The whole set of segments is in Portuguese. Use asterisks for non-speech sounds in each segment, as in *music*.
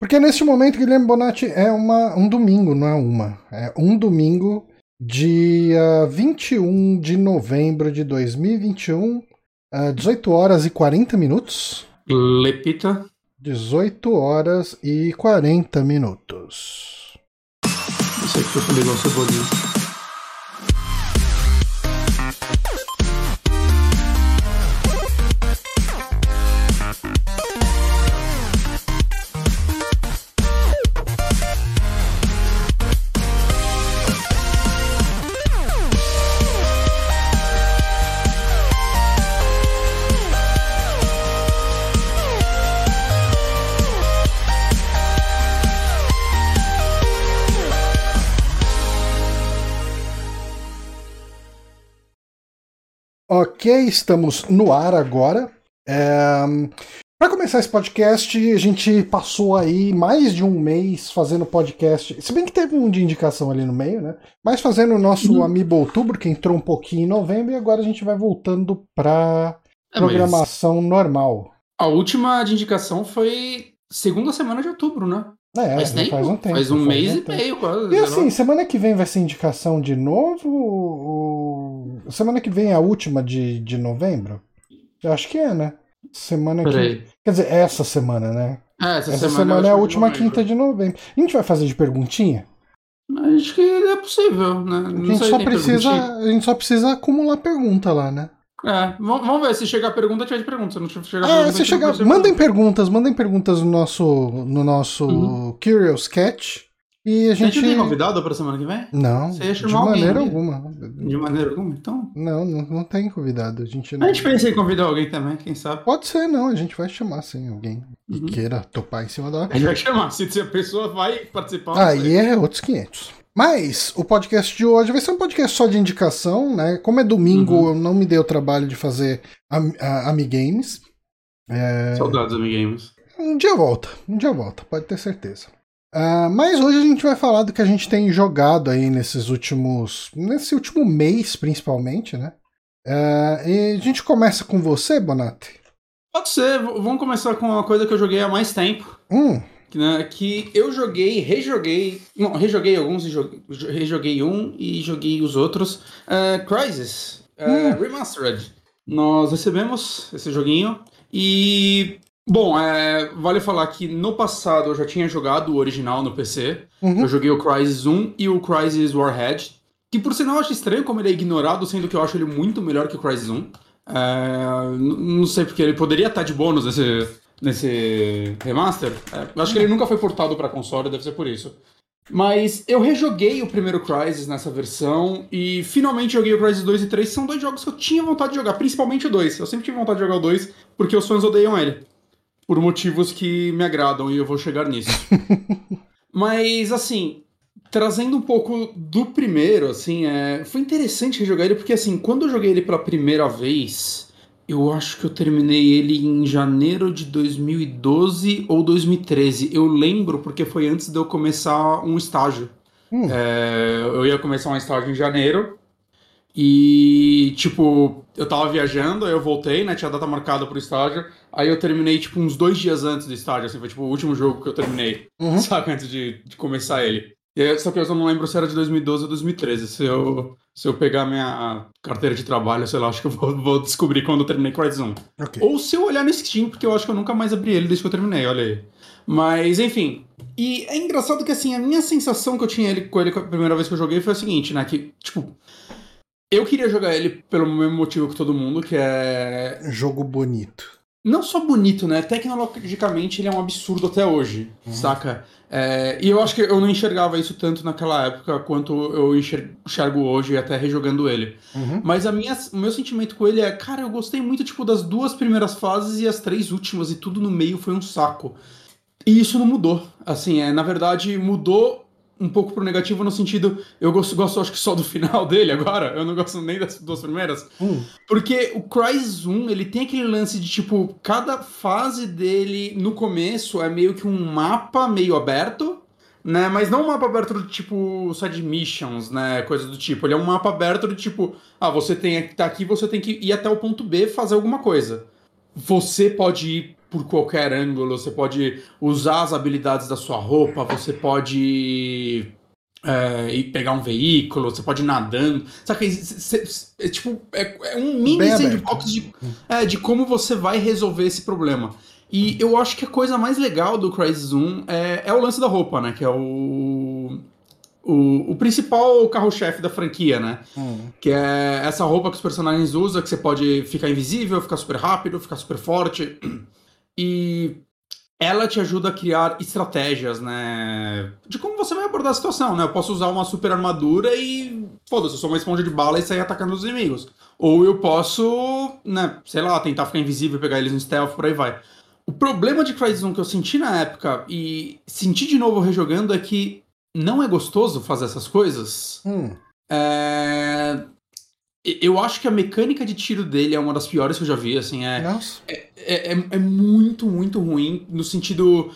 Porque neste momento, Guilherme Bonatti, é uma, um domingo, não é uma. É um domingo, dia 21 de novembro de 2021, uh, 18 horas e 40 minutos. Lepita. 18 horas e 40 minutos. Não sei que eu falei igual cebolinha. Ok, estamos no ar agora. É... Para começar esse podcast, a gente passou aí mais de um mês fazendo podcast. Se bem que teve um de indicação ali no meio, né? Mas fazendo o nosso uhum. Amiibo Outubro, que entrou um pouquinho em novembro, e agora a gente vai voltando para é, programação normal. A última de indicação foi segunda semana de outubro, né? É, faz, tempo? faz um tempo. Faz um faz mês um e meio quase. E assim, semana que vem vai ser indicação de novo? Ou... Semana que vem é a última de, de novembro? Eu acho que é, né? Semana que. Quer dizer, essa semana, né? É, essa, essa semana, semana é a última quinta de novembro. A gente vai fazer de perguntinha? Acho que é possível, né? a gente, só precisa, a gente só precisa acumular pergunta lá, né? É, vamos ver. Se chegar pergunta, tiver de pergunta. Se não chegar é, pergunta, se chegar, mandem perguntas, mandem perguntas no nosso, no nosso uhum. Curious Cat. E a gente. A gente tem convidado para semana que vem? Não. Você ia chamar de maneira alguém, alguma. De maneira alguma, então? Não, não, não tem convidado. A gente não... A gente pensa em convidar alguém também, quem sabe? Pode ser, não. A gente vai chamar sim alguém que uhum. queira topar em cima da hora. A gente vai chamar. Se a pessoa vai participar. Aí é outros 500. Mas o podcast de hoje vai ser um podcast só de indicação, né? Como é domingo, uhum. eu não me dei o trabalho de fazer Amigames. É... Saudades Amigames. Um dia volta, um dia volta, pode ter certeza. Uh, mas hoje a gente vai falar do que a gente tem jogado aí nesses últimos. nesse último mês, principalmente, né? Uh, e a gente começa com você, Bonatti? Pode ser, vamos começar com uma coisa que eu joguei há mais tempo. Hum né, que eu joguei, rejoguei, não, rejoguei alguns e joguei, rejoguei um e joguei os outros. Uh, Crysis uh, hum. Remastered. Nós recebemos esse joguinho e Bom, é, vale falar que no passado eu já tinha jogado o original no PC. Uhum. Eu joguei o Crysis 1 e o Crysis Warhead. Que por sinal eu acho estranho como ele é ignorado, sendo que eu acho ele muito melhor que o Crysis 1. É, não sei porque ele poderia estar de bônus nesse, nesse remaster. É, acho que ele nunca foi portado para console, deve ser por isso. Mas eu rejoguei o primeiro Crysis nessa versão e finalmente joguei o Crysis 2 e 3, são dois jogos que eu tinha vontade de jogar, principalmente o 2. Eu sempre tive vontade de jogar o 2 porque os fãs odeiam ele. Por motivos que me agradam e eu vou chegar nisso. *laughs* Mas assim, trazendo um pouco do primeiro, assim, é... foi interessante rejogar ele porque assim, quando eu joguei ele pela primeira vez, eu acho que eu terminei ele em janeiro de 2012 ou 2013. Eu lembro porque foi antes de eu começar um estágio. Hum. É, eu ia começar um estágio em janeiro. E, tipo, eu tava viajando, aí eu voltei, né? Tinha data marcada pro estágio. Aí eu terminei, tipo, uns dois dias antes do estágio, assim, foi tipo o último jogo que eu terminei, uhum. *laughs* sabe? Antes de, de começar ele. E, só que eu só não lembro se era de 2012 ou 2013. Se eu, se eu pegar minha carteira de trabalho, sei lá, acho que eu vou, vou descobrir quando eu terminei Crysis 1. Okay. Ou se eu olhar no Steam, porque eu acho que eu nunca mais abri ele desde que eu terminei, olha aí. Mas, enfim. E é engraçado que, assim, a minha sensação que eu tinha ele, com ele a primeira vez que eu joguei foi a seguinte, né? Que, tipo, eu queria jogar ele pelo mesmo motivo que todo mundo, que é. Jogo bonito não só bonito, né? Tecnologicamente ele é um absurdo até hoje, uhum. saca? É, e eu acho que eu não enxergava isso tanto naquela época quanto eu enxergo hoje, até rejogando ele. Uhum. Mas a minha, o meu sentimento com ele é, cara, eu gostei muito tipo das duas primeiras fases e as três últimas e tudo no meio foi um saco. E isso não mudou. Assim, é, na verdade, mudou um pouco pro negativo no sentido, eu gosto, gosto acho que só do final *laughs* dele agora, eu não gosto nem das duas primeiras. Hum. Porque o Crysis 1, ele tem aquele lance de tipo, cada fase dele no começo é meio que um mapa meio aberto, né? Mas não um mapa aberto do tipo side missions, né? Coisa do tipo. Ele é um mapa aberto do tipo, ah, você tem que tá aqui, você tem que ir até o ponto B fazer alguma coisa. Você pode ir por qualquer ângulo, você pode usar as habilidades da sua roupa, você pode é, ir pegar um veículo, você pode ir nadando. Sabe é, tipo, é, é um mini sandbox de, é, de como você vai resolver esse problema. E eu acho que a coisa mais legal do Crysis 1 é, é o lance da roupa, né? Que é o. O, o principal carro-chefe da franquia, né? Hum. Que é essa roupa que os personagens usam, que você pode ficar invisível, ficar super rápido, ficar super forte. E ela te ajuda a criar estratégias, né? De como você vai abordar a situação, né? Eu posso usar uma super armadura e. Foda-se, eu sou uma esponja de bala e sair atacando os inimigos. Ou eu posso, né, sei lá, tentar ficar invisível, pegar eles no stealth, por aí vai. O problema de Crysis 1 que eu senti na época e senti de novo rejogando é que não é gostoso fazer essas coisas. Hum. É... Eu acho que a mecânica de tiro dele é uma das piores que eu já vi, assim, é, é, é, é, é, muito, muito ruim, no sentido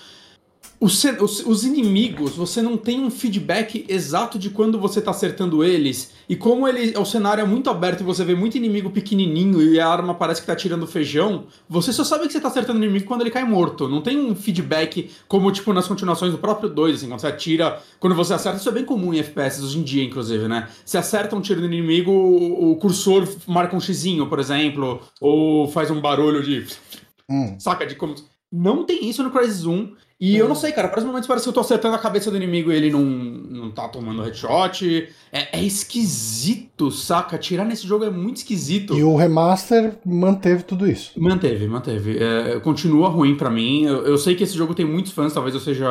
os, os, os, inimigos, você não tem um feedback exato de quando você tá acertando eles. E como ele, o cenário é muito aberto e você vê muito inimigo pequenininho e a arma parece que tá tirando feijão, você só sabe que você tá acertando o inimigo quando ele cai morto. Não tem um feedback como, tipo, nas continuações do próprio 2, assim, quando você atira... Quando você acerta, isso é bem comum em FPS hoje em dia, inclusive, né? Se acerta um tiro no inimigo, o cursor marca um xizinho, por exemplo, ou faz um barulho de... Hum. Saca? De como... Não tem isso no Crysis 1. E eu não sei, cara, vários momentos parece que eu tô acertando a cabeça do inimigo e ele não, não tá tomando headshot. É, é esquisito, saca? Tirar nesse jogo é muito esquisito. E o remaster manteve tudo isso. Manteve, manteve. É, continua ruim para mim. Eu, eu, sei que esse jogo tem muitos fãs, talvez eu seja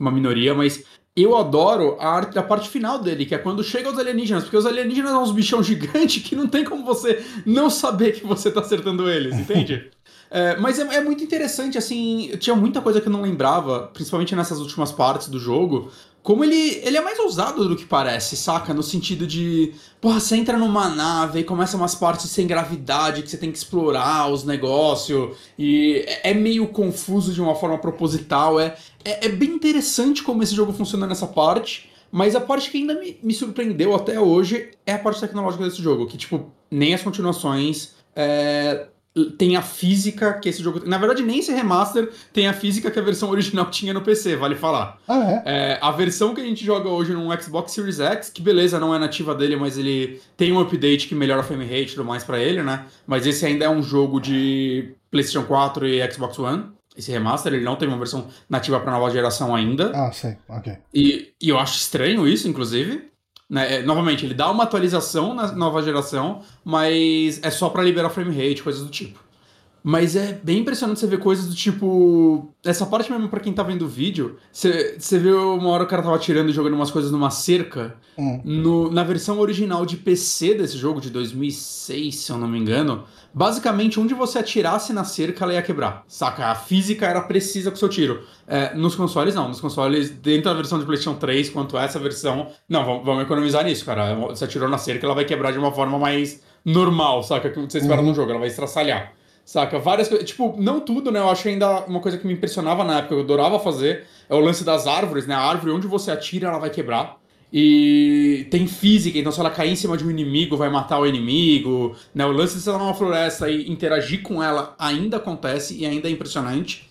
uma minoria, mas eu adoro a, arte, a parte final dele, que é quando chega os alienígenas, porque os alienígenas são uns bichão gigante que não tem como você não saber que você tá acertando eles, entende? *laughs* É, mas é, é, muito interessante, assim, tinha muita coisa que eu não lembrava, principalmente nessas últimas partes do jogo. Como ele, ele é mais ousado do que parece, saca? No sentido de, porra, você entra numa nave e começa umas partes sem gravidade que você tem que explorar os negócios, e é, é meio confuso de uma forma proposital. É, é, é, bem interessante como esse jogo funciona nessa parte. Mas a parte que ainda me, me surpreendeu até hoje é a parte tecnológica desse jogo, que, tipo, nem as continuações é, tem a física que esse jogo. Na verdade, nem esse remaster tem a física que a versão original *laughs* tinha no PC, vale falar. Ah, é? é? A versão que a gente joga hoje no Xbox Series X, que beleza, não é nativa dele, mas ele tem um update que melhora a frame rate e tudo mais pra ele, né? Mas esse ainda é um jogo de PlayStation 4 e Xbox One. Esse remaster, ele não tem uma versão nativa pra nova geração ainda. Ah, sei, ok. E, e eu acho estranho isso, inclusive. Né? É, novamente, ele dá uma atualização na nova geração, mas é só para liberar frame rate, coisas do tipo. Mas é bem impressionante você ver coisas do tipo. Essa parte mesmo, para quem tá vendo o vídeo, você, você vê uma hora o cara tava atirando e jogando umas coisas numa cerca. Hum. No, na versão original de PC desse jogo, de 2006, se eu não me engano, basicamente onde você atirasse na cerca, ela ia quebrar. Saca? A física era precisa com o seu tiro. É, nos consoles, não. Nos consoles, dentro da versão de PlayStation 3, quanto essa versão. Não, vamos, vamos economizar nisso, cara. Você atirou na cerca, ela vai quebrar de uma forma mais normal, saca? Que você espera uhum. no jogo, ela vai estraçalhar. Saca? Várias coisas. Tipo, não tudo, né? Eu acho ainda uma coisa que me impressionava na época, eu adorava fazer, é o lance das árvores, né? A árvore, onde você atira, ela vai quebrar. E tem física, então se ela cair em cima de um inimigo, vai matar o inimigo. Né? O lance de você estar numa floresta e interagir com ela ainda acontece e ainda é impressionante.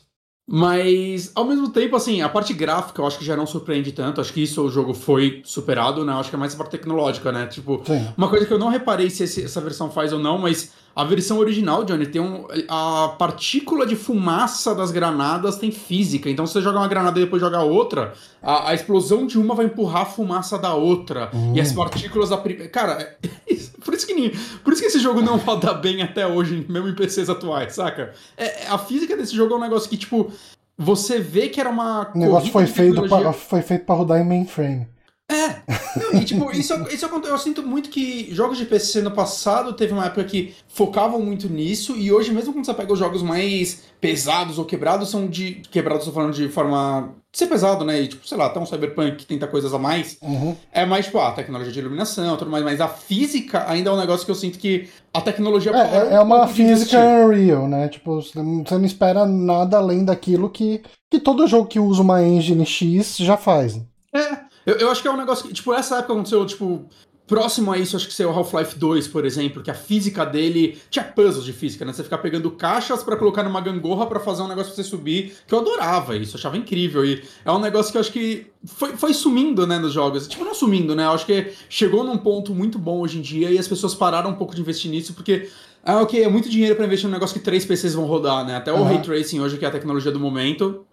Mas, ao mesmo tempo, assim, a parte gráfica eu acho que já não surpreende tanto. Acho que isso o jogo foi superado, né? Eu acho que é mais a parte tecnológica, né? Tipo, Sim. uma coisa que eu não reparei se esse, essa versão faz ou não, mas a versão original, Johnny, tem um. A partícula de fumaça das granadas tem física. Então, se você joga uma granada e depois joga outra, a, a explosão de uma vai empurrar a fumaça da outra. Uhum. E as partículas da primeira. Cara, *laughs* por isso, que, por isso que esse jogo não roda bem até hoje, *laughs* mesmo em PCs atuais, saca? É, a física desse jogo é um negócio que, tipo, você vê que era uma. O negócio foi feito, pra, foi feito pra rodar em mainframe. É, e tipo, isso, isso eu sinto muito que jogos de PC no passado teve uma época que focavam muito nisso, e hoje, mesmo quando você pega os jogos mais pesados ou quebrados, são de. Quebrados, tô falando de forma. de ser pesado, né? E, tipo, sei lá, até um Cyberpunk que tenta coisas a mais. Uhum. É mais, tipo, a tecnologia de iluminação tudo mais, mas a física ainda é um negócio que eu sinto que a tecnologia. É, é, é uma um física unreal, né? Tipo, você não espera nada além daquilo que, que todo jogo que usa uma engine X já faz. É. Eu, eu acho que é um negócio que, tipo, essa época aconteceu, tipo, Próximo a isso, acho que seria o Half-Life 2, por exemplo, que a física dele tinha puzzles de física, né? Você ficar pegando caixas para colocar numa gangorra para fazer um negócio pra você subir, que eu adorava isso, achava incrível. E é um negócio que eu acho que foi, foi sumindo, né, nos jogos. Tipo, não sumindo, né? Eu acho que chegou num ponto muito bom hoje em dia e as pessoas pararam um pouco de investir nisso, porque ah, ok, é muito dinheiro para investir num negócio que três PCs vão rodar, né? Até o Ray Tracing hoje, que é a tecnologia do momento,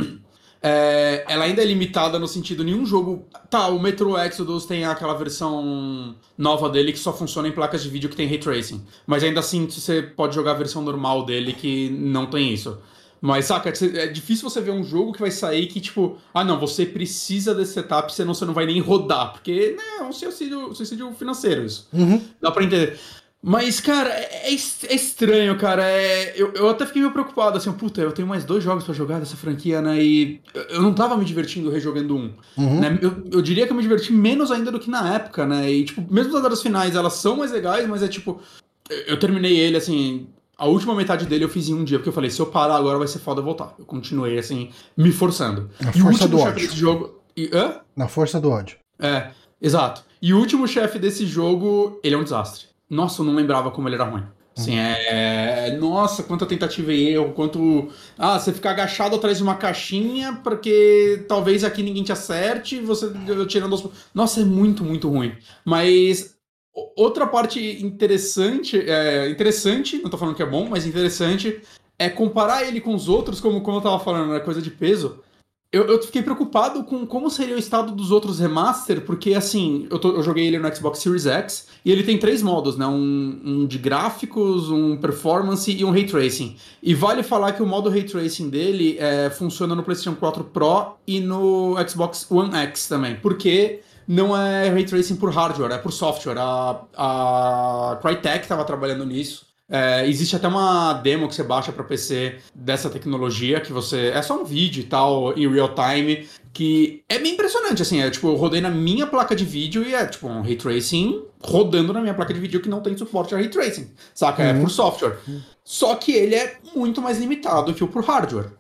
é, ela ainda é limitada no sentido nenhum jogo. Tá, o Metro Exodus tem aquela versão nova dele que só funciona em placas de vídeo que tem ray tracing. Mas ainda assim você pode jogar a versão normal dele que não tem isso. Mas, saca, é difícil você ver um jogo que vai sair que, tipo, ah, não, você precisa desse setup, senão você não vai nem rodar. Porque, né, é um suicídio, suicídio financeiro isso. Uhum. Dá pra entender. Mas, cara, é, é, é estranho, cara. É, eu, eu até fiquei meio preocupado, assim, puta, eu tenho mais dois jogos para jogar dessa franquia, né? E eu não tava me divertindo rejogando um. Uhum. Né? Eu, eu, diria que eu me diverti menos ainda do que na época, né? E, tipo, mesmo as horas finais, elas são mais legais, mas é tipo. Eu terminei ele, assim. A última metade dele eu fiz em um dia, porque eu falei, se eu parar agora vai ser foda voltar. Eu continuei, assim, me forçando. Na e força do ódio. Desse jogo... E, hã? Na força do ódio. É, exato. E o último chefe desse jogo, ele é um desastre. Nossa, eu não lembrava como ele era ruim. Assim, é. Nossa, quanta tentativa e erro, quanto. Ah, você ficar agachado atrás de uma caixinha porque talvez aqui ninguém te acerte, você tirando os. Nossa, é muito, muito ruim. Mas outra parte interessante, é, interessante, não tô falando que é bom, mas interessante, é comparar ele com os outros, como, como eu tava falando, era coisa de peso eu, eu, fiquei preocupado com como seria o estado dos outros remaster, porque assim, eu, tô, eu, joguei ele no Xbox Series X e ele tem três modos, né? Um, um, de gráficos, um performance e um ray tracing. E vale falar que o modo ray tracing dele é, funciona no PlayStation 4 Pro e no Xbox One X também, porque não é ray tracing por hardware, é por software. A, a Crytek estava trabalhando nisso. É, existe até uma demo que você baixa para PC dessa tecnologia, que você. É só um vídeo e tal, em real time, que é bem impressionante, assim. É tipo, eu rodei na minha placa de vídeo e é tipo um ray tracing rodando na minha placa de vídeo que não tem suporte a ray tracing, saca? É uhum. É por software. Só que ele é muito mais limitado que o por hardware.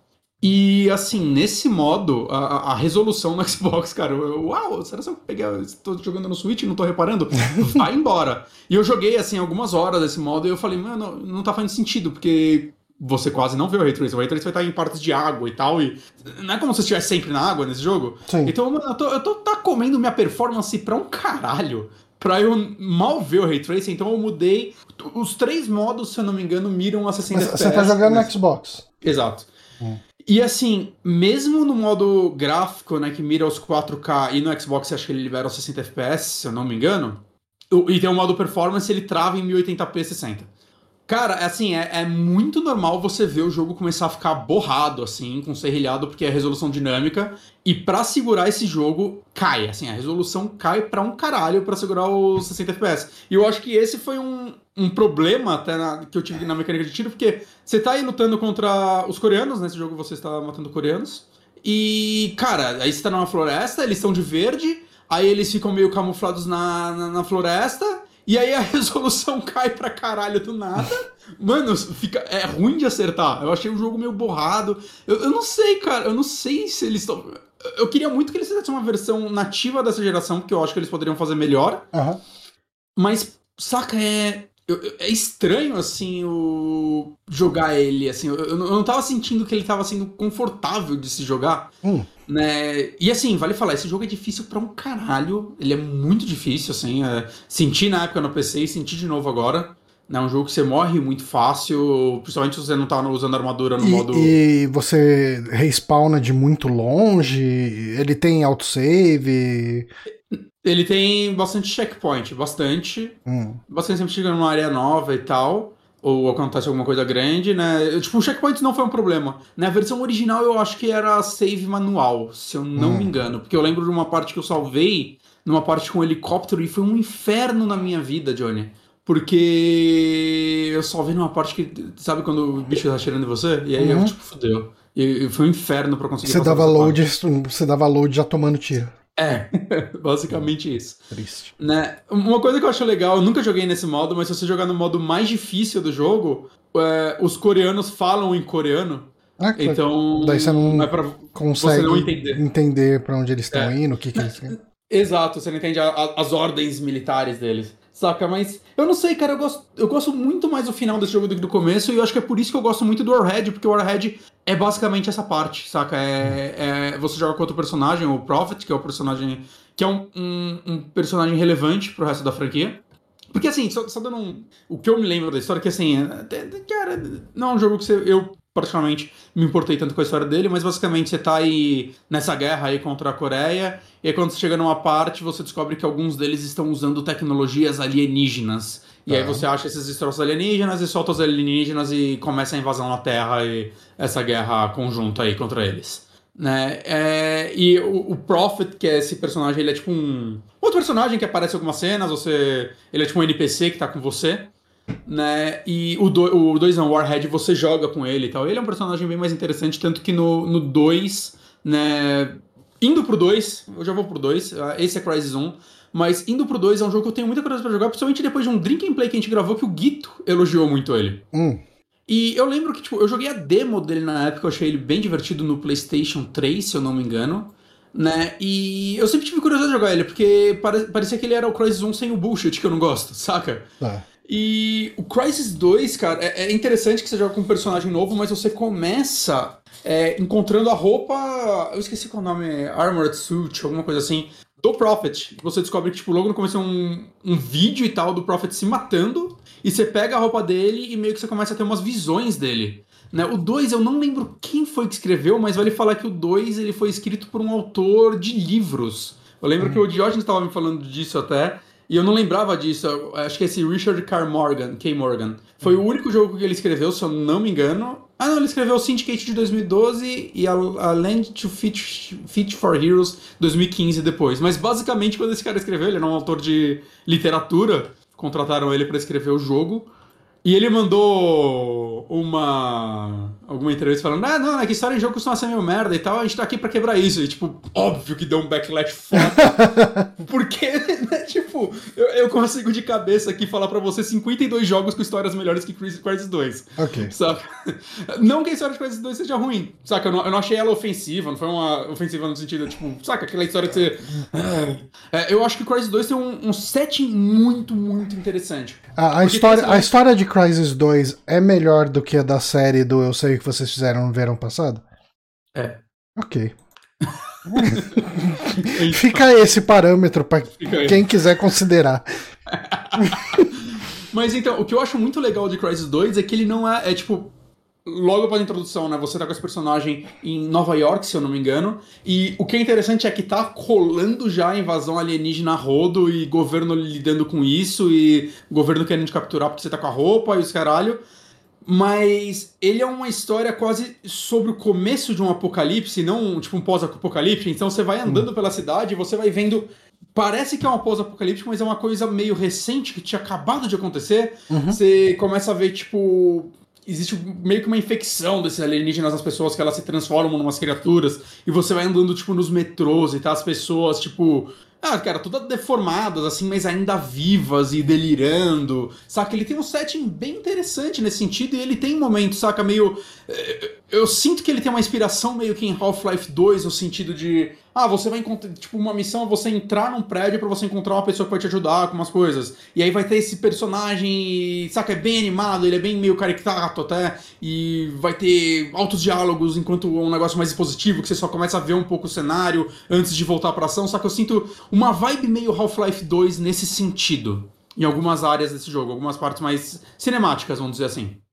E assim, nesse modo, a, a, resolução no *laughs* Xbox, cara, eu, uau, será que eu peguei. Estou jogando no Switch e não tô reparando? *laughs* Vai embora. E eu joguei assim algumas horas desse modo e eu falei, mano, não tá fazendo sentido, porque você quase não vê o Ray Tracing. O Ray Tracing vai estar em partes de água e tal, e não é como se estivesse sempre na água nesse jogo. Sim. Então, mano, eu tô, eu tô tá comendo minha performance pra um caralho pra eu mal ver o Ray Tracing, então eu mudei. Os três modos, se eu não me engano, miram a 60 Mas FPS. Você tá jogando no Xbox. Exato. Hum. E assim, mesmo no modo gráfico, né, que mira os 4K e no Xbox acho que ele libera os 60 FPS, se eu não me engano, e tem o modo performance, ele trava em 1080p 60. Cara, assim, é, é, muito normal você ver o jogo começar a ficar borrado, assim, com serrilhado, porque é resolução dinâmica. E para segurar esse jogo, cai, assim, a resolução cai pra um caralho para segurar os 60 FPS. E eu acho que esse foi um, um problema até na, que eu tive na mecânica de tiro, porque você tá aí lutando contra os coreanos, nesse jogo você está matando coreanos. E, cara, aí você tá numa floresta, eles estão de verde, aí eles ficam meio camuflados na, na, na floresta. E aí a *laughs* resolução cai pra caralho do nada. Mano, fica, é ruim de acertar. Eu achei o jogo meio borrado. Eu, eu não sei, cara. Eu não sei se eles estão. Eu queria muito que eles fizessem uma versão nativa dessa geração, porque eu acho que eles poderiam fazer melhor. Uhum. Mas, saca, é. Eu, eu, é estranho, assim, o jogar ele, assim, eu, eu, não tava sentindo que ele tava sendo confortável de se jogar, hum. né, e assim, vale falar, esse jogo é difícil pra um caralho, ele é muito difícil, assim, é, senti na época no PC e senti de novo agora, né, um jogo que você morre muito fácil, principalmente se você não tá usando armadura no e, modo... E você respawna de muito longe, ele tem autosave... Ele tem bastante checkpoint, bastante. Hum. Bastante sempre chega numa área nova e tal. Ou acontece alguma coisa grande, né? Tipo, o checkpoint não foi um problema. Na versão original eu acho que era save manual, se eu não hum. me engano. Porque eu lembro de uma parte que eu salvei, numa parte com um helicóptero, e foi um inferno na minha vida, Johnny. Porque eu salvei numa parte que. Sabe quando o bicho tá cheirando em você? E aí uhum. eu, tipo, fudeu. E foi um inferno para conseguir você dava load Você dava load já tomando tiro. É, *laughs* basicamente isso. Triste. Né? Uma coisa que eu acho legal, eu nunca joguei nesse modo, mas se você jogar no modo mais difícil do jogo, é, os coreanos falam em coreano. Ah, então, daí você não, é pra consegue você não entender, entender para onde eles estão é. indo, o que, que eles Exato, você não entende a, a, as ordens militares deles. Saca? Mas eu não sei, cara, eu gosto, eu gosto muito mais do final desse jogo do que do começo, e eu acho que é por isso que eu gosto muito do Warhead, porque o Warhead é basicamente essa parte, saca? É, é você joga com outro personagem, o Prophet, que é o personagem. que é um, um, um personagem relevante pro resto da franquia. Porque assim, só, só dando um. O que eu me lembro da história, que assim, é, cara, não é um jogo que você, eu particularmente me importei tanto com a história dele, mas basicamente você tá aí nessa guerra aí contra a Coreia, e aí quando você chega numa parte, você descobre que alguns deles estão usando tecnologias alienígenas. E aí você acha esses destroços alienígenas e solta os alienígenas e começa a invasão na Terra e essa guerra conjunta aí contra eles. Né? É, e o, o, Prophet, que é esse personagem, ele é tipo um. Outro personagem que aparece em algumas cenas, você. Ele é tipo um NPC que tá com você né? E o 2 o dois não, Warhead, você joga com ele e tal. Ele é um personagem bem mais interessante, tanto que no 2, né? Indo pro 2, eu já vou pro 2, ah, esse é Crysis 1, mas indo pro 2 é um jogo que eu tenho muita curiosidade pra jogar, principalmente depois de um Drink and Play que a gente gravou que o Guito elogiou muito ele. Hum. E eu lembro que, tipo, eu joguei a demo dele na época, eu achei ele bem divertido no PlayStation 3, se eu não me engano. Né? E eu sempre tive curiosidade de jogar ele, porque parecia que ele era o Crysis 1 sem o bullshit que eu não gosto, saca? Tá. E o Crisis 2, cara, é, é, interessante que você joga com um personagem novo, mas você começa é, encontrando a roupa. Eu esqueci qual é o nome, Armored Suit, alguma coisa assim, do Prophet. Você descobre que, tipo, logo no começo é um, um vídeo e tal do Prophet se matando, e você pega a roupa dele e meio que você começa a ter umas visões dele. Né? O 2, eu não lembro quem foi que escreveu, mas vale falar que o 2 ele foi escrito por um autor de livros. Eu lembro que o Diógenes estava me falando disso até. E eu não lembrava disso. Acho que esse Richard K. Morgan, K. Morgan. Foi o único jogo que ele escreveu, se eu não me engano. Ah, não, ele escreveu Syndicate de 2012 e a, a Land to Fit, Fit for Heroes 2015 depois. Mas basicamente, quando esse cara escreveu, ele era um autor de literatura, contrataram ele para escrever o jogo. E ele mandou uma. Alguma entrevista falando: Ah, não, é que história em jogo costuma ser meio merda e tal, a gente tá aqui pra quebrar isso. E, tipo, óbvio que deu um backlash foda. *laughs* porque, né, tipo, eu, eu, consigo de cabeça aqui falar pra você 52 jogos com histórias melhores que Crisis 2. Ok. Saca? Não que a história de Crisis 2 seja ruim, saca? Eu não, eu não achei ela ofensiva, não foi uma ofensiva no sentido, tipo, saca? Aquela história de ser. *laughs* É, eu acho que Crisis 2 tem um, um setting muito, muito interessante. A, a história, a história de Crysis 2 é melhor do que a da série do Eu Sei Que Vocês Fizeram no verão passado? É. Ok. *laughs* Fica esse parâmetro para quem quiser considerar. *laughs* Mas então, o que eu acho muito legal de Crysis 2 é que ele não é, é tipo, logo após a introdução, né? Você tá com esse personagem em Nova York, se eu não me engano. E o que é interessante é que tá colando já a invasão alienígena a rodo e governo lidando com isso e governo querendo te capturar porque você tá com a roupa e os caralho. Mas ele é uma história quase sobre o começo de um apocalipse, não tipo um pós-apocalipse. Então você vai andando hum. pela cidade e você vai vendo Parece que é uma pós-apocalíptica, mas é uma coisa meio recente que tinha acabado de acontecer. Uhum. Você começa a ver, tipo, existe meio que uma infecção desses alienígenas nas pessoas que elas se transformam em umas criaturas e você vai andando tipo nos metrôs e tá as pessoas tipo ah, cara, todas deformadas, assim, mas ainda vivas e delirando. Saca? Ele tem um setting bem interessante nesse sentido e ele tem momentos, saca, meio. Eh, eu sinto que ele tem uma inspiração meio que em Half-Life 2, no sentido de. Ah, você vai encontrar. Tipo, uma missão é você entrar num prédio para você encontrar uma pessoa que vai te ajudar com umas coisas. E aí vai ter esse personagem, saca? É bem animado, ele é bem meio caricato até. E vai ter altos diálogos enquanto um negócio mais expositivo, que você só começa a ver um pouco o cenário antes de voltar pra ação. Só que eu sinto uma vibe meio Half-Life 2 nesse sentido. Em algumas áreas desse jogo, algumas partes mais cinemáticas, vamos dizer assim.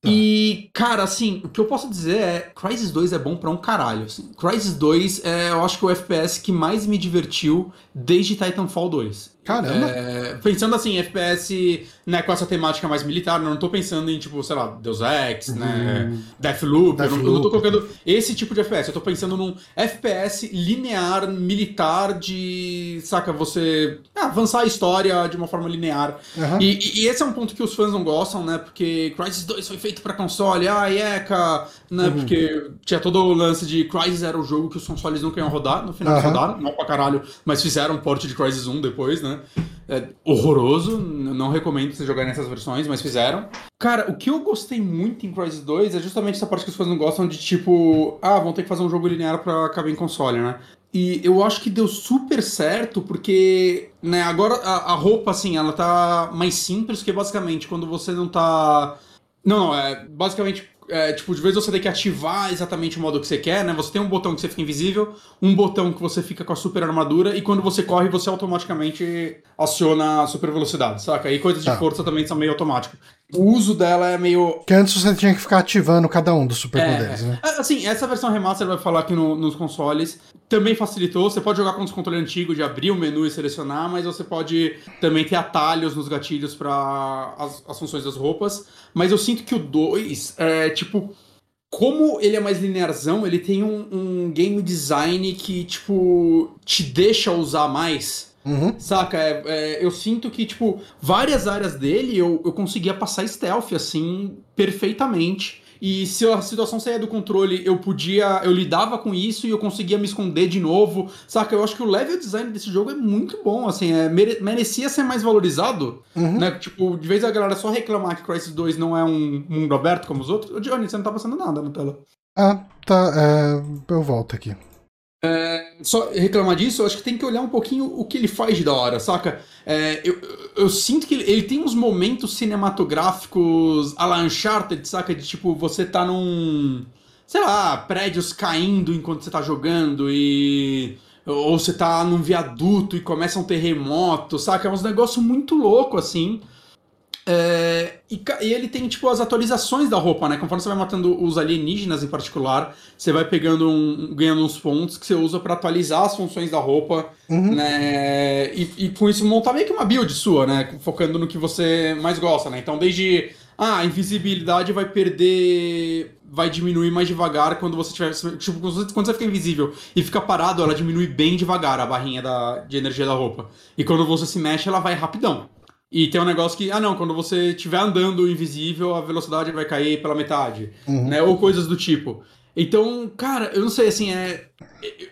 Tá. E, cara, assim, o que eu posso dizer é Crysis 2 é bom pra um caralho. Assim. Crysis 2 é, eu acho que o FPS que mais me divertiu desde Titanfall 2. Caramba! É, pensando assim, FPS né, com essa temática mais militar, não tô pensando em, tipo, sei lá, Deus Ex, né, uhum. né, Deathloop, Deathloop. Eu, não, eu não tô colocando esse tipo de FPS, eu tô pensando num FPS linear, militar, de, saca, você ah, avançar a história de uma forma linear. Uhum. E, e, esse é um ponto que os fãs não gostam, né, porque Crysis 2 foi feito pra console, ah, eca, né, uhum. porque tinha todo o lance de Crysis era o jogo que os consoles nunca iam rodar, no final uhum. rodaram, não pra caralho, mas fizeram um port de Crysis 1 depois, né, é horroroso, não recomendo você jogar nessas versões, mas fizeram. Cara, o que eu gostei muito em Crysis 2 é justamente essa parte que os fãs não gostam de tipo, ah, vão ter que fazer um jogo linear pra caber em console, né? E eu acho que deu super certo, porque, né, agora a, a, roupa, assim, ela tá mais simples, que basicamente quando você não tá. Não, não, é basicamente é, tipo, de vez você tem que ativar exatamente o modo que você quer, né? Você tem um botão que você fica invisível, um botão que você fica com a super armadura, e quando você corre, você automaticamente aciona a super velocidade, saca? E coisas de tá. força também são meio automáticas. O uso dela é meio. Que antes você tinha que ficar ativando cada um dos superpoderes, é, né? É, assim, essa versão remaster vai falar aqui no, nos consoles. Também facilitou. Você pode jogar com os controles antigos de abrir o menu e selecionar, mas você pode também ter atalhos nos gatilhos para as, as funções das roupas. Mas eu sinto que o 2 é tipo como ele é mais linearzão, ele tem um, um, game design que, tipo, te deixa usar mais. Uhum. Saca? É, é, eu sinto que, tipo, várias áreas dele eu, eu conseguia passar stealth, assim, perfeitamente. E se a situação saía do controle, eu podia. Eu lidava com isso e eu conseguia me esconder de novo. Saca? Eu acho que o level design desse jogo é muito bom, assim, é, mere, merecia ser mais valorizado. Uhum. Né? Tipo, de vez a galera só reclamar que Crisis 2 não é um mundo aberto como os outros. Johnny, você não tá passando nada na tela. Ah, tá. É, eu volto aqui. É, só reclamar disso, eu acho que tem que olhar um pouquinho o que ele faz de da hora, saca? É, eu, eu, sinto que ele, ele, tem uns momentos cinematográficos a la Uncharted, saca? De tipo, você tá num. Sei lá, prédios caindo enquanto você tá jogando e. Ou você tá num viaduto e começa um terremoto, saca? É uns negócios muito louco assim. É, e, e, ele tem, tipo, as atualizações da roupa, né? Conforme você vai matando os alienígenas em particular, você vai pegando um, ganhando uns pontos que você usa para atualizar as funções da roupa, uhum. né? E, e, com isso montar meio que uma build sua, né? Focando no que você mais gosta, né? Então, desde. Ah, a invisibilidade vai perder. Vai diminuir mais devagar quando você tiver. Tipo, quando você fica invisível e fica parado, ela diminui bem devagar a barrinha da, de energia da roupa. E quando você se mexe, ela vai rapidão. E tem um negócio que, ah não, quando você estiver andando invisível, a velocidade vai cair pela metade, uhum. né? Ou coisas do tipo. Então, cara, eu não sei, assim, é.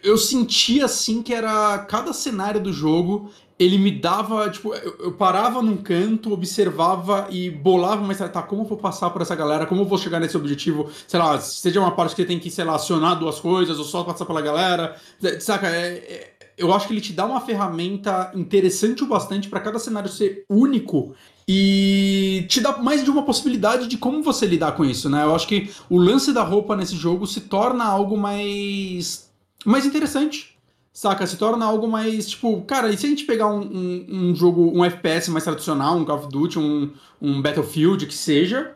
Eu senti assim que era. Cada cenário do jogo, ele me dava. Tipo, eu, eu parava num canto, observava e bolava uma estratégia. Tá, como eu vou passar por essa galera? Como eu vou chegar nesse objetivo? Sei lá, seja uma parte que tem que, sei lá, acionar duas coisas, ou só passar pela galera. Saca? É, é eu acho que ele te dá uma ferramenta interessante o bastante para cada cenário ser único e te dá mais de uma possibilidade de como você lidar com isso, né? Eu acho que o lance da roupa nesse jogo se torna algo mais mais interessante. Saca? Se torna algo mais, tipo, cara, e se a gente pegar um, um, um jogo, um FPS mais tradicional, um Call of Duty, um, um Battlefield, que seja,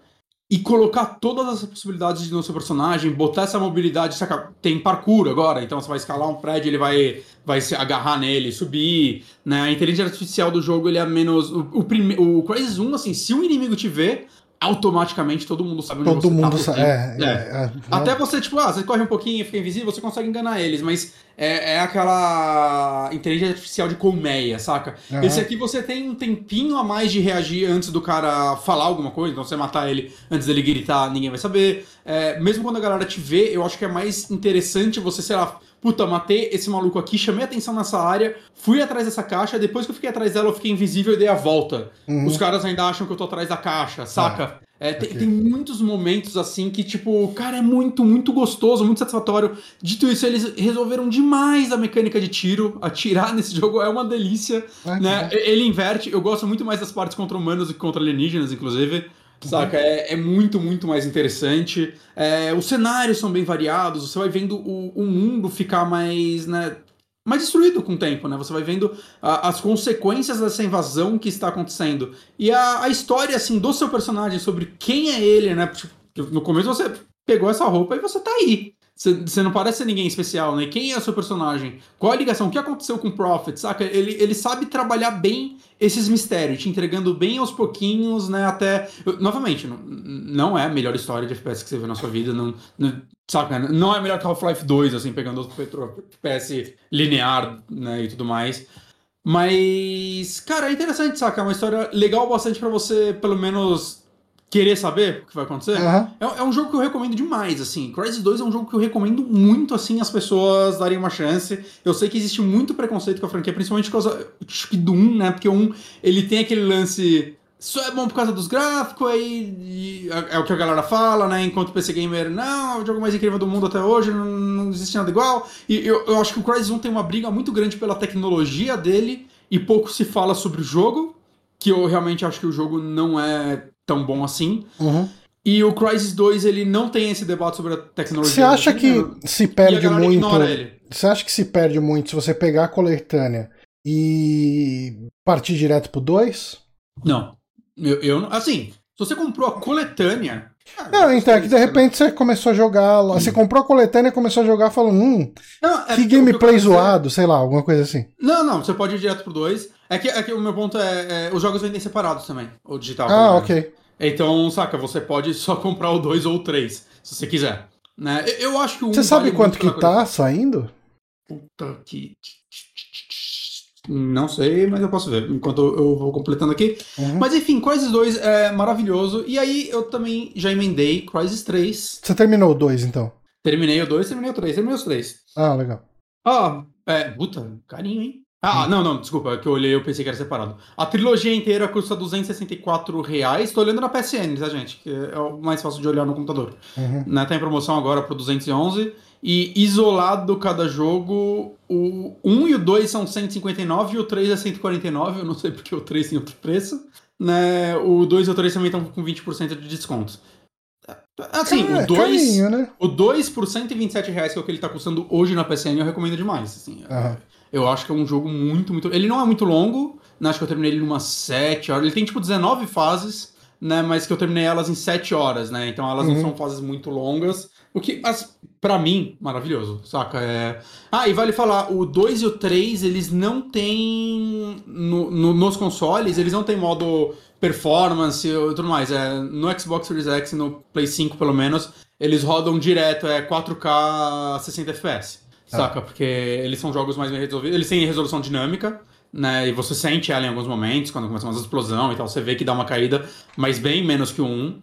e colocar todas as possibilidades no seu personagem, botar essa mobilidade? Tem parkour agora, então você vai escalar um prédio, ele vai, vai se agarrar nele, subir, né? A inteligência artificial do jogo, ele é menos... O, o, o Crysis 1, assim, se um inimigo te vê, automaticamente todo mundo sabe onde todo você tá, mundo sabe. É, é. É, Até você, tipo, ah, você corre um pouquinho e fica invisível, você consegue enganar eles, mas é, é aquela inteligência artificial de colmeia, saca? Uhum. Esse aqui você tem um tempinho a mais de reagir antes do cara falar alguma coisa, então você matar ele antes dele gritar, ninguém vai saber. É, mesmo quando a galera te vê, eu acho que é mais interessante você, sei lá, puta, matei esse maluco aqui, chamei atenção nessa área, fui atrás dessa caixa, depois que eu fiquei atrás dela, eu fiquei invisível e dei a volta. Uhum. Os caras ainda acham que eu tô atrás da caixa, saca? Ah. É, tem, tem, muitos momentos assim que, tipo, cara, é muito, muito gostoso, muito satisfatório. Dito isso, eles resolveram demais a mecânica de tiro. Atirar *laughs* nesse jogo é uma delícia. Ah, né? Ele inverte. Eu gosto muito mais das partes contra humanos do que contra alienígenas, inclusive. Saca? É, é, muito, muito mais interessante. É, os cenários são bem variados, você vai vendo o, o mundo ficar mais, né, mais destruído com o tempo, né? Você vai vendo a, as consequências dessa invasão que está acontecendo. E a, a história, assim, do seu personagem, sobre quem é ele, né? Tipo, no começo você pegou essa roupa e você tá aí. Você não parece ninguém especial, né? Quem é o seu personagem? Qual a ligação? O que aconteceu com o Prophet, saca? Ele, ele sabe trabalhar bem esses mistérios, te entregando bem aos pouquinhos, né? Até. Novamente, não, não é a melhor história de FPS que você vê na sua vida. Não, não, saca? Não é melhor que Half-Life 2, assim, pegando outro FPS linear, né? E tudo mais. Mas, cara, é interessante, saca? É uma história legal bastante para você, pelo menos, querer saber o que vai acontecer. Uhum. É, é, um jogo que eu recomendo demais, assim. Crysis 2 é um jogo que eu recomendo muito, assim, as pessoas darem uma chance. Eu sei que existe muito preconceito com a franquia, principalmente por causa do 1, né? Porque o 1, ele tem aquele lance só é bom por causa dos gráficos, aí é, o que a galera fala, né? Enquanto o PC Gamer, não, é o jogo mais incrível do mundo até hoje, não, não existe nada igual. E eu, eu acho que o Crysis 1 tem uma briga muito grande pela tecnologia dele e pouco se fala sobre o jogo, que eu realmente acho que o jogo não é tão bom assim. Uhum. E o Crysis 2, ele não tem esse debate sobre a tecnologia. Você acha que se perde muito. Você acha que se perde muito se você pegar a coletânea e partir direto pro 2? Não. Eu, eu, assim, se você comprou a coletânea. Não, então, é que de repente você começou a jogar. Hum. Você comprou a coletânea e começou a jogar falando, hum, não, é que gameplay zoado, sei lá, alguma coisa assim. Não, não, você pode ir direto pro 2. É que, é que o meu ponto é, é, Os jogos vendem separados também, o digital. Ah, ok. Então, saca, você pode só *laughs* comprar o 2 ou o 3, se você quiser. Né? Eu acho que o 1 Você sabe vale quanto que tá saindo? Puta que. Não sei, mas eu posso ver enquanto eu vou completando aqui. Uhum. Mas enfim, Crysis 2 é maravilhoso. E aí eu também já emendei Crysis 3. Você terminou o 2 então? Terminei o 2, terminei o 3, terminei os 3. Ah, legal. Ah, é. Puta, carinho, hein? Ah, não, não, desculpa, é que eu olhei eu pensei que era separado. A trilogia inteira custa 264 reais. Tô olhando na PSN, tá, gente? Que é o mais fácil de olhar no computador. Uhum. Né, tá em promoção agora pro 211. E isolado cada jogo, o 1 e o 2 são 159 e o 3 é 149. Eu não sei porque o 3 tem outro preço. Né? O 2 e o 3 também estão com 20% de desconto. Assim, o 2 carinho, né? o 2 por 127 reais, que é o que ele tá custando hoje na PSN, eu recomendo demais. Assim, uhum. Eu acho que é um jogo muito, muito. Ele não é muito longo, né? acho que eu terminei ele em umas 7 horas. Ele tem tipo 19 fases, né? Mas que eu terminei elas em 7 horas, né? Então elas uhum. não são fases muito longas. O que, mas, pra mim, maravilhoso, saca? É... Ah, e vale falar, o 2 e o 3, eles não têm. No, no, nos consoles, eles não têm modo performance e tudo mais. É, no Xbox Series X e no Play 5, pelo menos, eles rodam direto, é 4K 60 FPS. Ah. Saca? Porque eles são jogos mais bem resolvidos. Eles têm resolução dinâmica, né? E você sente ela em alguns momentos, quando começa uma explosão e tal, você vê que dá uma caída, mas bem menos que o 1.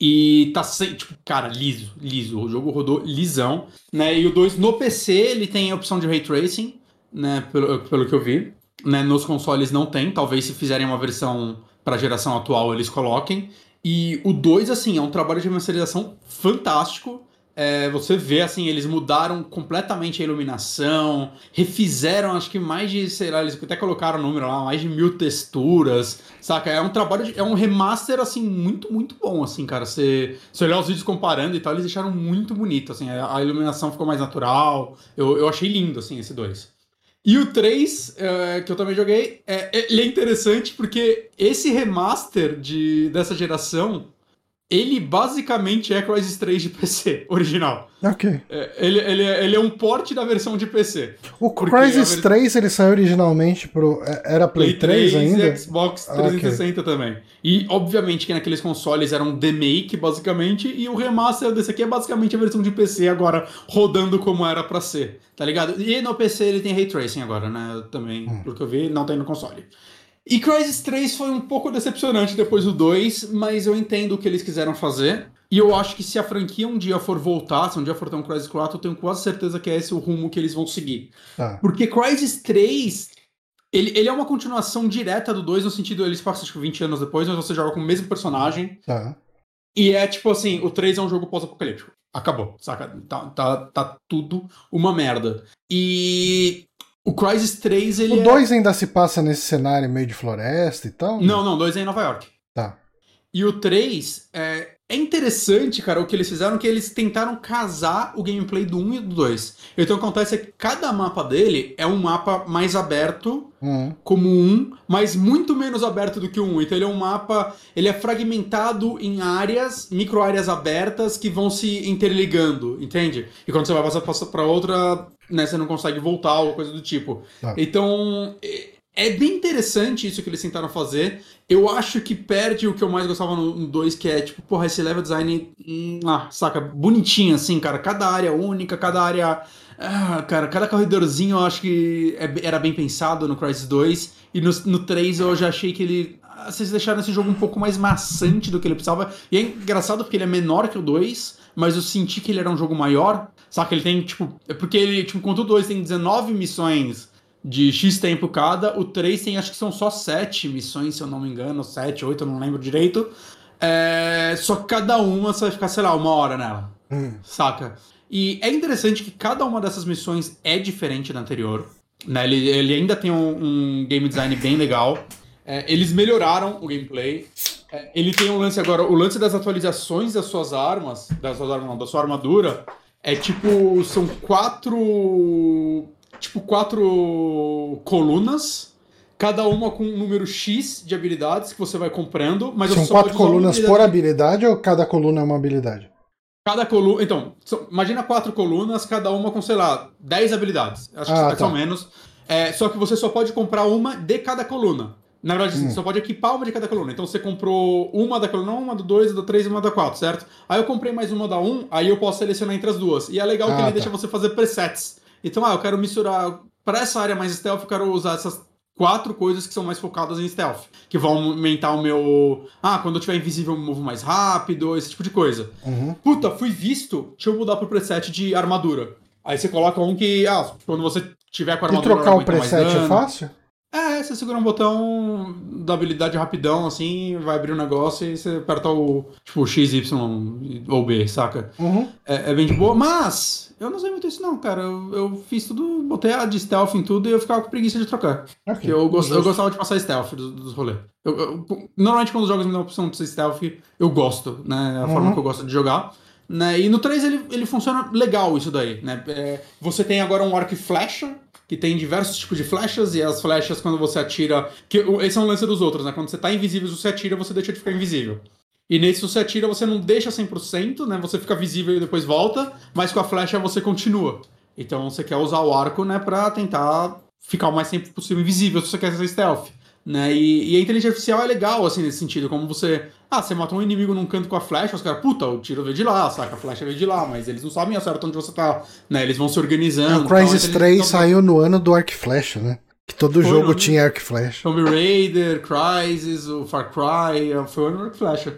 E tá sem, tipo, cara, liso, liso. O jogo rodou lisão, né? E o 2 no PC, ele tem a opção de ray tracing, né? Pelo, pelo que eu vi. Né? Nos consoles não tem, talvez se fizerem uma versão para geração atual eles coloquem. E o 2, assim, é um trabalho de remasterização fantástico é, você vê, assim, eles mudaram completamente a iluminação, refizeram, acho que mais de, sei lá, eles até colocaram o número lá, mais de mil texturas, saca? É um trabalho, de, é um remaster, assim, muito, muito bom, assim, cara. Você, você olhar os vídeos comparando e tal, eles deixaram muito bonito, assim, a, a iluminação ficou mais natural. Eu, eu achei lindo, assim, esse 2. E o 3, é, que eu também joguei, é, ele é interessante porque esse remaster de, dessa geração ele basicamente é Crysis 3 de PC *laughs* original. Ok. É, ele, ele, ele é um port da versão de PC. O Crysis 3 ele saiu originalmente pro. É, era Play, Play 3, 3 ainda? E Xbox 360 okay. também. E obviamente que naqueles consoles era um demake, basicamente, e o remaster desse aqui é basicamente a versão de PC agora rodando como era para ser. Tá ligado? E no PC ele tem ray tracing agora, né? Também, hum. porque eu vi, não tem no console. E Crysis 3 foi um pouco decepcionante depois do 2, mas eu entendo o que eles quiseram fazer. E eu acho que se a franquia um dia for voltar, se um dia for ter um Crysis 4, eu tenho quase certeza que é esse o rumo que eles vão seguir. Tá. Porque Crysis 3, ele, ele é uma continuação direta do 2, no sentido, eles passam tipo 20 anos depois, mas você joga com o mesmo personagem. Tá. E é tipo assim, o 3 é um jogo pós-apocalíptico. Acabou, saca? Tá, tá, tá tudo uma merda. E o Crysis 3, ele O 2 é... ainda se passa nesse cenário meio de floresta e tal? Não, não, o 2 é em Nova York. Tá. E o 3, é, é interessante, cara, o que eles fizeram, que eles tentaram casar o gameplay do 1 e do 2. Então o que acontece é que cada mapa dele é um mapa mais aberto, uhum. como um, mas muito menos aberto do que o 1. Então ele é um mapa, ele é fragmentado em áreas, micro áreas abertas que vão se interligando, entende? E quando você vai passar para outra, né, você não consegue voltar ou coisa do tipo. Tá. Então, é bem interessante isso que eles tentaram fazer. Eu acho que perde o que eu mais gostava no 2, que é tipo, porra, esse level design, hum, ah, saca, bonitinho assim, cara. Cada área única, cada área. Ah, cara, cada corredorzinho eu acho que é era bem pensado no Crysis 2. E no, no 3 eu já achei que ele. Ah, vocês deixaram esse jogo um pouco mais maçante do que ele precisava. E é engraçado porque ele é menor que o 2, mas eu senti que ele era um jogo maior. Saca? Ele tem, tipo. É porque ele, tipo, enquanto o 2 tem 19 missões de X tempo cada. O 3 tem, acho que são só 7 missões, se eu não me engano, 7, 8, eu não lembro direito. É, só que cada uma você vai ficar, sei lá, uma hora nela. Hum. Saca? E é interessante que cada uma dessas missões é diferente da anterior. Né? Ele, ele ainda tem um, um game design bem legal. É, eles melhoraram o gameplay. É, ele tem um lance agora, o lance das atualizações das suas armas, das suas armas não, da sua armadura, é tipo, são quatro, tipo quatro colunas, cada uma com um número X de habilidades que você vai comprando, mas São quatro colunas por habilidade ou cada coluna é uma habilidade? Cada coluna. Então, são- imagina quatro colunas, cada uma com, sei lá, 10 habilidades. Acho que Ah, mais tá. ou menos. É, só que você só pode comprar uma de cada coluna. Na verdade, Hum. você só pode equipar uma de cada coluna. Então você comprou uma da coluna 1, uma do 2, da 3 e uma da 4, certo? Aí eu comprei mais uma da 1, aí eu posso selecionar entre as duas. E é legal que Ah, ele tá. deixa você fazer presets. Então, ah, eu quero misturar. Para essa área mais stealth, eu quero usar essas quatro coisas que são mais focadas em stealth. Que vão aumentar o meu. Ah, quando eu tiver invisível, eu me movo mais rápido, esse tipo de coisa. Uhum. Puta, fui visto, deixa eu mudar pro preset de armadura. Aí você coloca um que, ah, quando você tiver com a E armadura. trocar o preset é fácil? É, você segura um botão da habilidade rapidão, assim, vai abrir o negócio e você aperta o, tipo, X, Y ou B, saca? Uhum. É, é bem de boa, mas eu não usei muito isso não, cara. Eu, eu fiz tudo, botei a de stealth em tudo e eu ficava com preguiça de trocar. Ok. Porque eu, gost, eu gostava de passar stealth dos, dos rolês. Eu- eu- normalmente quando os jogos me dão a opção de ser stealth, eu gosto, né? É a forma Uhum. que eu gosto de jogar. Né? E no 3 ele, ele funciona legal isso daí, né? É, você tem agora um arco e flecha, que tem diversos tipos de flechas, e as flechas quando você atira... Que, esse é um lance dos outros, né? Quando você tá invisível, você atira, você deixa de ficar invisível. E nesse, se você atira, você não deixa 100%, né? Você fica visível e depois volta, mas com a flecha você continua. Então você quer usar o arco, né, pra tentar ficar o mais tempo possível invisível se você quer ser stealth. Né? E, e a inteligência artificial é legal, assim, nesse sentido, como você. Ah, você matou um inimigo num canto com a flecha, os caras, puta, o tiro veio de lá, saca? A flecha veio de lá, mas eles não sabem ao certo onde você tá, né? Eles vão se organizando. É, o Crysis então, a 3 inteligência- saiu no ano do Arc Flecha, né? Que todo Foi, jogo não- tinha Arc Flecha. Tomb Raider, Crysis, o Far Cry, foi o ano do Flecha.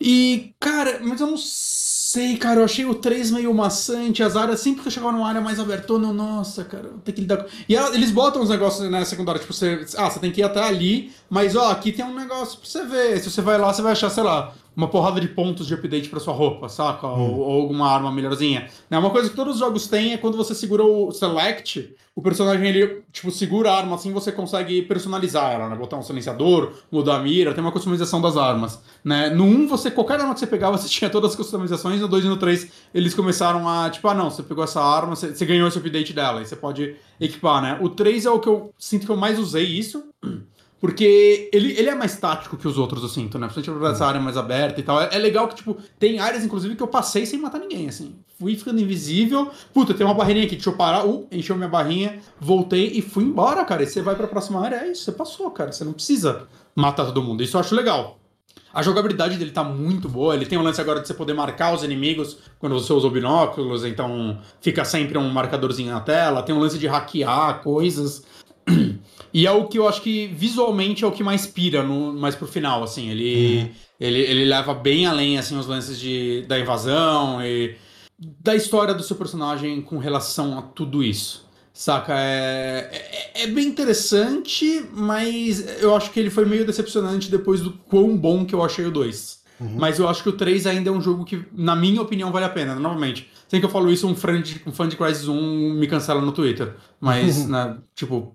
E, cara, mas eu não sei, cara, eu achei o 3 meio maçante, as áreas, sempre que eu chegava numa área mais abertona, eu, nossa, cara, tem que lidar com... E eles botam uns negócios na secundária, tipo, você, ah, você tem que ir até ali, mas, ó, aqui tem um negócio pra você ver, se você vai lá, você vai achar, sei lá, uma porrada de pontos de update pra sua roupa, saca? Ou, ou alguma arma melhorzinha. Né? Uma coisa que todos os jogos têm é quando você segura o Select, o personagem, ele, tipo, segura a arma assim, você consegue personalizar ela, né? Botar um silenciador, mudar a mira, tem uma customização das armas, né? No 1, você, qualquer arma que você pegava, *laughs* você tinha todas as customizações, no 2 e no 3, eles começaram a, tipo, ah, não, você pegou essa arma, você, você ganhou esse update dela, e você pode equipar, né? O 3 é o que eu sinto que eu mais usei isso, *clears throat* porque ele, ele é mais tático que os outros, eu sinto, né? Principalmente pra essa área mais aberta e tal. É, é legal que, tipo, tem áreas, inclusive, que eu passei sem matar ninguém, assim. Fui ficando invisível. Puta, tem uma barreirinha aqui, deixa eu parar. Uh, encheu minha barrinha, voltei e fui embora, cara. E você vai pra próxima área, é isso, você passou, cara. Você não precisa matar todo mundo. Isso eu acho legal. A jogabilidade dele tá muito boa. Ele tem um lance agora de você poder marcar os inimigos quando você usa o binóculos, então fica sempre um marcadorzinho na tela. Tem um lance de hackear coisas. *clears throat* E é o que eu acho que visualmente é o que mais pira no, mais pro final, assim. Ele, ele, ele leva bem além, assim, os lances de, da invasão e da história do seu personagem com relação a tudo isso. Saca? É, é, é bem interessante, mas eu acho que ele foi meio decepcionante depois do quão bom que eu achei o 2. Mas eu acho que o 3 ainda é um jogo que, na minha opinião, vale a pena. Novamente, sempre que eu falo isso, um de, um fã de Crysis 1 me cancela no Twitter. Mas, né, tipo,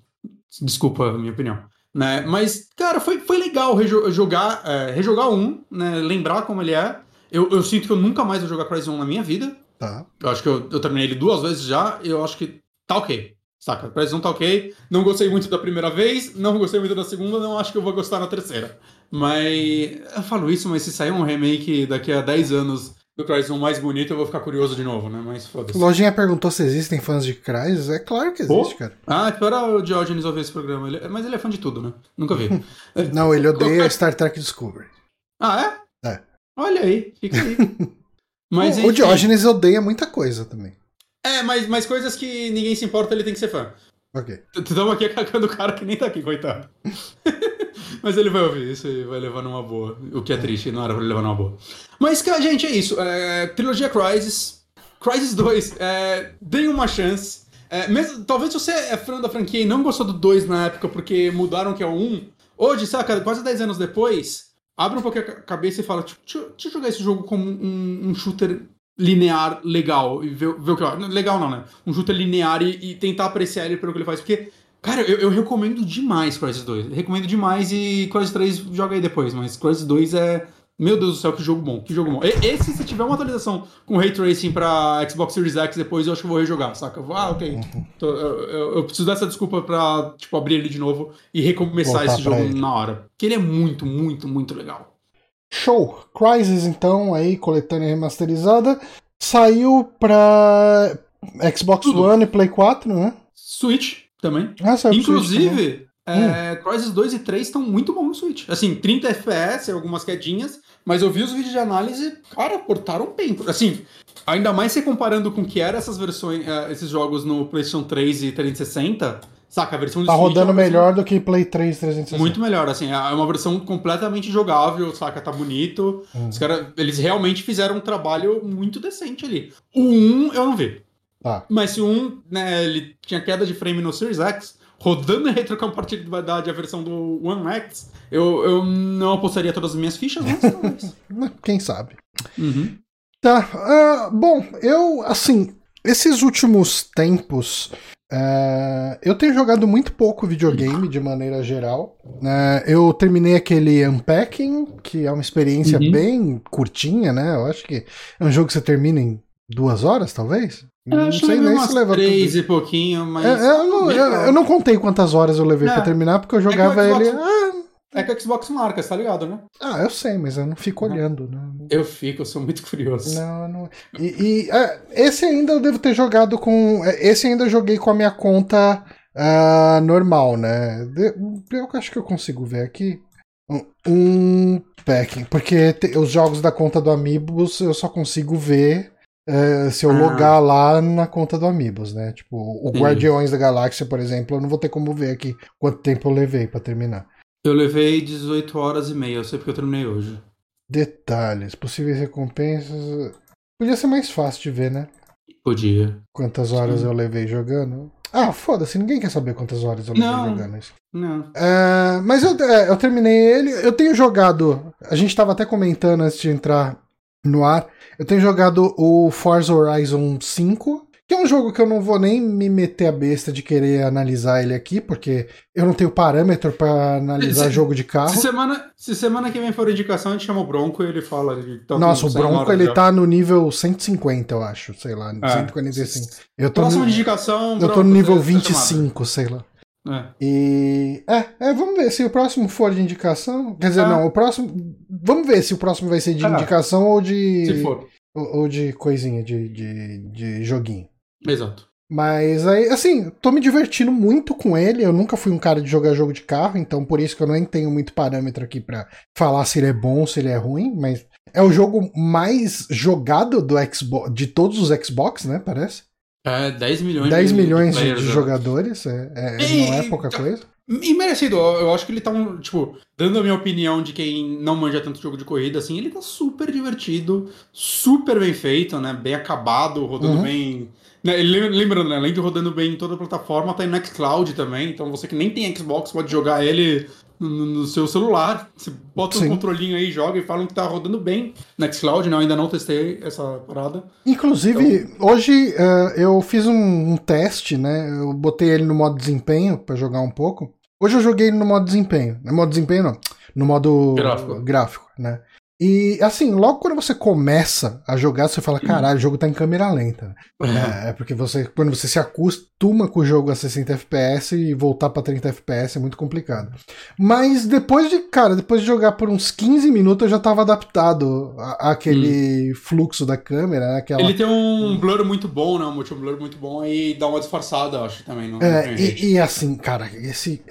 desculpa a minha opinião. Né? Mas, cara, foi, foi legal rejo jogar, é, rejogar um, né? lembrar como ele é. Eu, eu sinto que eu nunca mais vou jogar Crysis 1 na minha vida. Tá. Eu acho que eu, eu terminei ele duas vezes já, e eu acho que tá ok. Saca? Crysis 1 tá ok. Não gostei muito da primeira vez, não gostei muito da segunda, não acho que eu vou gostar na terceira. Mas. Eu falo isso, mas se sair um remake daqui a 10 anos do Crysis 1 mais bonito, eu vou ficar curioso de novo, né? Mas foda-se. Lojinha perguntou se existem fãs de Crysis. É claro que existe, Pô. cara. Ah, espera o Diogenes ouvir esse programa. Ele- mas ele é fã de tudo, né? Nunca vi. *laughs* Não, ele odeia Star Trek Discovery. ah, é? É. Olha aí, fica aí. *laughs* Mas, o, o. Diógenes odeia muita coisa também. É, mas, mas coisas que ninguém se importa, ele tem que ser fã. Ok. Estamos aqui *laughs* cagando o cara que nem tá aqui, coitado. Mas ele vai ouvir isso e vai levar numa boa. O que é triste, não era pra ele levar numa boa. Mas, cara, gente, é isso. É, trilogia Crysis. Crysis 2, é, deem uma chance. É, mesmo, talvez você é fã da franquia e não gostou do 2 na época porque mudaram que é o 1. Hoje, saca, quase 10 anos depois, abre um pouquinho a cabeça e fala, deixa, deixa eu jogar esse jogo como um, um shooter linear legal e ver, ver o que. Legal não, né? Um shooter linear e, e, tentar apreciar ele pelo que ele faz. Porque, cara, eu, eu recomendo demais Crysis 2. Eu recomendo demais e Crysis 3 joga aí depois, mas Crysis 2 é. Meu Deus do céu, que jogo bom, que jogo bom. Esse, se tiver uma atualização com Ray Tracing pra Xbox Series X depois, eu acho que vou rejogar, saca? Ah, ok. Tô, eu, eu, eu, preciso dessa desculpa pra, tipo, abrir ele de novo e recomeçar Voltar esse jogo ele. na hora. Que ele é muito, muito, muito legal. Show! Crysis, então, aí, coletânea remasterizada. Saiu pra Xbox Tudo. One e Play 4, né? Switch também. Ah, Inclusive, é, hum. Crysis 2 e 3 estão muito bons no Switch. Assim, 30 FPS, algumas quedinhas, mas eu vi os vídeos de análise, cara, portaram bem. Assim, ainda mais se comparando com o que eram essas versões, uh, esses jogos no PlayStation 3 e 360 Saca, a versão Tá rodando é melhor do que Play 3 360. Muito melhor, assim, é uma versão completamente jogável, saca, tá bonito. Hum. Os caras, eles realmente fizeram um trabalho muito decente ali. O 1 eu não vi. Tá. Mas se o 1, né, ele tinha queda de frame no Series X, rodando a retrocompatibilidade a versão do One X, eu, eu não apostaria todas as minhas fichas, *laughs* mas talvez. Quem sabe. Uhum. Tá. Uh, bom, eu, assim, esses últimos tempos Uh, eu tenho jogado muito pouco videogame de maneira geral. Uh, eu terminei aquele Unpacking, que é uma experiência uhum. bem curtinha, né? Eu acho que é um jogo que você termina em duas horas, talvez. Eu não sei nem se leva três tudo. e pouquinho, mas. É, eu, não, eu, eu, não, contei quantas horas eu levei é. para terminar, porque eu é jogava é ele. Ah, é que o Xbox marca, tá ligado, né? Ah, eu sei, mas eu não fico olhando. Né? Eu fico, eu sou muito curioso. Não, não. E, e é, esse ainda eu devo ter jogado com. É, esse ainda eu joguei com a minha conta uh, normal, né? Eu acho que eu consigo ver aqui. Um packing. Porque te, os jogos da conta do Amiibos eu só consigo ver uh, se eu ah. logar lá na conta do Amiibos, né? Tipo, o Guardiões da Galáxia, por exemplo, eu não vou ter como ver aqui quanto tempo eu levei para terminar. Eu levei 18 horas e meia, eu sei porque eu terminei hoje. Detalhes, possíveis recompensas. Podia ser mais fácil de ver, né? Podia. Quantas horas Sim. eu levei jogando? Ah, foda-se, ninguém quer saber quantas horas eu levei não, jogando isso. Não. É, mas eu, é, eu terminei ele, eu tenho jogado. A gente tava até comentando antes de entrar no ar. Eu tenho jogado o Forza Horizon 5. Que é um jogo que eu não vou nem me meter a besta de querer analisar ele aqui, porque eu não tenho parâmetro para analisar *laughs* se, jogo de carro. Se semana, se semana que vem for indicação, a gente chama o Bronco e ele fala. Tá Nossa, o Bronco ele já. tá no nível 150, eu acho, sei lá, é. 145. Eu tô Próxima no, indicação, Eu tô no nível 25, sei lá. É. E. É, é, vamos ver se o próximo for de indicação. Quer dizer, ah. não, o próximo. Vamos ver se o próximo vai ser de ah. indicação ou de. Se for. Ou, ou de coisinha, de, de, de joguinho. Exato. Mas aí, assim, tô me divertindo muito com ele. Eu nunca fui um cara de jogar jogo de carro, então por isso que eu nem tenho muito parâmetro aqui para falar se ele é bom, se ele é ruim, mas é o jogo mais jogado do Xbox, de todos os Xbox, né? Parece. É, 10 milhões 10 de milhões de, de jogadores, é, é e, não é pouca coisa. E merecido, eu acho que ele tá, um, tipo, dando a minha opinião de quem não manja tanto jogo de corrida, assim, ele tá super divertido, super bem feito, né? Bem acabado, rodando uhum. bem né, lembrando, né, além de rodando bem em toda a plataforma, tá no Xcloud também. Então você que nem tem Xbox pode jogar ele no, no seu celular. Você bota Sim. um controlinho aí, joga e falam que tá rodando bem no Xcloud, né? Eu ainda não testei essa parada. Inclusive, então... hoje uh, eu fiz um, um, teste, né? Eu botei ele no modo desempenho para jogar um pouco. Hoje eu joguei ele no modo desempenho. No modo desempenho não. No modo gráfico, gráfico né? E assim, logo quando você começa a jogar, você fala, caralho, o jogo tá em câmera lenta. Uhum. É, porque você, quando você se acostuma com o jogo a 60 FPS e voltar pra 30 FPS é muito complicado. Mas depois de, cara, depois de jogar por uns 15 minutos, eu já tava adaptado àquele hum. fluxo da câmera. Né, aquela... Ele tem um blur muito bom, né? Um multi blur muito bom e dá uma disfarçada, acho também. Não, é, e, e, assim, cara, esse.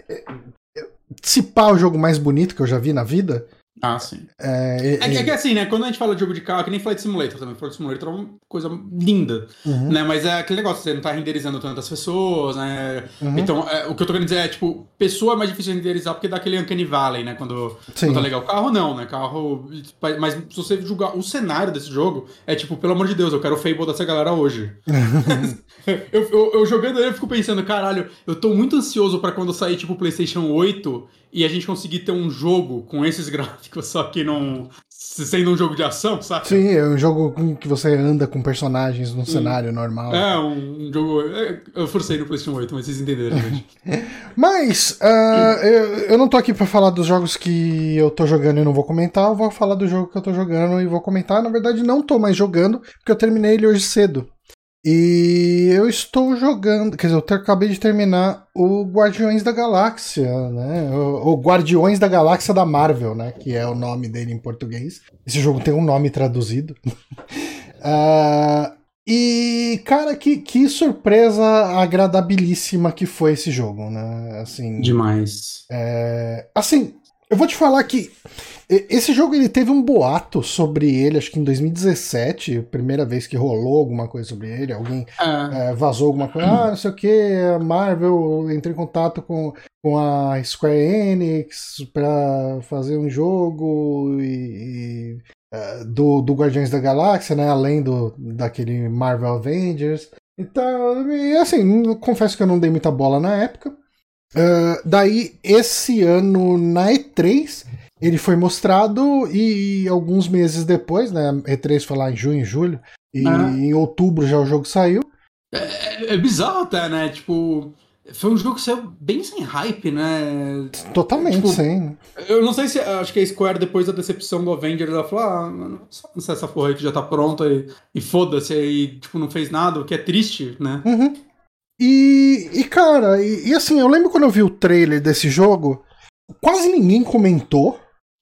Se pá o jogo mais bonito que eu já vi na vida. Ah, sim. É, É que, é que assim, né? Quando a gente fala de jogo de carro, é que nem Flight Simulator também. Flight Simulator é uma coisa linda, Uhum. né? Mas é aquele negócio, você não tá renderizando tantas pessoas, né? Uhum. Então, é, o que eu tô querendo dizer é, tipo, pessoa é mais difícil de renderizar porque dá aquele Uncanny Valley, né? Quando, Sim. quando tá legal. Carro não, né? Carro... Mas se você julgar o cenário desse jogo, é tipo, pelo amor de Deus, eu quero o Fable dessa galera hoje. *laughs* *laughs* eu, eu, eu jogando ele, eu fico pensando, caralho, eu tô muito ansioso pra quando sair, tipo, o PlayStation 8 e a gente conseguir ter um jogo com esses *laughs* gráficos, só que não. sendo um jogo de ação, sabe? Sim, é um jogo que você anda com personagens num cenário normal. É, um, um jogo. é, Eu forcei no PlayStation 8, mas vocês entenderam, gente. *laughs* Mas ah, eu, eu não tô aqui pra falar dos jogos que eu tô jogando e não vou comentar, eu vou falar do jogo que eu tô jogando e vou comentar. Na verdade, não tô mais jogando, porque eu terminei ele hoje cedo. E eu estou jogando, quer dizer, eu acabei de terminar o Guardiões da Galáxia, né? O, Guardiões da Galáxia da Marvel, né? Que é o nome dele em português. Esse jogo tem um nome traduzido. *laughs* Ah, e, cara, que, que surpresa agradabilíssima que foi esse jogo, né? Assim, Demais. é, assim, eu vou te falar que esse jogo ele teve um boato sobre ele, acho que em 2017, primeira vez que rolou alguma coisa sobre ele, alguém É, é, vazou alguma coisa, ah, não sei o que, Marvel entrou em contato com, com a Square Enix pra fazer um jogo e, e, é, do, do Guardiões da Galáxia, né, além do, daquele Marvel Avengers. Então, e assim, confesso que eu não dei muita bola na época. Uh, daí, esse ano, na E3, ele foi mostrado e alguns meses depois, né? E3 foi lá em junho, julho, e Ah. em outubro já o jogo saiu. é, é bizarro até, né? Tipo. Foi um jogo que saiu bem sem hype, né? Totalmente, Tipo, sim. Eu não sei se. Acho que a Square, depois da decepção do Avengers, ela falou: ah, só lançar essa porra aí que já tá pronta e, e foda-se, aí, tipo, não fez nada, o que é triste, né? Uhum. E, e, cara, e, e assim, eu lembro quando eu vi o trailer desse jogo, quase ninguém comentou.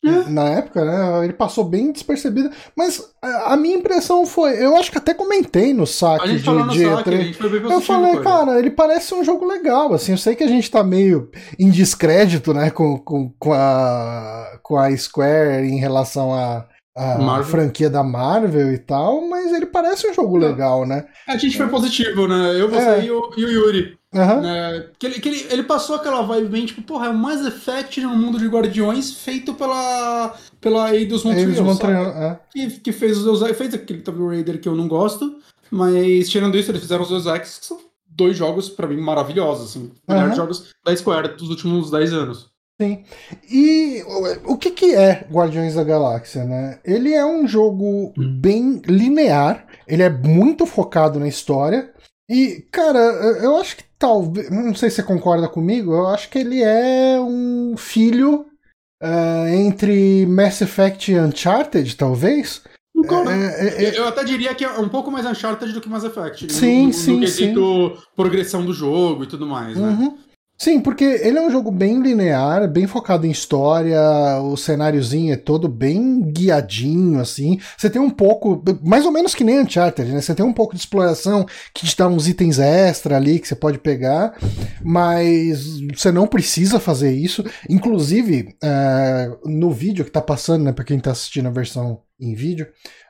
É. Na época, né? Ele passou bem despercebido. Mas a, a minha impressão foi. Eu acho que até comentei no A saque gente de, no de saque, a E3. gente Eu falei, com ele. cara, ele parece um jogo legal, assim, eu sei que a gente tá meio em descrédito, né, com, com, com, a, com a Square em relação à à Marvel. franquia da Marvel e tal, mas ele parece um jogo É. legal, né? A gente foi positivo, né? Eu, você É. e, o, e o Yuri. Aham. né? Que, ele, que ele, ele passou aquela vibe bem, tipo, porra, é o Mass Effect no mundo de Guardiões feito pela. pela Eidos Montreal. Montreal, é. que, que fez os Deus fez aquele Tomb Raider que eu não gosto, mas tirando isso, eles fizeram os Deus Ex, que são dois jogos, pra mim, maravilhosos, assim. Melhores jogos da Square dos últimos 10 anos. Sim. E o- o que, que é Guardiões da Galáxia, né? Ele é um jogo bem linear, ele é muito focado na história. E, cara, eu acho que talvez. Não sei se você concorda comigo, eu acho que ele é um filho ah, entre Mass Effect e Uncharted, talvez. É, é, é, Eu até diria que é um pouco mais Uncharted do que Mass Effect. no- Sim, no, sim, No quesito progressão do jogo e tudo mais, né? Uhum. Sim, porque ele é um jogo bem linear, bem focado em história, o cenáriozinho é todo bem guiadinho, assim. Você tem um pouco, mais ou menos que nem Uncharted, né? Você tem um pouco de exploração que te dá uns itens extra ali que você pode pegar, mas você não precisa fazer isso. Inclusive, é, no vídeo que tá passando, né, pra quem tá assistindo a versão em vídeo,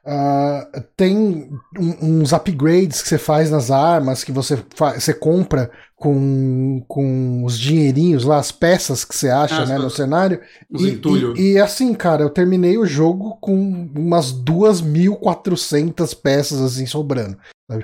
ah, tem uns upgrades que você faz nas armas, que você, você compra com, com os dinheirinhos lá, as peças que você acha Ah, né, no cenário. Os E, e, e assim, cara, eu terminei o jogo com umas 2.400 peças assim sobrando. É,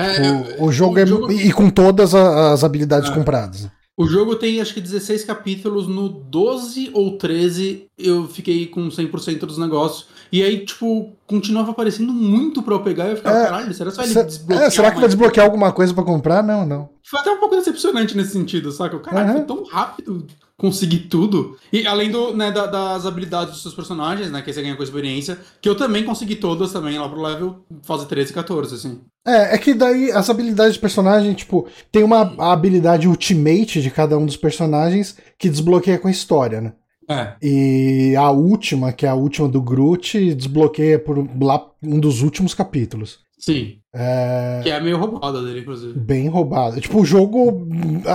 Tipo, o jogo o é. jogo- E com todas as habilidades É. compradas. O jogo tem acho que 16 capítulos, no 12 ou 13 eu fiquei com 100% dos negócios. E aí, tipo, continuava aparecendo muito pra eu pegar e eu ficava, É, caralho, será que vai Cê- desbloquear? é, será que vai desbloquear alguma coisa pra comprar? Não, não. Foi até um pouco decepcionante nesse sentido, saca? Caralho, Uhum. foi tão rápido conseguir tudo. E além do, né, da- das habilidades dos seus personagens, né? Que você ganha com experiência, que eu também consegui todas também lá pro level fase 13 e 14, assim. É, é que daí as habilidades de personagem, tipo, tem uma habilidade ultimate de cada um dos personagens que desbloqueia com a história, né? É. E a última, que é a última do Groot, desbloqueia por lá um dos últimos capítulos. Sim. É Que é meio roubada dele, inclusive. bem roubado. Tipo, o jogo,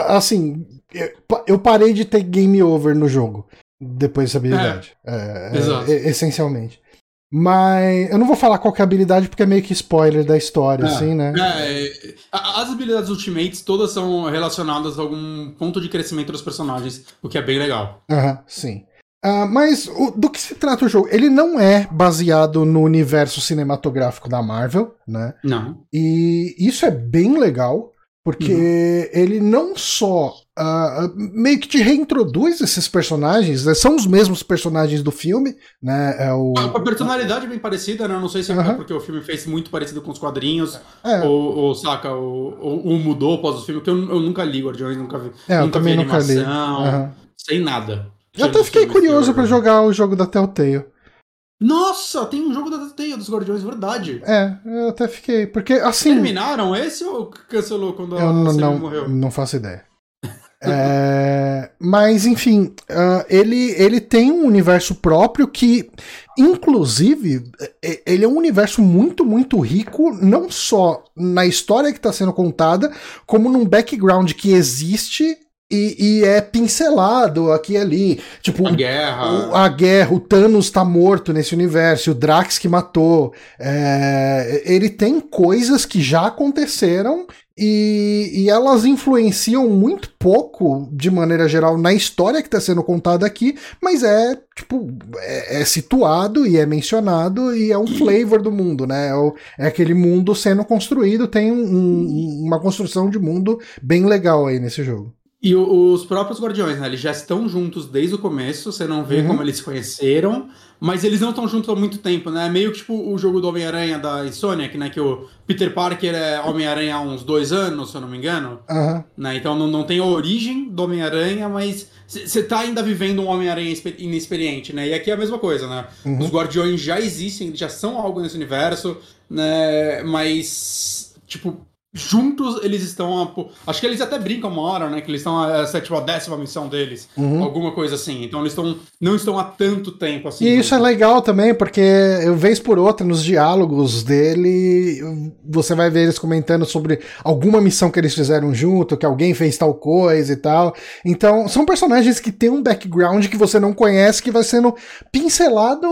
assim, eu- eu parei de ter game over no jogo. depois dessa habilidade. É, é, é, essencialmente. Mas eu não vou falar qual é a habilidade porque é meio que spoiler da história, é, assim, né? É, as habilidades Ultimates todas são relacionadas a algum ponto de crescimento dos personagens, o que é bem legal. Aham, sim. Uh, mas o, do que se trata o jogo? Ele não é baseado no universo cinematográfico da Marvel, né? Não. E isso é bem legal, porque uhum. ele não só uh, meio que te reintroduz esses personagens, né? são os mesmos personagens do filme, né? É o... A personalidade é bem parecida, né? Não sei se é uhum. porque o filme fez muito parecido com os quadrinhos, é. ou, ou, saca, ou, ou, ou mudou após o filme, que eu, eu nunca li Guardiões, nunca vi. É, nunca vi animação, nunca li. Uhum. sem nada. Eu até fiquei curioso para jogar o jogo da Telltale. Nossa, tem um jogo da Telltale dos Guardiões, verdade. É, eu até fiquei. Porque assim. Terminaram esse ou cancelou quando eu a não, não, morreu? Não faço ideia. É, mas, enfim, uh, ele, ele tem um universo próprio que, inclusive, ele é um universo muito, muito rico, não só na história que está sendo contada, como num background que existe e, e, é pincelado aqui e ali. Tipo, a guerra. O, a guerra, o Thanos tá morto nesse universo, o Drax que matou. É, ele tem coisas que já aconteceram e, e, elas influenciam muito pouco, de maneira geral, na história que está sendo contada aqui, mas é, tipo, é, é, situado e é mencionado e é um flavor do mundo, né? É, é aquele mundo sendo construído, tem um, uma construção de mundo bem legal aí nesse jogo. E os próprios Guardiões, né? Eles já estão juntos desde o começo, você não vê uhum. como eles se conheceram, mas eles não estão juntos há muito tempo, né? Meio que tipo o jogo do Homem-Aranha da Insomniac, né? Que o Peter Parker é Homem-Aranha há uns dois anos, se eu não me engano. Uhum. Né? Então não, não tem a origem do Homem-Aranha, mas você tá ainda vivendo um Homem-Aranha inexperiente, né? E aqui é a mesma coisa, né? Uhum. Os Guardiões já existem, já são algo nesse universo, né? Mas, tipo, juntos eles estão. A, acho que eles até brincam uma hora, né? Que eles estão. Essa é tipo a décima missão deles. Uhum. Alguma coisa assim. Então eles estão. Não estão há tanto tempo assim. E isso é legal também, porque eu vez por outra, nos diálogos dele, você vai ver eles comentando sobre alguma missão que eles fizeram junto, que alguém fez tal coisa e tal. Então, são personagens que têm um background que você não conhece, que vai sendo pincelado,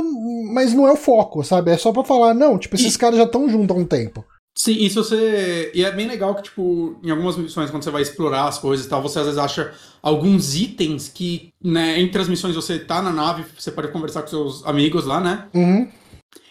mas não é o foco, sabe? É só pra falar, não, tipo, esses e... caras já estão juntos há um tempo. Sim, e se você. E é bem legal que, tipo, em algumas missões, quando você vai explorar as coisas e tal, você às vezes acha alguns itens que, né, entre as missões você tá na nave, você pode conversar com seus amigos lá, né? Uhum.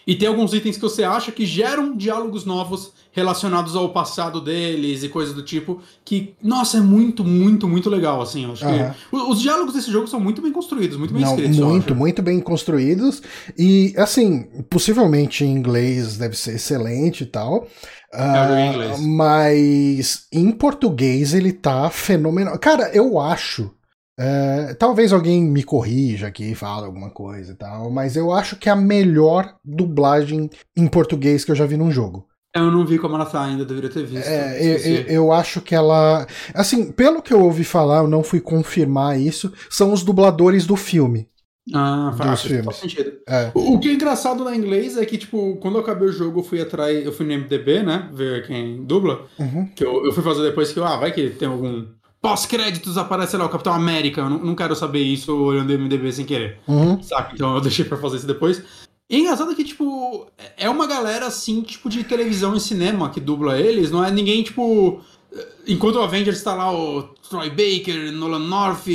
E tem alguns itens que você acha que geram diálogos novos relacionados ao passado deles e coisas do tipo, que, nossa, é muito, muito, muito legal, assim. Eu acho uhum. que os diálogos desse jogo são muito bem construídos, muito bem Não, escritos. Muito, muito bem construídos. E, assim, possivelmente em inglês deve ser excelente e tal. Uh, mas em português ele tá fenomenal. Cara, eu acho. Uh, talvez alguém me corrija aqui e fale alguma coisa e tal, mas eu acho que é a melhor dublagem em português que eu já vi num jogo. Eu não vi como ela tá ainda, deveria ter visto. É, eu, eu, acho que ela. Assim, pelo que eu ouvi falar, eu não fui confirmar isso, são os dubladores do filme. Ah, faz, sentido. É. O, que é engraçado na inglês é que, tipo, quando eu acabei o jogo, eu fui atrás, eu fui no MDB, né? Ver quem dubla. Uhum. Que eu, eu fui fazer depois que, ah, vai que tem algum. Pós-créditos aparece lá o Capitão América. Eu não, não quero saber isso olhando o MDB sem querer. Uhum. Saca? Então eu deixei pra fazer isso depois. E é engraçado que, tipo, é uma galera assim, tipo, de televisão e cinema que dubla eles, não é ninguém, tipo. Enquanto o Avengers tá lá, o Troy Baker, Nolan North,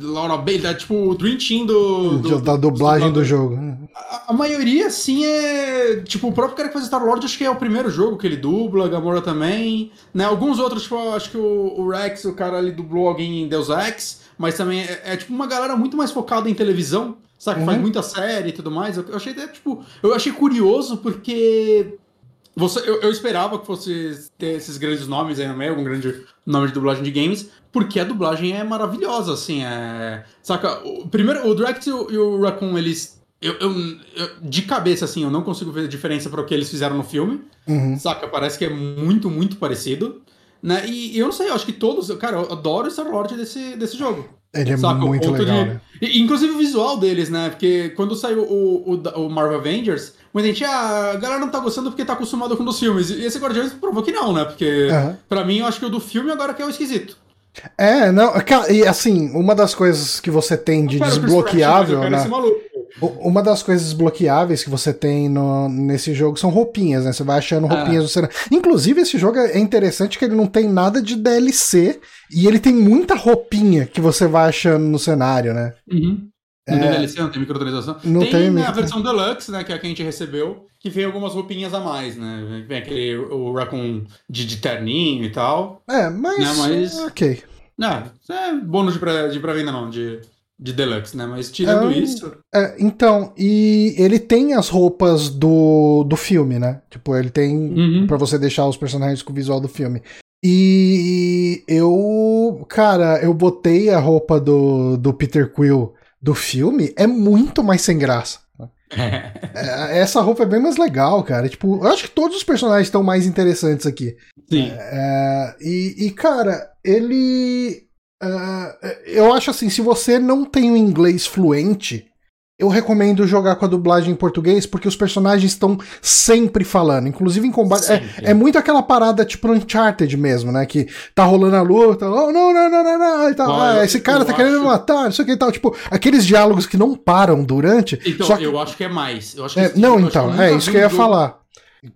Laura Bailey, tá tipo o Dream Team do. do da dublagem do, do jogo. A, a, maioria, assim, é. Tipo, o próprio cara que faz Star Lord, acho que é o primeiro jogo que ele dubla, Gamora também. Né? Alguns outros, tipo, acho que o, o Rex, o cara ali dublou alguém em Deus Ex, mas também é, é tipo uma galera muito mais focada em televisão. Sabe, uhum. faz muita série e tudo mais. Eu achei até, tipo, eu achei curioso porque você, eu, eu, esperava que fosse ter esses grandes nomes aí no meio, algum grande nome de dublagem de games, porque a dublagem é maravilhosa, assim, é... Saca, o, primeiro, o Direct e o, e o Raccoon, eles... Eu, eu, eu, de cabeça, assim, eu não consigo ver a diferença para o que eles fizeram no filme, uhum. saca? Parece que é muito, muito parecido, né? E, e eu não sei, eu acho que todos... Cara, eu adoro o Star-Lord desse, desse jogo. Ele é Saca? muito legal, de... né? Inclusive o visual deles, né? Porque quando saiu o, o, o Marvel Avengers, muita gente, ah, a galera não tá gostando porque tá acostumado com os filmes. E esse Guardiões provou que não, né? Porque, uhum. pra mim, eu acho que o do filme agora que é o esquisito. É, não, e assim, uma das coisas que você tem de desbloqueável, né? Uma das coisas desbloqueáveis que você tem no, nesse jogo são roupinhas, né? Você vai achando roupinhas ah. no cenário. Inclusive, esse jogo é interessante que ele não tem nada de DLC e ele tem muita roupinha que você vai achando no cenário, né? Uhum. Não é... tem DLC, não tem microtransação. Não tem, tem a versão Deluxe, né? Que é a que a gente recebeu, que vem algumas roupinhas a mais, né? Vem aquele o Raccoon de, de terninho e tal. É, mas. Né, mas... Ok. Não, é bônus de pré-venda, não, de, de Deluxe, né? Mas tirando é, isso. É, então, e ele tem as roupas do, do filme, né? Tipo, ele tem. Uhum. para você deixar os personagens com o visual do filme. E eu. Cara, eu botei a roupa do, do Peter Quill do filme, é muito mais sem graça. *laughs* É, essa roupa é bem mais legal, cara. Tipo, eu acho que todos os personagens estão mais interessantes aqui. Sim. É, e, e, cara, ele. Uh, eu acho assim, se você não tem o inglês fluente, eu recomendo jogar com a dublagem em português, porque os personagens estão sempre falando, inclusive em combate. É, é, muito aquela parada tipo Uncharted mesmo, né? Que tá rolando a luta, oh, não, não, não, não, não, e tal. Ah, esse cara tá acho... querendo matar, não sei o que e tal. Tipo, aqueles diálogos que não param durante. Então, que... eu acho que é mais. Eu acho é, não, então, é isso que eu ia falar.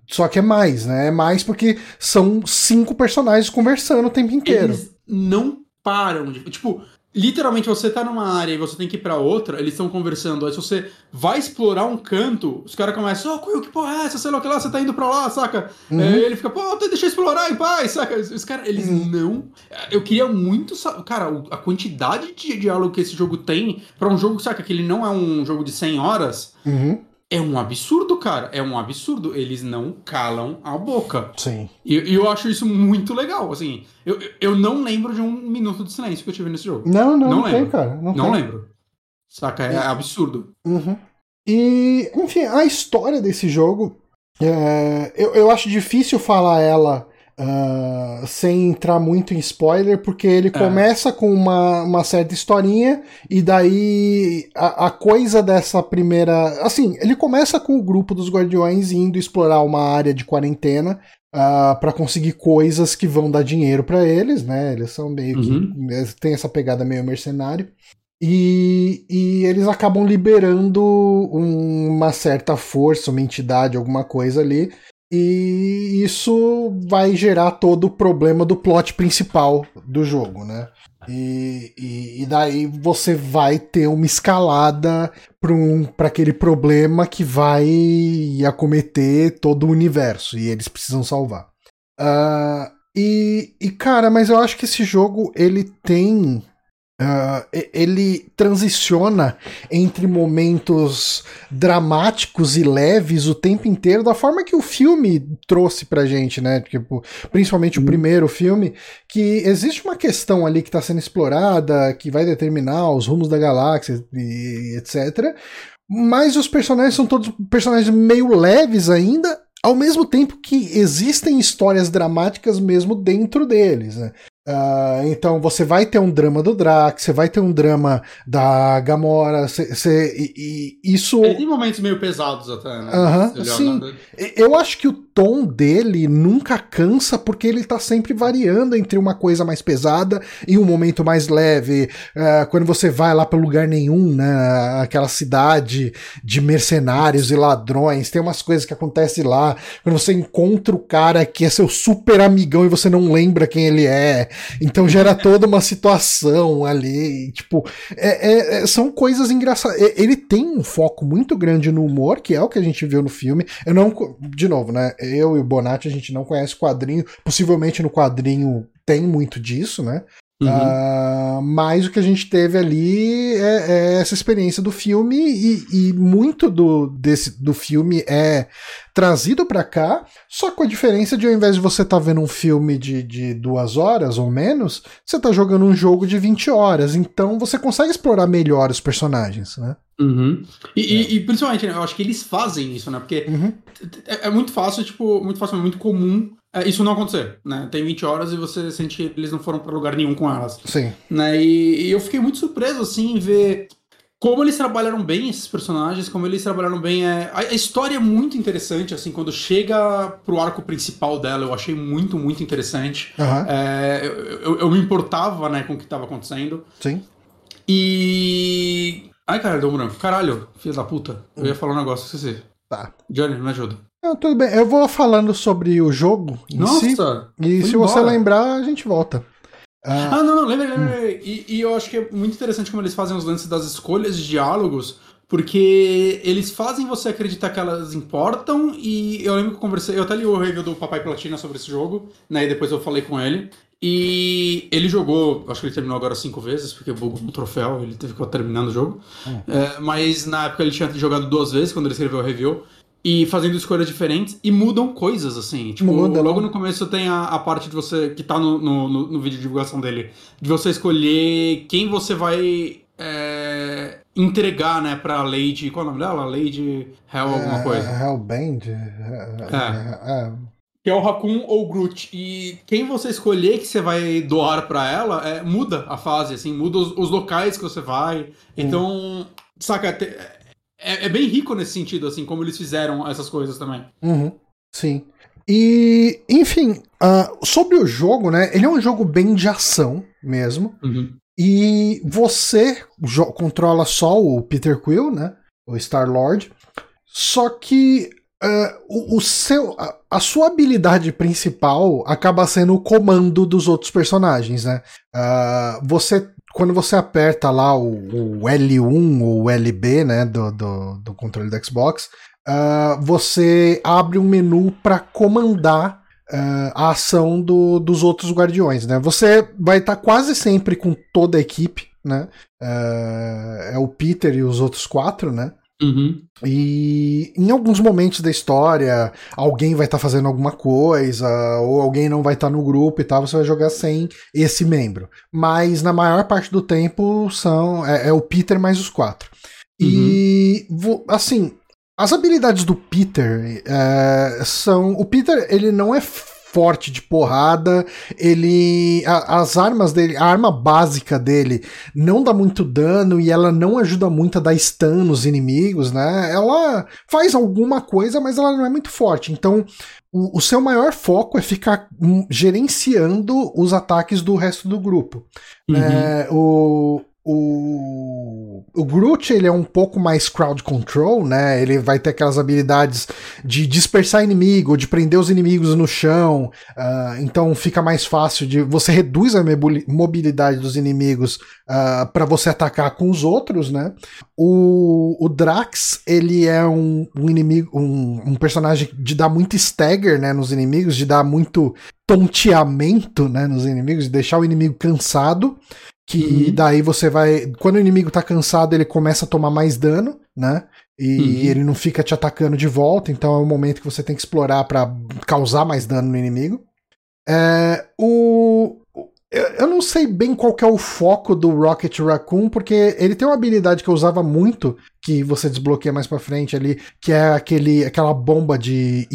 Só que é mais, né? É mais porque são cinco personagens conversando o tempo inteiro. Eles não param de. Tipo, literalmente você tá numa área e você tem que ir pra outra, eles estão conversando. Aí se você vai explorar um canto, os caras começam, oh, que porra é essa? Sei lá o que lá, você tá indo pra lá, saca? Uhum. Aí ele fica, pô, deixa eu explorar em paz, saca? Os caras, eles uhum. não. Eu queria muito. Cara, a quantidade de diálogo que esse jogo tem pra um jogo, saca? Que ele não é um jogo de 100 horas. Uhum. É um absurdo, cara. É um absurdo. Eles não calam a boca. Sim. E eu, eu acho isso muito legal. Assim, eu, eu não lembro de um minuto de silêncio que eu tive nesse jogo. Não, não, não, não lembro. tem, cara. Não, não lembro. Saca? É, é. absurdo. Uhum. E, enfim, a história desse jogo. É, eu, eu acho difícil falar ela Uh, sem entrar muito em spoiler, porque ele é. começa com uma, uma certa historinha, e daí a, a, coisa dessa primeira. Assim, ele começa com o grupo dos Guardiões indo explorar uma área de quarentena. Uh, ah, para conseguir coisas que vão dar dinheiro para eles, né? Eles são meio uhum. que. tem essa pegada meio mercenário. E, e, eles acabam liberando um, uma certa força, uma entidade, alguma coisa ali, e isso vai gerar todo o problema do plot principal do jogo, né? E, e, e daí você vai ter uma escalada para um, aquele problema que vai acometer todo o universo e eles precisam salvar. Uh, e, e cara, mas eu acho que esse jogo ele tem Uh, ele transiciona entre momentos dramáticos e leves o tempo inteiro, da forma que o filme trouxe pra gente, né? Tipo, principalmente o uhum. primeiro filme, que existe uma questão ali que está sendo explorada, que vai determinar os rumos da galáxia e etc. Mas os personagens são todos personagens meio leves ainda, ao mesmo tempo que existem histórias dramáticas mesmo dentro deles. Né? Uh, então você vai ter um drama do Drax, você vai ter um drama da Gamora, cê, cê, e, e isso. Ele tem momentos meio pesados até, né? Uh -huh, sim. Eu acho que o tom dele nunca cansa porque ele tá sempre variando entre uma coisa mais pesada e um momento mais leve. Uh, quando você vai lá para lugar nenhum, né? Aquela cidade de mercenários e ladrões, tem umas coisas que acontecem lá. Quando você encontra o cara que é seu super amigão e você não lembra quem ele é. Então gera toda uma situação ali. Tipo, é, é, é, são coisas engraçadas. Ele tem um foco muito grande no humor, que é o que a gente viu no filme. Eu não. De novo, né? Eu e o Bonatti, a gente não conhece quadrinho. Possivelmente no quadrinho tem muito disso, né? Uhum. Uh, mas o que a gente teve ali é, é essa experiência do filme e, e, muito do, desse, do filme é trazido para cá, só com a diferença de ao invés de você estar tá vendo um filme de, de duas horas ou menos, você tá jogando um jogo de 20 horas, então você consegue explorar melhor os personagens, né? Uhum. E, é. e, e, principalmente, né, eu acho que eles fazem isso, né? Porque uhum. é, é, muito fácil, tipo, muito fácil, muito comum é, isso não acontecer, né? Tem 20 horas e você sente que eles não foram para lugar nenhum com elas. Sim. Né? E, e, eu fiquei muito surpreso, assim, em ver como eles trabalharam bem esses personagens, como eles trabalharam bem. É... A, a, história é muito interessante, assim, quando chega pro arco principal dela, eu achei muito, muito interessante. Uhum. Eu, eu, eu, me importava, né, com o que tava acontecendo. Sim. E. Ai, cara, deu um branco. Caralho, filho da puta. Eu ia falar um negócio, esqueci. Tá. Johnny, me ajuda. Não, tudo bem. Eu vou falando sobre o jogo em Nossa, si. E se embora. você lembrar, a gente volta. Ah, ah não, não, lembra, lembra. Hum. E, e, eu acho que é muito interessante como eles fazem os lances das escolhas de diálogos, porque eles fazem você acreditar que elas importam, e eu lembro que eu conversei, eu até li o review do Papai Platina sobre esse jogo, né, e depois eu falei com ele, e ele jogou, acho que ele terminou agora cinco vezes, porque bugou um troféu, ele teve que ficar terminando o jogo, hum. é, mas na época ele tinha jogado duas vezes, quando ele escreveu o review, e fazendo escolhas diferentes e mudam coisas, assim. Tipo, Muda, logo no começo tem a, a, parte de você, que tá no, no, no, vídeo de divulgação dele, de você escolher quem você vai é, entregar, né, pra Lady. Qual é o nome dela? Lady Hell alguma é, coisa. Hellband? É. Que é o Raccoon ou o Groot. E quem você escolher que você vai doar para ela, é, muda a fase, assim, muda os, os locais que você vai. Então, hum. saca, é, é, bem rico nesse sentido, assim, como eles fizeram essas coisas também. Uhum, sim. E, enfim, uh, sobre o jogo, né? Ele é um jogo bem de ação mesmo. Uhum. E você controla só o Peter Quill, né? O Star-Lord. Só que uh, o, o, seu, a, a, sua habilidade principal acaba sendo o comando dos outros personagens, né? Uh, você quando você aperta lá o, o L1 ou LB, né, do, do, do controle do Xbox, uh, você abre um menu para comandar uh, a ação do, dos outros guardiões, né? Você vai estar tá quase sempre com toda a equipe, né? É o Peter e os outros quatro, né? Uhum. E em alguns momentos da história, alguém vai estar tá fazendo alguma coisa, ou alguém não vai estar tá no grupo e tal, você vai jogar sem esse membro. Mas na maior parte do tempo são é, é o Peter mais os quatro. Uhum. E assim, as habilidades do Peter é, são. O Peter, ele não é forte de porrada. Ele. A, as armas dele, a arma básica dele não dá muito dano e ela não ajuda muito a dar stun nos inimigos, né? Ela faz alguma coisa, mas ela não é muito forte. Então, o, seu maior foco é ficar hum, gerenciando os ataques do resto do grupo. Uhum. É, o, o, o Groot ele é um pouco mais crowd control, né? Ele vai ter aquelas habilidades de dispersar inimigo, de prender os inimigos no chão. Uh, então fica mais fácil de você reduz a mobilidade dos inimigos uh, ah, para você atacar com os outros, né? O, o Drax ele é um, um inimigo, um, um personagem de dar muito stagger, né? Nos inimigos, de dar muito tonteamento, né? Nos inimigos, de deixar o inimigo cansado que uhum. daí você vai. Quando o inimigo tá cansado, ele começa a tomar mais dano, né? E uhum. ele não fica te atacando de volta, então é o momento que você tem que explorar para causar mais dano no inimigo. É, o, eu não sei bem qual é o foco do Rocket Raccoon, porque ele tem uma habilidade que eu usava muito, que você desbloqueia mais pra frente ali, que é aquele, aquela bomba de,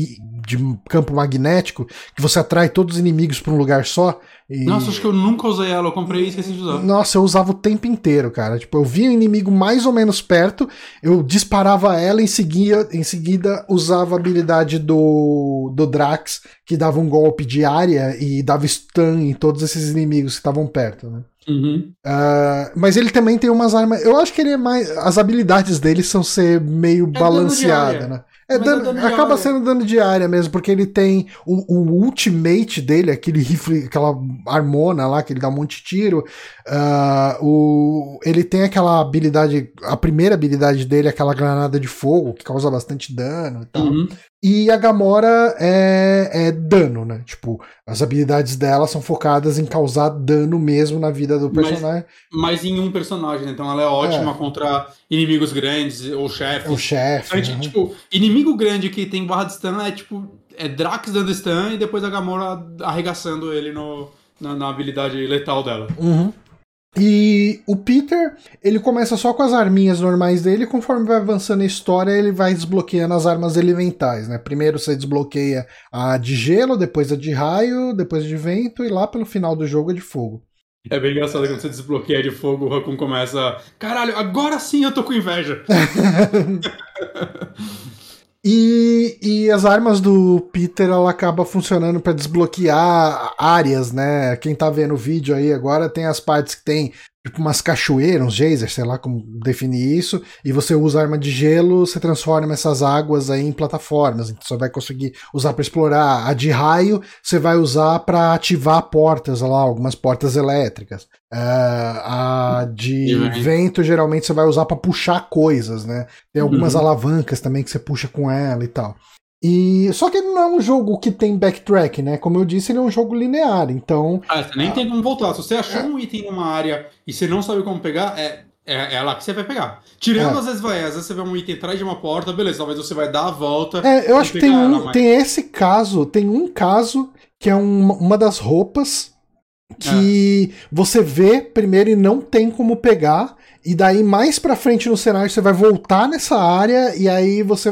de campo magnético, que você atrai todos os inimigos pra um lugar só. E... Nossa, acho que eu nunca usei ela, eu comprei e esqueci de usar. Nossa, eu usava o tempo inteiro, cara. Tipo, eu via o inimigo mais ou menos perto, eu disparava ela, em seguida, em seguida usava a habilidade do, do Drax, que dava um golpe de área e dava stun em todos esses inimigos que estavam perto, né? Uhum. Uh, mas ele também tem umas armas. Eu acho que ele é mais. As habilidades dele são ser meio é balanceada, né? É, dano, é dano acaba sendo dano de área mesmo, porque ele tem o, o, ultimate dele, aquele rifle, aquela armona lá que ele dá um monte de tiro. Uh, o, ele tem aquela habilidade, a primeira habilidade dele, aquela granada de fogo, que causa bastante dano e tal. Uhum. E a Gamora é, é, dano, né? Tipo, as habilidades dela são focadas em causar dano mesmo na vida do personagem. Mas, mas em um personagem, né? Então ela é ótima é. contra inimigos grandes ou chefes. O chefe. Uhum. Tipo, inimigo grande que tem barra de stun é tipo. É Drax dando stun e depois a Gamora arregaçando ele no, na, na habilidade letal dela. Uhum. E o Peter, ele começa só com as arminhas normais dele, conforme vai avançando a história, ele vai desbloqueando as armas elementais, né? Primeiro você desbloqueia a de gelo, depois a de raio, depois a de vento e lá pelo final do jogo a de fogo. É bem engraçado quando você desbloqueia de fogo, o Raccoon começa. Caralho, agora sim eu tô com inveja. *laughs* E, e as armas do Peter ela acaba funcionando para desbloquear áreas, né? Quem tá vendo o vídeo aí agora tem as partes que tem tipo umas cachoeiras, uns geysers, sei lá como definir isso, e você usa arma de gelo, você transforma essas águas aí em plataformas, então você vai conseguir usar para explorar. A de raio você vai usar para ativar portas lá, algumas portas elétricas. Uh, a de vento geralmente você vai usar para puxar coisas, né? Tem algumas uhum. alavancas também que você puxa com ela e tal. E só que ele não é um jogo que tem backtrack, né? Como eu disse, ele é um jogo linear, então. Ah, você nem ah, tem como voltar. Se você achou é... um item numa área e você não sabe como pegar, é, é, é lá que você vai pegar. Tirando é. às vezes vai, às vezes você vê um item atrás de uma porta, beleza, talvez você vai dar a volta. É, eu acho que tem um, tem esse caso, tem um caso que é um, uma das roupas que é. você vê primeiro e não tem como pegar. E daí mais pra frente no cenário você vai voltar nessa área e aí você.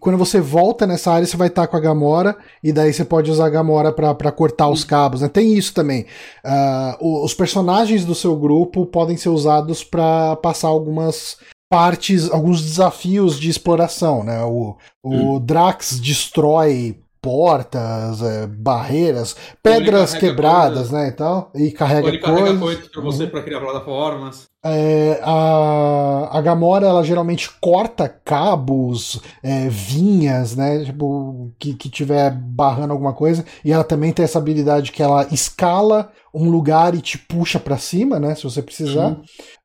Quando você volta nessa área você vai estar com a Gamora e daí você pode usar a Gamora para cortar os cabos. Né? Tem isso também. Uh, os personagens do seu grupo podem ser usados para passar algumas partes, alguns desafios de exploração. Né? O, o hum. Drax destrói portas, é, barreiras, pedras quebradas, coisas. né, e tal, e carrega ele coisas. carrega coisas para você uhum. para criar plataformas. É, a, a Gamora, ela geralmente corta cabos, é, vinhas, né, tipo, que, que tiver barrando alguma coisa, e ela também tem essa habilidade que ela escala um lugar e te puxa para cima, né, se você precisar.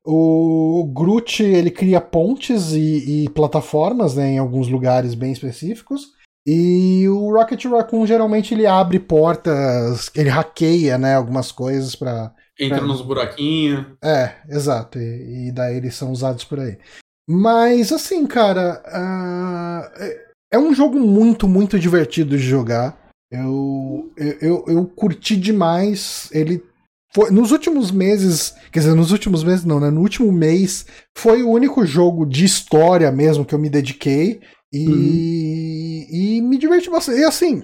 O Groot, ele cria pontes e, e plataformas, né, em alguns lugares bem específicos. E o Rocket Raccoon geralmente ele abre portas, ele hackeia, né, algumas coisas para entra pra... nos buraquinhos. É, exato. E, e, daí eles são usados por aí. Mas assim, cara, uh, é um jogo muito, muito divertido de jogar. Eu, eu, eu curti demais. Ele foi, nos últimos meses, quer dizer, nos últimos meses não, né? No último mês foi o único jogo de história mesmo que eu me dediquei. E, uhum. e me diverti bastante. E assim,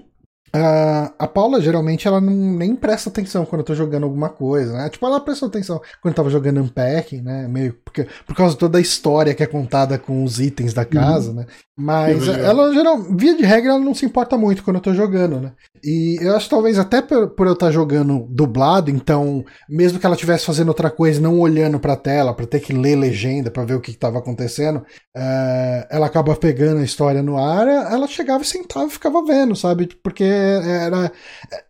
Uh, a Paula geralmente ela não nem presta atenção quando eu tô jogando alguma coisa, né? Tipo, ela prestou atenção quando eu tava jogando Unpacking, né? Meio porque, por causa de toda a história que é contada com os itens da casa, uhum. né? Mas ela, geral, via de regra, ela não se importa muito quando eu tô jogando, né? E eu acho talvez até por, por eu estar tá jogando dublado, então, mesmo que ela estivesse fazendo outra coisa, não olhando pra tela, pra ter que ler legenda pra ver o que, que tava acontecendo, uh, ela acaba pegando a história no ar, ela chegava e sentava e ficava vendo, sabe? Porque era.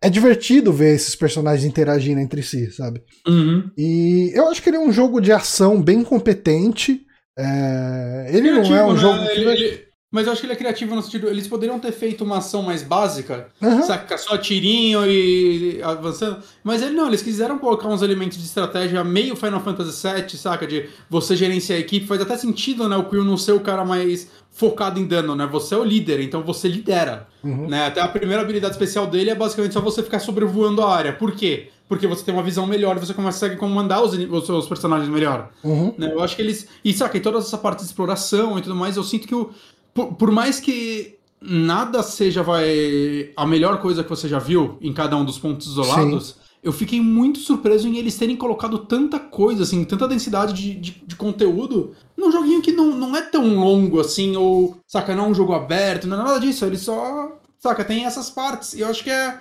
É divertido ver esses personagens interagindo entre si, sabe? Uhum. E eu acho que ele é um jogo de ação bem competente. É... Ele Criativo, não é um né? jogo. Ele, ele, mas eu acho que ele é criativo no sentido. Eles poderiam ter feito uma ação mais básica, uhum. saca? Só tirinho e avançando. Mas ele não, eles quiseram colocar uns elementos de estratégia meio Final Fantasy VII, saca? De você gerenciar a equipe. Faz até sentido, né? O Quill não ser o cara mais focado em dano, né? Você é o líder, então você lidera. Uhum. Né? Até a primeira habilidade especial dele é basicamente só você ficar sobrevoando a área. Por quê? Porque você tem uma visão melhor, você consegue comandar os, os seus personagens melhor. Uhum. Né? Eu acho que eles. E saca, em toda essa parte de exploração e tudo mais, eu sinto que o por, por mais que nada seja vai a melhor coisa que você já viu em cada um dos pontos isolados, Sim. eu fiquei muito surpreso em eles terem colocado tanta coisa, assim, tanta densidade de, de, de, conteúdo num joguinho que não, não é tão longo assim, ou, saca, não é um jogo aberto, não é nada disso, ele só, saca, tem essas partes. E eu acho que é.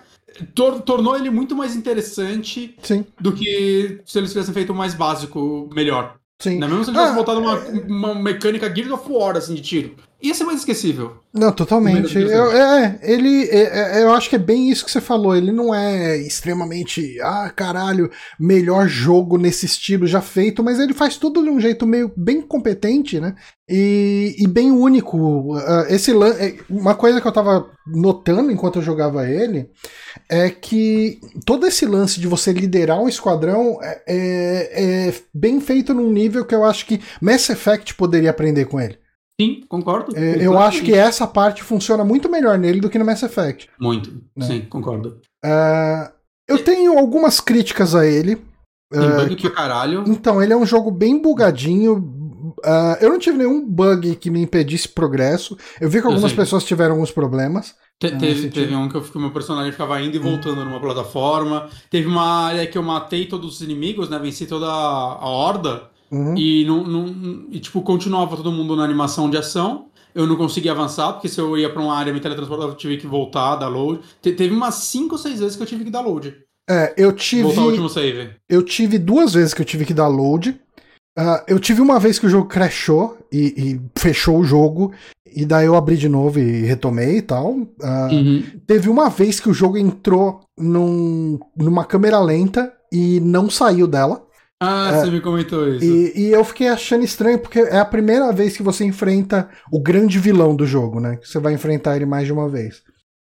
Tor tornou ele muito mais interessante Sim. do que se eles tivessem feito mais básico melhor. Sim. Não é mesmo se ele tivesse ah, voltado uma, uma mecânica Gears of War, assim, de tiro ia ser mais esquecível. Não, totalmente. Eu, é, ele, é, é, eu acho que é bem isso que você falou. Ele não é extremamente, ah, caralho, melhor jogo nesse estilo já feito, mas ele faz tudo de um jeito meio bem competente, né? E, e bem único. Uh, esse é, uma coisa que eu tava notando enquanto eu jogava ele é que todo esse lance de você liderar um esquadrão é, é, é bem feito num nível que eu acho que Mass Effect poderia aprender com ele. Sim, concordo. É, eu acho que essa parte funciona muito melhor nele do que no Mass Effect. Muito, né? sim, concordo. Uh, eu tenho algumas críticas a ele. Tem uh, bug que, caralho. Então, ele é um jogo bem bugadinho. Uh, eu não tive nenhum bug que me impedisse progresso. Eu vi que algumas pessoas tiveram alguns problemas. Te, ah, teve, teve um que, o meu personagem ficava indo e voltando hum. numa plataforma. Teve uma área que eu matei todos os inimigos, né? Venci toda a horda. Uhum. E, não, não, e, tipo, continuava todo mundo na animação de ação. Eu não conseguia avançar, porque se eu ia pra uma área me teletransportava, eu tive que voltar, dar load. Te, teve umas 5 ou 6 vezes que eu tive que dar load. É, eu tive. Voltar ao último save. Eu tive duas vezes que eu tive que dar load. Uh, eu tive uma vez que o jogo crashou e, e, fechou o jogo, e daí eu abri de novo e retomei e tal. Uh, uhum. Teve uma vez que o jogo entrou num, numa câmera lenta e não saiu dela. Ah, uh, você me comentou isso. E, e, eu fiquei achando estranho, porque é a primeira vez que você enfrenta o grande vilão do jogo, né? Você vai enfrentar ele mais de uma vez.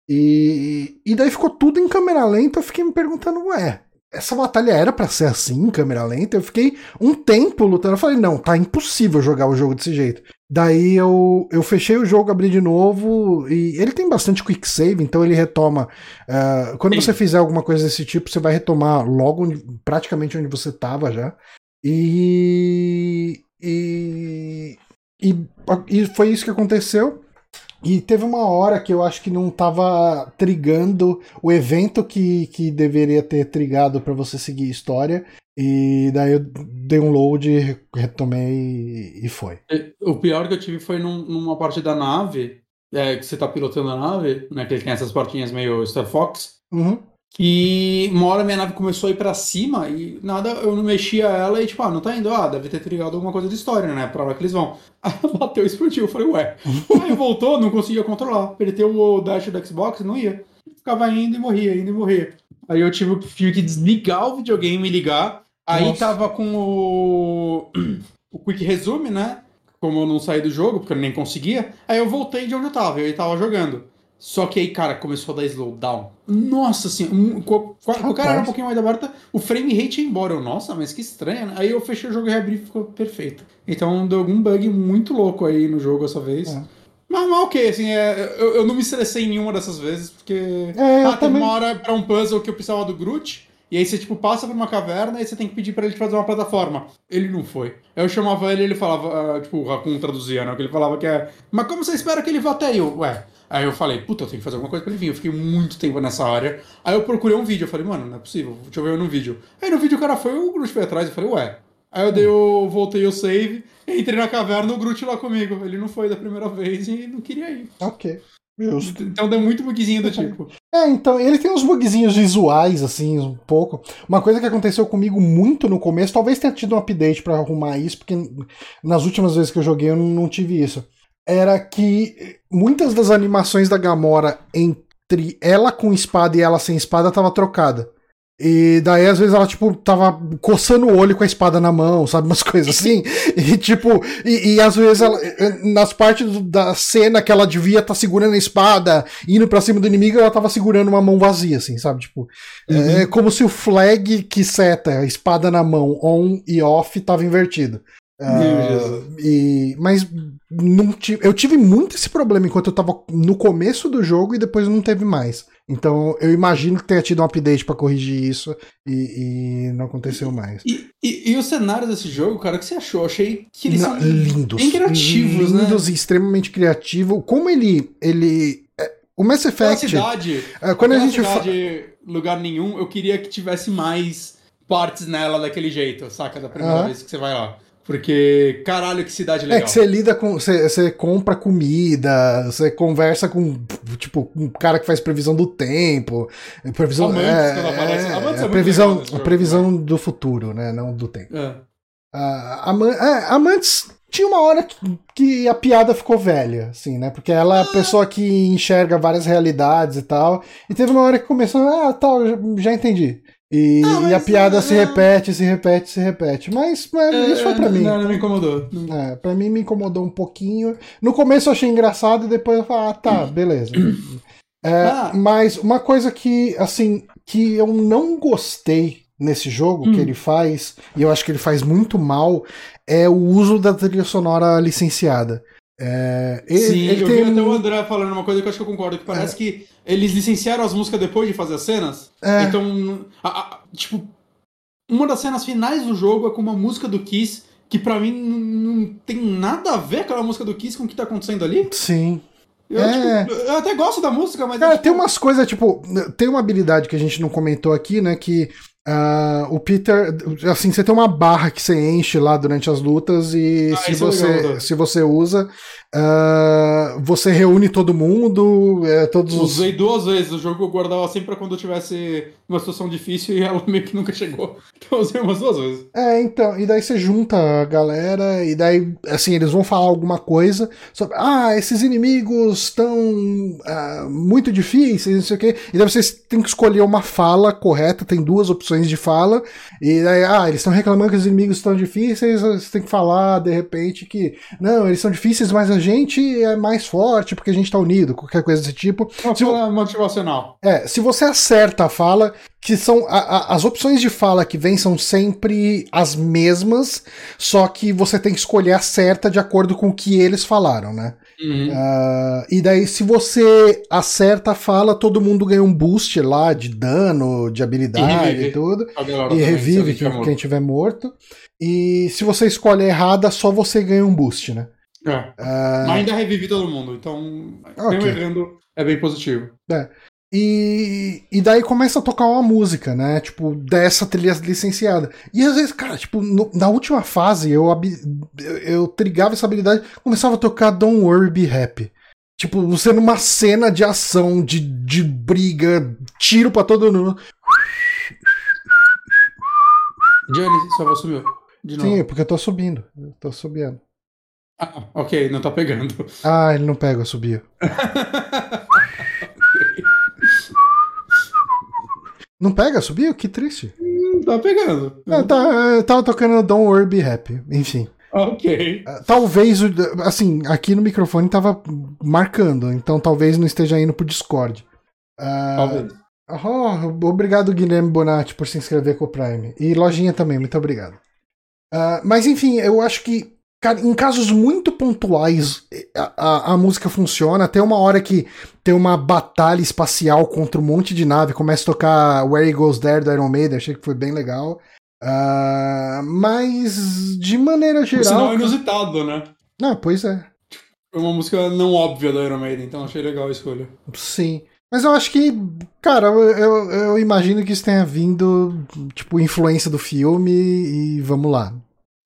E, e daí ficou tudo em câmera lenta, eu fiquei me perguntando, ué, essa batalha era para ser assim, câmera lenta. Eu fiquei um tempo lutando. Eu falei, não, tá impossível jogar o jogo desse jeito. Daí eu, eu fechei o jogo, abri de novo. E ele tem bastante quick save, então ele retoma. Uh, quando Sim. você fizer alguma coisa desse tipo, você vai retomar logo onde, praticamente onde você tava já. E. E. E, e foi isso que aconteceu. E teve uma hora que eu acho que não estava trigando o evento que, que deveria ter trigado para você seguir a história. E daí eu dei um load, retomei e foi. O pior que eu tive foi num, numa parte da nave, é, que você tá pilotando a nave, né? Que ele tem essas portinhas meio Star Fox. Uhum que uma hora minha nave começou a ir pra cima e nada, eu não mexia ela e tipo, ah, não tá indo, ah, deve ter trigado alguma coisa de história, né? Pra lá que eles vão. *laughs* Aí bateu e explodiu. Eu falei, ué. *laughs* Aí voltou, não conseguia controlar. Perdeu o dash do Xbox, não ia. Ficava indo e morria, indo e morria. Aí eu tive, tive que desligar o videogame e ligar. Aí Nossa. tava com o. *clears throat* o Quick Resume, né? Como eu não saí do jogo, porque eu nem conseguia. Aí eu voltei de onde eu tava, eu tava jogando. Só que aí, cara, começou a dar slowdown. Nossa, assim, um, o cara era um pouquinho mais aberta, o frame rate ia embora. Eu, nossa, mas que estranho, né? Aí eu fechei o jogo e reabri e ficou perfeito. Então deu algum bug muito louco aí no jogo essa vez. É. Mas, mas ok, assim, é, eu, eu não me estressei em nenhuma dessas vezes, porque. É, ah, teve uma hora pra um puzzle que eu precisava do Groot. E aí você, tipo, passa por uma caverna e você tem que pedir para ele fazer uma plataforma. Ele não foi. Eu chamava ele e ele falava, uh, tipo, o Raccoon traduzia, né? Que ele falava que é. Mas como você espera que ele vá até aí? Ué, Aí eu falei, puta, eu tenho que fazer alguma coisa pra ele vir. Eu fiquei muito tempo nessa área. Aí eu procurei um vídeo. Eu falei, mano, não é possível. Deixa eu ver no vídeo. Aí no vídeo o cara foi, o Groot foi atrás. Eu falei, ué. Aí eu dei o, voltei o save, entrei na caverna, o Groot lá comigo. Ele não foi da primeira vez e não queria ir. Ok. Justo. Então deu muito bugzinho do tipo. É, então, ele tem uns bugzinhos visuais, assim, um pouco. Uma coisa que aconteceu comigo muito no começo, talvez tenha tido um update para arrumar isso, porque nas últimas vezes que eu joguei eu não tive isso era que muitas das animações da Gamora entre ela com espada e ela sem espada tava trocada. E daí, às vezes, ela, tipo, tava coçando o olho com a espada na mão, sabe? Umas *laughs* coisas assim. e, tipo, e, e, às vezes, ela, nas partes da cena que ela devia estar tá segurando a espada, indo pra cima do inimigo, ela tava segurando uma mão vazia, assim, sabe? Tipo, uhum. é como se o flag que seta a espada na mão, on e off, tava invertido. Uh, e, mas tive, eu tive muito esse problema enquanto eu tava no começo do jogo e depois não teve mais. Então eu imagino que tenha tido um update para corrigir isso e, e, não aconteceu mais. E, e, e o cenário desse jogo, cara, o que você achou? Eu achei que eles não, são lindos, bem criativos, né? lindos né? e extremamente criativo. Como ele ele é, o Mass Effect. cidade, é, quando a gente cidade, fa... lugar nenhum, eu queria que tivesse mais partes nela daquele jeito, saca? Da primeira vez que você vai lá. Porque, caralho, que cidade legal. É que você lida com. Você, compra comida, você conversa com, tipo, um cara que faz previsão do tempo. Previsão. Amantes, é, é, é, é previsão, a previsão do futuro, né? Não do tempo. É. Uh, é, Amantes tinha uma hora que, que, a piada ficou velha, assim, né? Porque ela é a pessoa que enxerga várias realidades e tal. E teve uma hora que começou, ah, tal, já entendi. E, ah, e a piada é, se repete, se repete, se repete. Mas, mas é, isso foi pra mim. Não, não me incomodou. É, pra mim me incomodou um pouquinho. No começo eu achei engraçado e depois eu falei, ah, tá, beleza. *coughs* É, ah. Mas uma coisa que, assim, que eu não gostei nesse jogo hum. que ele faz, e eu acho que ele faz muito mal, é o uso da trilha sonora licenciada. É, ele, Sim, ele eu tem... vi até o André falando uma coisa que eu acho que eu concordo, que parece é. que eles licenciaram as músicas depois de fazer as cenas. É. Então, a, a, tipo, uma das cenas finais do jogo é com uma música do Kiss que para mim não tem nada a ver aquela música do Kiss com o que tá acontecendo ali. Sim. Eu, É. tipo, eu até gosto da música, mas. é, Cara, tipo, tem umas coisas, tipo, tem uma habilidade que a gente não comentou aqui, né? Que ah, o Peter, assim, você tem uma barra que você enche lá durante as lutas e Ah, se, é você, se você usa, ah, você reúne todo mundo, é, todos os. Usei duas vezes. O jogo eu guardava sempre pra quando eu tivesse uma situação difícil e ela *laughs* meio que nunca chegou. Então eu usei umas duas vezes. É, então, e daí você junta a galera, e daí, assim, eles vão falar alguma coisa sobre, ah, esses inimigos estão ah, muito difíceis, não sei o quê, e daí vocês têm que escolher uma fala correta, tem duas opções de fala, e daí, ah, eles estão reclamando que os inimigos estão difíceis, você tem que falar, de repente, que, não, eles são difíceis, mas a gente é mais forte porque a gente tá unido, qualquer coisa desse tipo. Uma Se fala motivacional. é, se você acerta a fala, que são. a- a- as opções de fala que vêm são sempre as mesmas, só que você tem que escolher a certa de acordo com o que eles falaram, né? Uhum. Ah, e daí, se você acerta a fala, todo mundo ganha um boost lá de dano, de habilidade e, revive. tudo. E revive quem, tiver quem tiver morto. E se você escolhe errada, só você ganha um boost, né? É. Ah, Mas ainda revive todo mundo, então, Ok. mesmo errando, é bem positivo. E, e daí começa a tocar uma música, né? Tipo, dessa trilha licenciada. E às vezes, cara, tipo, no- na última fase eu, eu, eu trigava essa habilidade, começava a tocar Don't Worry Be Happy. Tipo, você numa cena de ação, de, de briga, tiro pra todo mundo. Johnny, sua voz sumiu. De novo. Sim, porque eu tô subindo. Eu tô subindo. Ah, *laughs* ok, não tá pegando. Ah, ele não pega, eu subia. *laughs* Não pega, subiu? Que triste. Não tá pegando. Ah, tá, eu tava tocando Don't Worry Be Happy. Enfim. Ok. Ah, Talvez, assim, aqui no microfone tava marcando, então talvez não esteja indo pro Discord. Ah, Talvez. oh, obrigado, Guilherme Bonatti, por se inscrever com o Prime. E Lojinha também, muito obrigado. Ah, mas enfim, eu acho que, cara, em casos muito pontuais, a, a- a música funciona. Tem uma hora que tem uma batalha espacial contra um monte de nave, começa a tocar Where He Goes There do Iron Maiden, achei que foi bem legal. Ah, mas, de maneira Por sinal, geral. é inusitado, né? Não, pois é. É uma música não óbvia da Iron Maiden, então achei legal a escolha. Sim. Mas eu acho que, cara, eu, eu, eu imagino que isso tenha vindo, tipo, influência do filme e vamos lá.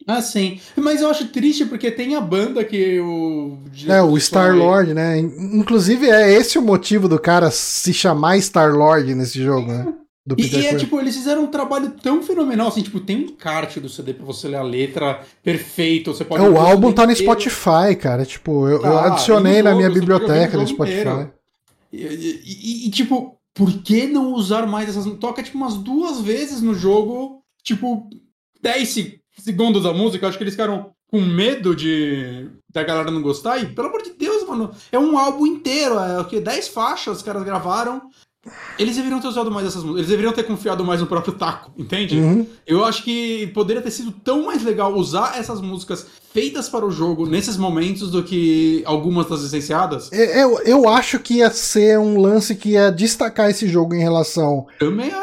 Ah, sim. Mas eu acho triste porque tem a banda que o. É, o Star-Lord, né? Inclusive, é esse o motivo do cara se chamar Star-Lord nesse jogo, né? Do E, Peter e é Quill. tipo, eles fizeram um trabalho tão fenomenal, assim, tipo, tem um kart do CD pra você ler a letra perfeito, você pode... É, o álbum tá no inteiro. Spotify, cara. Tipo, eu, eu Tá, adicionei e no na minha biblioteca do ouvir o jogo Spotify. E, e- e- e, tipo, por que não usar mais essas... Toca, tipo, umas duas vezes no jogo, tipo, 10 se- segundos da música, acho que eles ficaram com medo de da galera não gostar, e pelo amor de Deus, mano, é um álbum inteiro, é o que 10 faixas os caras gravaram. Eles deveriam ter usado mais essas músicas, eles deveriam ter confiado mais no próprio taco, entende? Uhum. Eu acho que poderia ter sido tão mais legal usar essas músicas feitas para o jogo nesses momentos do que algumas das licenciadas. É, Eu, eu acho que ia ser um lance que ia destacar esse jogo em relação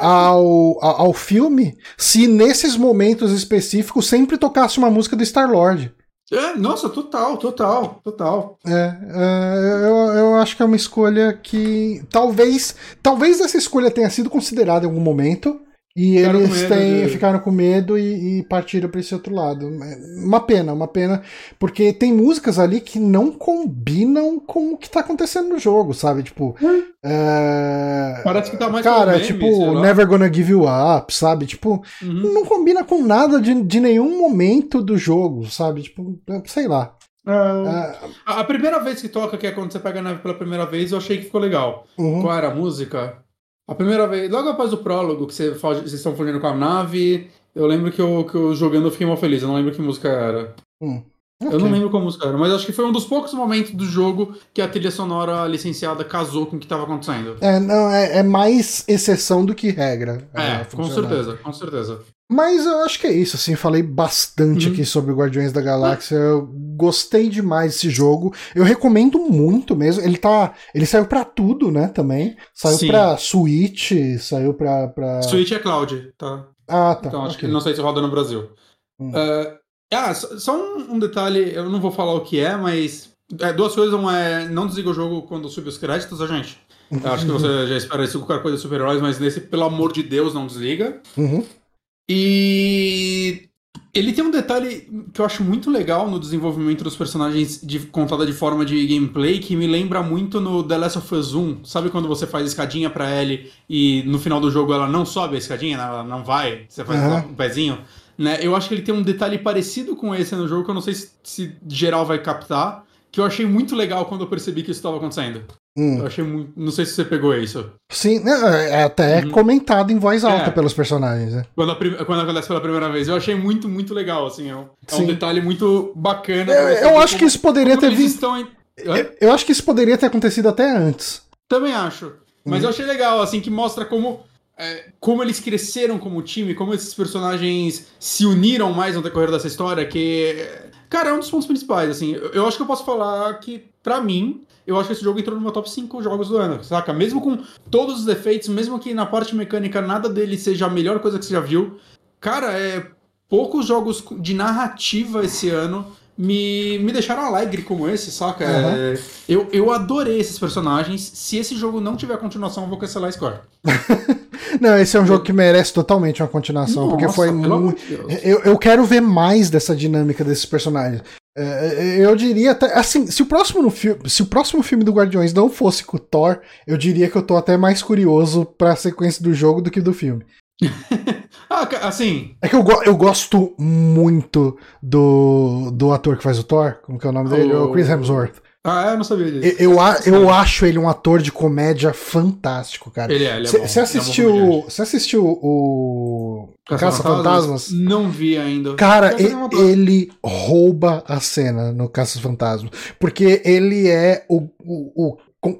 ao, a- ao filme se nesses momentos específicos sempre tocasse uma música do Star-Lord. É, nossa, total, total, total. É, é, eu, eu acho que é uma escolha que talvez talvez essa escolha tenha sido considerada em algum momento e Ficaram eles têm, de- ficaram com medo e, e partiram para esse outro lado. É Uma pena, uma pena, porque tem músicas ali que não combinam com o que tá acontecendo no jogo, sabe? Tipo, é, Parece que tá mais cara, meme, tipo. Never Gonna Give You Up, sabe? Tipo, Uhum. não combina com nada de, de nenhum momento do jogo, sabe? Tipo, sei lá. É, É, a a primeira vez que toca, que é quando você pega a nave pela primeira vez, eu achei que ficou legal. uhum. Qual era a música? A primeira vez, logo após o prólogo, que você foge- vocês estão fugindo com a nave, eu lembro que eu, que eu jogando eu fiquei mal feliz, eu não lembro que música era. Eu Ok. não lembro qual música era, mas acho que foi um dos poucos momentos do jogo que a trilha sonora licenciada casou com o que estava acontecendo. É, não, é, é mais exceção do que regra. É, a com certeza, com certeza. Mas eu acho que é isso, assim, falei bastante Uhum. aqui sobre Guardiões da Galáxia. Eu gostei demais desse jogo. Eu recomendo muito mesmo. Ele tá. Ele saiu pra tudo, né, também. Saiu Sim. pra Switch, saiu pra. pra... Switch é cloud, tá? Ah, tá. Então acho ok. que não sei se roda no Brasil. Hum. Ah, ah, só, só um, um detalhe, eu não vou falar o que é, mas É, duas coisas, uma é não desliga o jogo quando subir os créditos, a gente. Eu acho que você *laughs* já espera isso com qualquer coisa de super-heróis, mas nesse, pelo amor de Deus, não desliga. Uhum. E ele tem um detalhe que eu acho muito legal no desenvolvimento dos personagens de, contada de forma de gameplay que me lembra muito no The Last of Us 1. Sabe quando você faz escadinha pra Ellie e no final do jogo ela não sobe a escadinha, ela não vai, você faz Uhum. um pezinho? Né? Eu acho que ele tem um detalhe parecido com esse no jogo que eu não sei se, se geral vai captar, que eu achei muito legal quando eu percebi que isso estava acontecendo. Hum. Eu achei muito. Não sei se você pegou isso. Sim, né, é até Uhum. comentado em voz alta É. pelos personagens, né? Quando, a quando acontece pela primeira vez. Eu achei muito, muito legal, assim. É um, é um detalhe muito bacana. Eu, eu acho que como- isso poderia ter visto. estão eu acho que isso poderia ter acontecido até antes. Também acho. Mas Uhum. eu achei legal, assim, que mostra como, é, como eles cresceram como time, como esses personagens se uniram mais no decorrer dessa história, que. Cara, é um dos pontos principais, assim. Eu, acho que eu posso falar que, pra mim, eu acho que esse jogo entrou no meu top 5 jogos do ano, saca? Mesmo com todos os defeitos, mesmo que na parte mecânica nada dele seja a melhor coisa que você já viu. Cara, é. Poucos jogos de narrativa esse ano me, me deixaram alegre como esse, saca? Aham. É, eu, eu adorei esses personagens. Se esse jogo não tiver continuação, eu vou cancelar a Score. *laughs* Não, esse é um jogo que merece totalmente uma continuação, porque Nossa, foi pelo amor muito. Eu, eu quero ver mais dessa dinâmica desses personagens. É, eu diria até. Assim, se o, próximo no fi- se o próximo filme do Guardiões não fosse com o Thor, eu diria que eu tô até mais curioso pra sequência do jogo do que do filme. Ah, assim. É que eu, go- eu gosto muito do, do ator que faz o Thor. Como que é o nome dele? O O- Chris Hemsworth. Ah, eu não sabia disso. Eu, eu, a- eu acho ele um ator de comédia fantástico, cara. Ele é, ele é. Você assistiu, Ele é comediante. você assistiu o Caça-Fantasmas? Caça-Fantasmas? Não vi ainda. Cara, e- uma troca. ele rouba a cena no Caça-Fantasmas. Porque ele é o, o,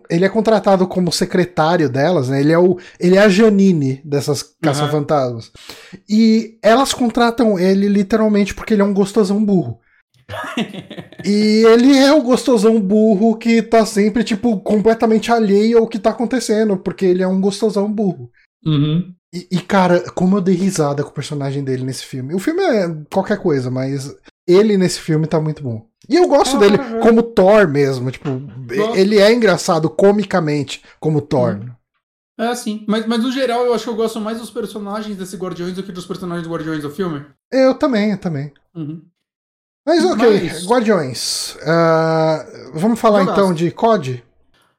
Ele é contratado como secretário delas, né? Ele é, o, ele é a Janine dessas Caça-Fantasmas. E elas contratam ele literalmente porque ele é um gostosão burro. *laughs* e ele é o gostosão burro que tá sempre, tipo, completamente alheio ao que tá acontecendo, porque ele é um gostosão burro. Uhum. E, e, cara, como eu dei risada com o personagem dele nesse filme. O filme é qualquer coisa, mas ele nesse filme tá muito bom. E eu gosto Ah, dele é. como Thor mesmo. Tipo, Gosto. ele é engraçado comicamente como Thor. É assim. Mas, mas no geral, eu acho que eu gosto mais dos personagens desse Guardiões do que dos personagens do Guardiões do filme. Eu também, eu também. Uhum. Mas ok, Mas- Guardiões. Ah, vamos falar Jogaço. então de COD?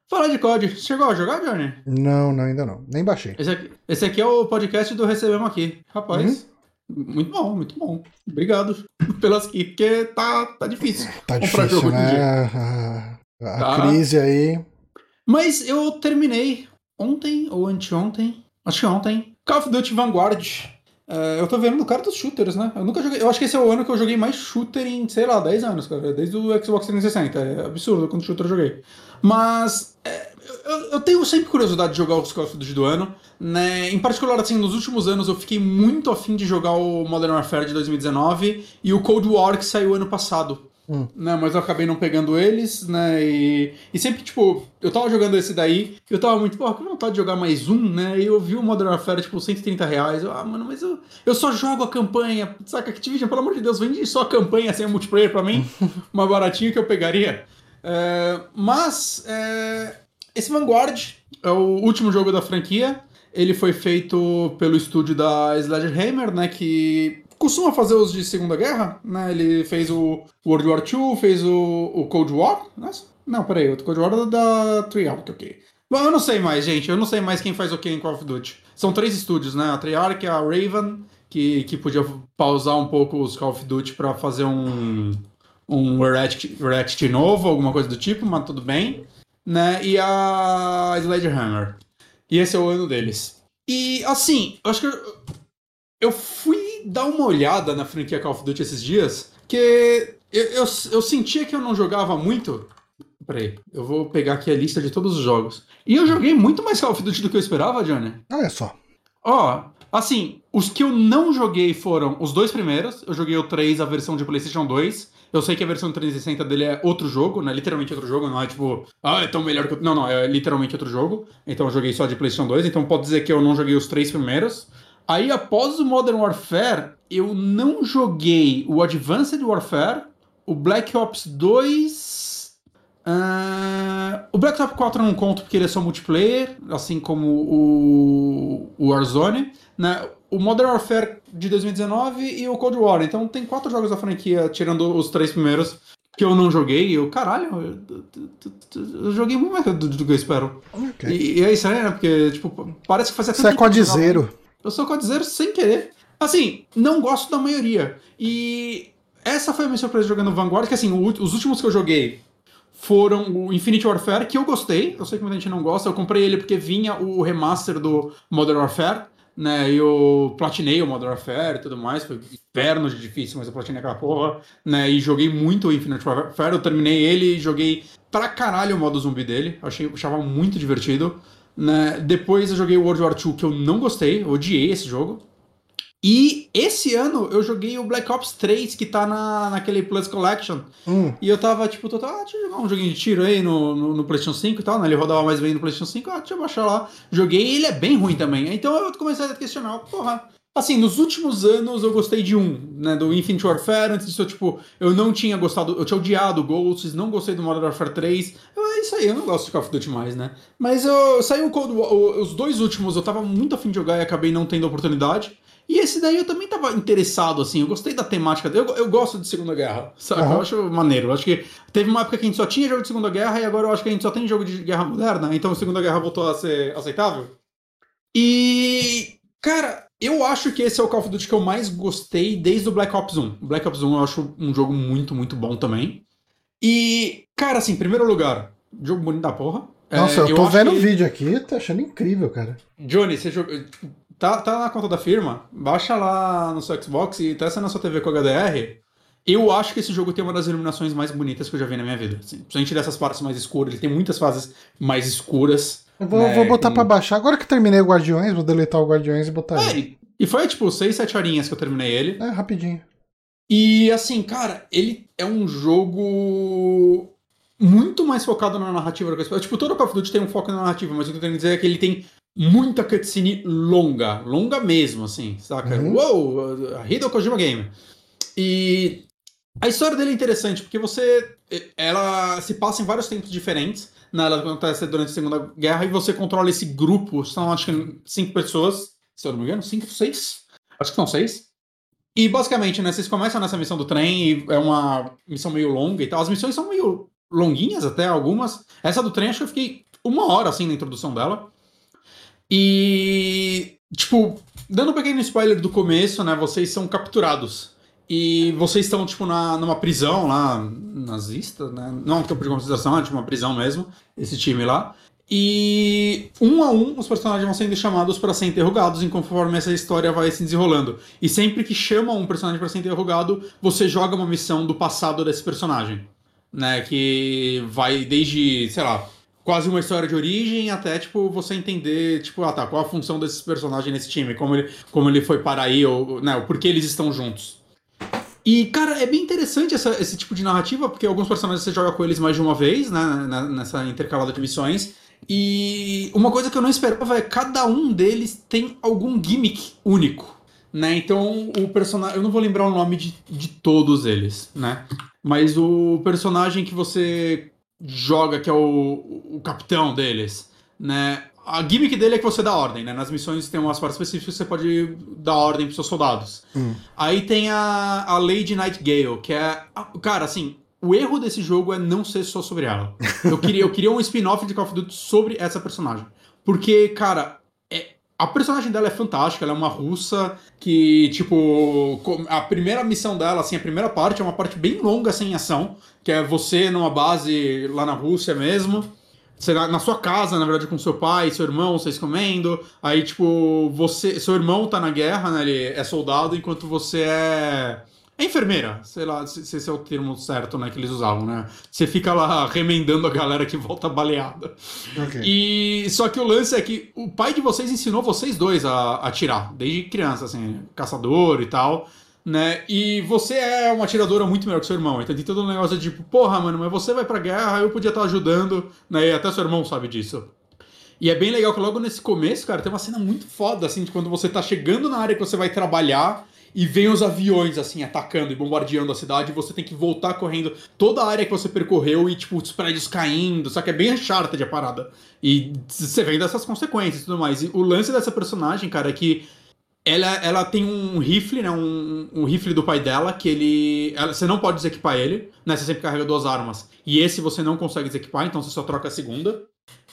Falar de COD. Chegou a jogar, Johnny? Não, não, ainda não. Nem baixei. Esse aqui, esse aqui é o podcast do Recebemos Aqui. Rapaz, muito bom, muito bom. Obrigado pelas aqui, porque tá, tá difícil. Tá difícil, né? A, a Tá. crise aí. Mas eu terminei ontem ou anteontem, acho que ontem, Call of Duty Vanguard. É, eu tô vendo no cara dos shooters, né? Eu nunca joguei. Eu acho que esse é o ano que eu joguei mais shooter em, sei lá, 10 anos, cara. Desde o Xbox 360. É absurdo quanto shooter eu joguei. Mas é, eu, eu tenho sempre curiosidade de jogar os Call of Duty do ano. Né? Em particular, assim, nos últimos anos eu fiquei muito afim de jogar o Modern Warfare de 2019 e o Cold War que saiu ano passado. Hum. Né, mas eu acabei não pegando eles, né? E, e sempre, tipo, eu tava jogando esse daí, eu tava muito, pô, que vontade de jogar mais um, né? E eu vi o Modern Warfare, tipo, 130 reais. Eu, ah, mano, mas eu, eu só jogo a campanha. Saca, Activision, pelo amor de Deus, vende só a campanha sem o multiplayer pra mim. *laughs* uma baratinha que eu pegaria. É, mas, é, esse Vanguard é o último jogo da franquia. Ele foi feito pelo estúdio da Sledgehammer, né? Que costuma fazer os de Segunda Guerra, né? Ele fez o World War II, fez o, o Cold War. Nossa, não, peraí, o Cold War é da Treyarch, ok. Bom, eu não sei mais, gente. Eu não sei mais quem faz o que em Call of Duty. São três estúdios, né? A Treyarch, a Raven, que, que podia pausar um pouco os Call of Duty pra fazer um um Ratchet, Ratchet novo, alguma coisa do tipo, mas tudo bem. Né? E a Sledgehammer. E esse é o ano deles. E assim, eu acho que eu, eu fui dar uma olhada na franquia Call of Duty esses dias, que eu, eu, eu sentia que eu não jogava muito. Peraí, eu vou pegar aqui a lista de todos os jogos. E eu joguei muito mais Call of Duty do que eu esperava, Johnny. Olha só. Ó, assim, os que eu não joguei foram os dois primeiros. Eu joguei o 3, a versão de PlayStation 2. Eu sei que a versão 360 dele é outro jogo, né? Literalmente outro jogo, não é tipo, ah, é tão melhor que. o-". Não, não, é literalmente outro jogo. Então eu joguei só de PlayStation 2, então pode dizer que eu não joguei os três primeiros. Aí após o Modern Warfare, eu não joguei o Advanced Warfare, o Black Ops 2. Uh, o Black Ops 4 eu não conto porque ele é só multiplayer, assim como o, o Warzone. Né? O Modern Warfare de 2019 e o Cold War. Então tem quatro jogos da franquia, tirando os três primeiros, que eu não joguei. Eu, caralho, eu, joguei muito mais do, que eu espero. E, é isso aí, né? Porque, tipo, parece que fazia tempo. Você é codizeiro. Eu sou codizeiro sem querer. Assim, não gosto da maioria. E essa foi a minha surpresa jogando Vanguard, que assim, os últimos que eu joguei foram o Infinite Warfare, que eu gostei. Eu sei que muita gente não gosta. Eu comprei ele porque vinha o remaster do Modern Warfare, né? E eu platinei o Modern Warfare e tudo mais. Foi inferno de difícil, mas eu platinei aquela porra, né? E joguei muito o Infinite Warfare. Eu terminei ele e joguei pra caralho o modo zumbi dele. Eu achei, achava muito divertido. Né? Depois eu joguei World War II, que eu não gostei, odiei esse jogo. E esse ano eu joguei o Black Ops 3, que tá na, naquele Plus Collection. Hum. E eu tava, tipo, total, ah, deixa eu jogar um joguinho de tiro aí no, no, no, PlayStation 5 e tal, né? Ele rodava mais bem no PlayStation 5, ah, deixa eu baixar lá. Joguei e ele é bem ruim também. Então eu comecei a questionar, porra. Assim, nos últimos anos eu gostei de um, né? Do Infinite Warfare. Antes disso, eu, tipo, eu não tinha gostado, eu tinha odiado Ghosts, não gostei do Modern Warfare 3. Eu, é isso aí, eu não gosto de Call of Duty mais, né? Mas eu saiu o Cold War, os dois últimos eu tava muito afim de jogar e acabei não tendo oportunidade. E esse daí eu também tava interessado, assim, eu gostei da temática dele. Eu, eu gosto de Segunda Guerra, sabe? Uhum. Eu acho maneiro. Eu acho que teve uma época que a gente só tinha jogo de Segunda Guerra e agora eu acho que a gente só tem jogo de guerra moderna, então a Segunda Guerra voltou a ser aceitável. E. Cara, eu acho que esse é o Call of Duty que eu mais gostei desde o Black Ops 1. Black Ops 1 eu acho um jogo muito, muito bom também. E, cara, assim, primeiro lugar, jogo bonito da porra. Nossa, é, eu tô vendo o que... vídeo aqui, tô achando incrível, cara. Johnny, você jogou. Tá, tá na conta da firma, baixa lá no seu Xbox e testa na sua TV com HDR. Eu acho que esse jogo tem uma das iluminações mais bonitas que eu já vi na minha vida. Assim, principalmente dessas partes mais escuras. Ele tem muitas fases mais escuras. Vou, né, vou botar com... pra baixar. Agora que terminei o Guardiões, vou deletar o Guardiões e botar é, ele. E foi tipo 6, 7 horinhas que eu terminei ele. É, rapidinho. E assim, cara, ele é um jogo muito mais focado na narrativa do que eu Tipo, todo Call of Duty tem um foco na narrativa, mas o que eu tenho que dizer é que ele tem muita cutscene longa, longa mesmo, assim, saca? Uhum. Uou, Hideo Kojima Game. E a história dele é interessante, porque você. Ela se passa em vários tempos diferentes. Né? Ela acontece durante a Segunda Guerra e você controla esse grupo. São acho que cinco pessoas. Se eu não me engano, cinco, seis? Acho que são seis. E basicamente, né, vocês começam nessa missão do trem é uma missão meio longa e tal. As missões são meio longuinhas até, algumas. Essa do trem, acho que eu fiquei uma hora assim na introdução dela. E, tipo, dando um pequeno spoiler do começo, né? Vocês são capturados. E vocês estão, tipo, na, numa prisão lá, nazista, né? Não um campo de concentração, é tipo uma prisão mesmo, esse time lá. E um a um os personagens vão sendo chamados para ser interrogados em conforme essa história vai se desenrolando. E sempre que chamam um personagem para ser interrogado, você joga uma missão do passado desse personagem. Né? Que vai desde, sei lá, quase uma história de origem até, tipo, você entender, tipo, ah tá, qual a função desses personagens nesse time, como ele, como ele foi para aí, ou, né, o porquê eles estão juntos. E, cara, é bem interessante essa, esse tipo de narrativa, porque alguns personagens você joga com eles mais de uma vez, né, nessa intercalada de missões. E uma coisa que eu não esperava é cada um deles tem algum gimmick único, né? Então, o personagem. Eu não vou lembrar o nome de, de todos eles, né? Mas o personagem que você joga, que é o, o capitão deles, né? A gimmick dele é que você dá ordem, né? Nas missões tem umas partes específicas que você pode dar ordem pros seus soldados. Hum. Aí tem a, a Lady Nightgale, que é. Cara, assim, o erro desse jogo é não ser só sobre ela. *laughs* Eu queria, eu queria um spin-off de Call of Duty sobre essa personagem. Porque, cara, é, a personagem dela é fantástica, ela é uma russa que, tipo, a primeira missão dela, assim, a primeira parte é uma parte bem longa sem ação que é você numa base lá na Rússia mesmo. Você, na sua casa, na verdade, com seu pai, seu irmão, vocês comendo. Aí, tipo, você. Seu irmão tá na guerra, né? Ele é soldado, enquanto você é. É enfermeira, sei lá se, se esse é o termo certo, né, que eles usavam, né? Você fica lá remendando a galera que volta baleada. Okay. E só que o lance é que o pai de vocês ensinou vocês dois a atirar, desde criança, assim, caçador e tal né? E você é uma atiradora muito melhor que seu irmão. Então tem todo um negócio de tipo, porra, mano, mas você vai pra guerra, eu podia estar ajudando, né? E até seu irmão sabe disso. E é bem legal que logo nesse começo, cara, tem uma cena muito foda, assim, de quando você tá chegando na área que você vai trabalhar e vem os aviões, assim, atacando e bombardeando a cidade, e você tem que voltar correndo toda a área que você percorreu e, tipo, os prédios caindo, só que é bem Uncharted a parada. E você vem dessas consequências e tudo mais. E o lance dessa personagem, cara, é que ela, ela tem um rifle, né? Um, um rifle do pai dela, que ele. Ela, você não pode desequipar ele, né? Você sempre carrega duas armas. E esse você não consegue desequipar, então você só troca a segunda.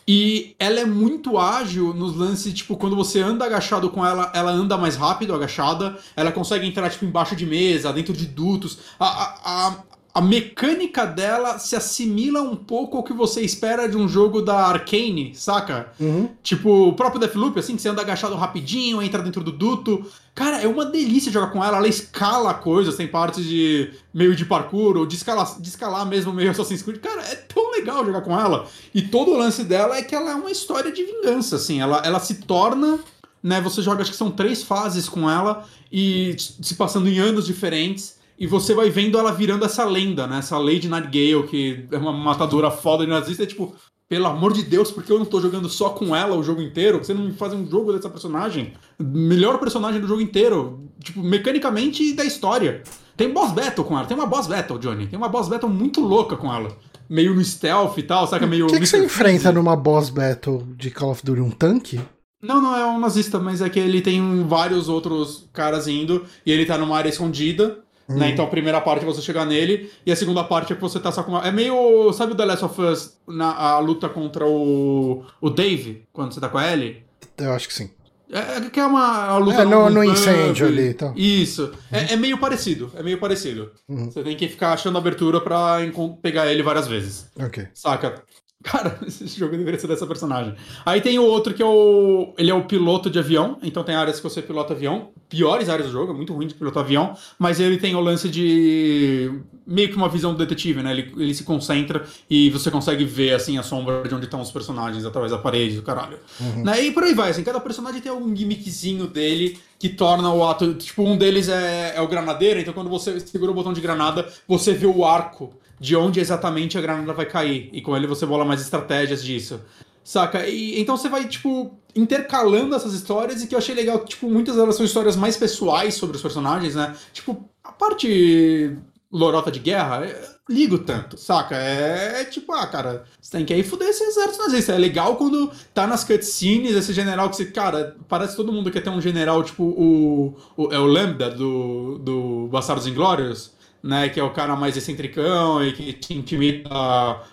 E ela é muito ágil nos lances, tipo, quando você anda agachado com ela, ela anda mais rápido, agachada. Ela consegue entrar, tipo, embaixo de mesa, dentro de dutos. A, a, a, a mecânica dela se assimila um pouco ao que você espera de um jogo da Arcane, saca? Uhum. Tipo, o próprio Deathloop, assim, que você anda agachado rapidinho, entra dentro do duto. Cara, é uma delícia jogar com ela. Ela escala coisas, tem partes de meio de parkour, ou de escalar, de escalar mesmo meio Assassin's Creed. Cara, é tão legal jogar com ela. E todo o lance dela é que ela é uma história de vingança, assim. Ela, ela se torna né? Você joga, acho que são três fases com ela e se passando em anos diferentes. E você vai vendo ela virando essa lenda, né? Essa Lady Nightingale, que é uma matadora foda de nazista. É tipo, pelo amor de Deus, por que eu não tô jogando só com ela o jogo inteiro? Você não me faz um jogo dessa personagem? Melhor personagem do jogo inteiro. Tipo, mecanicamente e da história. Tem boss battle com ela. Tem uma boss battle, Johnny. Tem uma boss battle muito louca com ela. Meio no stealth e tal, saca? Meio. O que, que você enfrenta numa boss battle de Call of Duty? Um tanque? Não, não é um nazista, mas é que ele tem vários outros caras indo e ele tá numa área escondida. Né? Então a primeira parte é você chegar nele, e a segunda parte é que você tá só com. Uma... É meio. Sabe o The Last of Us na a luta contra o. o Dave, quando você tá com a Ellie? Eu acho que sim. É, que é uma, luta é, no, no, incêndio ali e tal. Isso. Uhum. É, é, meio parecido. É meio parecido. Uhum. Você tem que ficar achando abertura pra pegar ele várias vezes. Ok. Saca? Cara, *laughs* esse jogo deveria ser dessa personagem. Aí tem o outro que é o. Ele é o piloto de avião, então tem áreas que você pilota avião. Piores áreas do jogo, é muito ruim de pilotar avião, mas ele tem o lance de. meio que uma visão do detetive, né? Ele, ele se concentra e você consegue ver assim a sombra de onde estão os personagens através da parede, do caralho. Uhum. Né? E por aí vai, assim, cada personagem tem algum gimmickzinho dele que torna o ato. Tipo, um deles é, é o granadeiro, então quando você segura o botão de granada, você vê o arco de onde exatamente a granada vai cair. E com ele você bola mais estratégias disso. Saca? E, então você vai, tipo, intercalando essas histórias e que eu achei legal, tipo, muitas delas são histórias mais pessoais sobre os personagens, né? Tipo, a parte lorota de guerra, ligo tanto, saca? É, é, tipo, ah, cara, você tem que aí fuder esse exército nazista. É legal quando tá nas cutscenes esse general que você, cara, parece todo mundo quer ter um general, tipo, o, o é o Lambda do, do Bastardos Inglórios né, que é o cara mais excentricão e que te intimida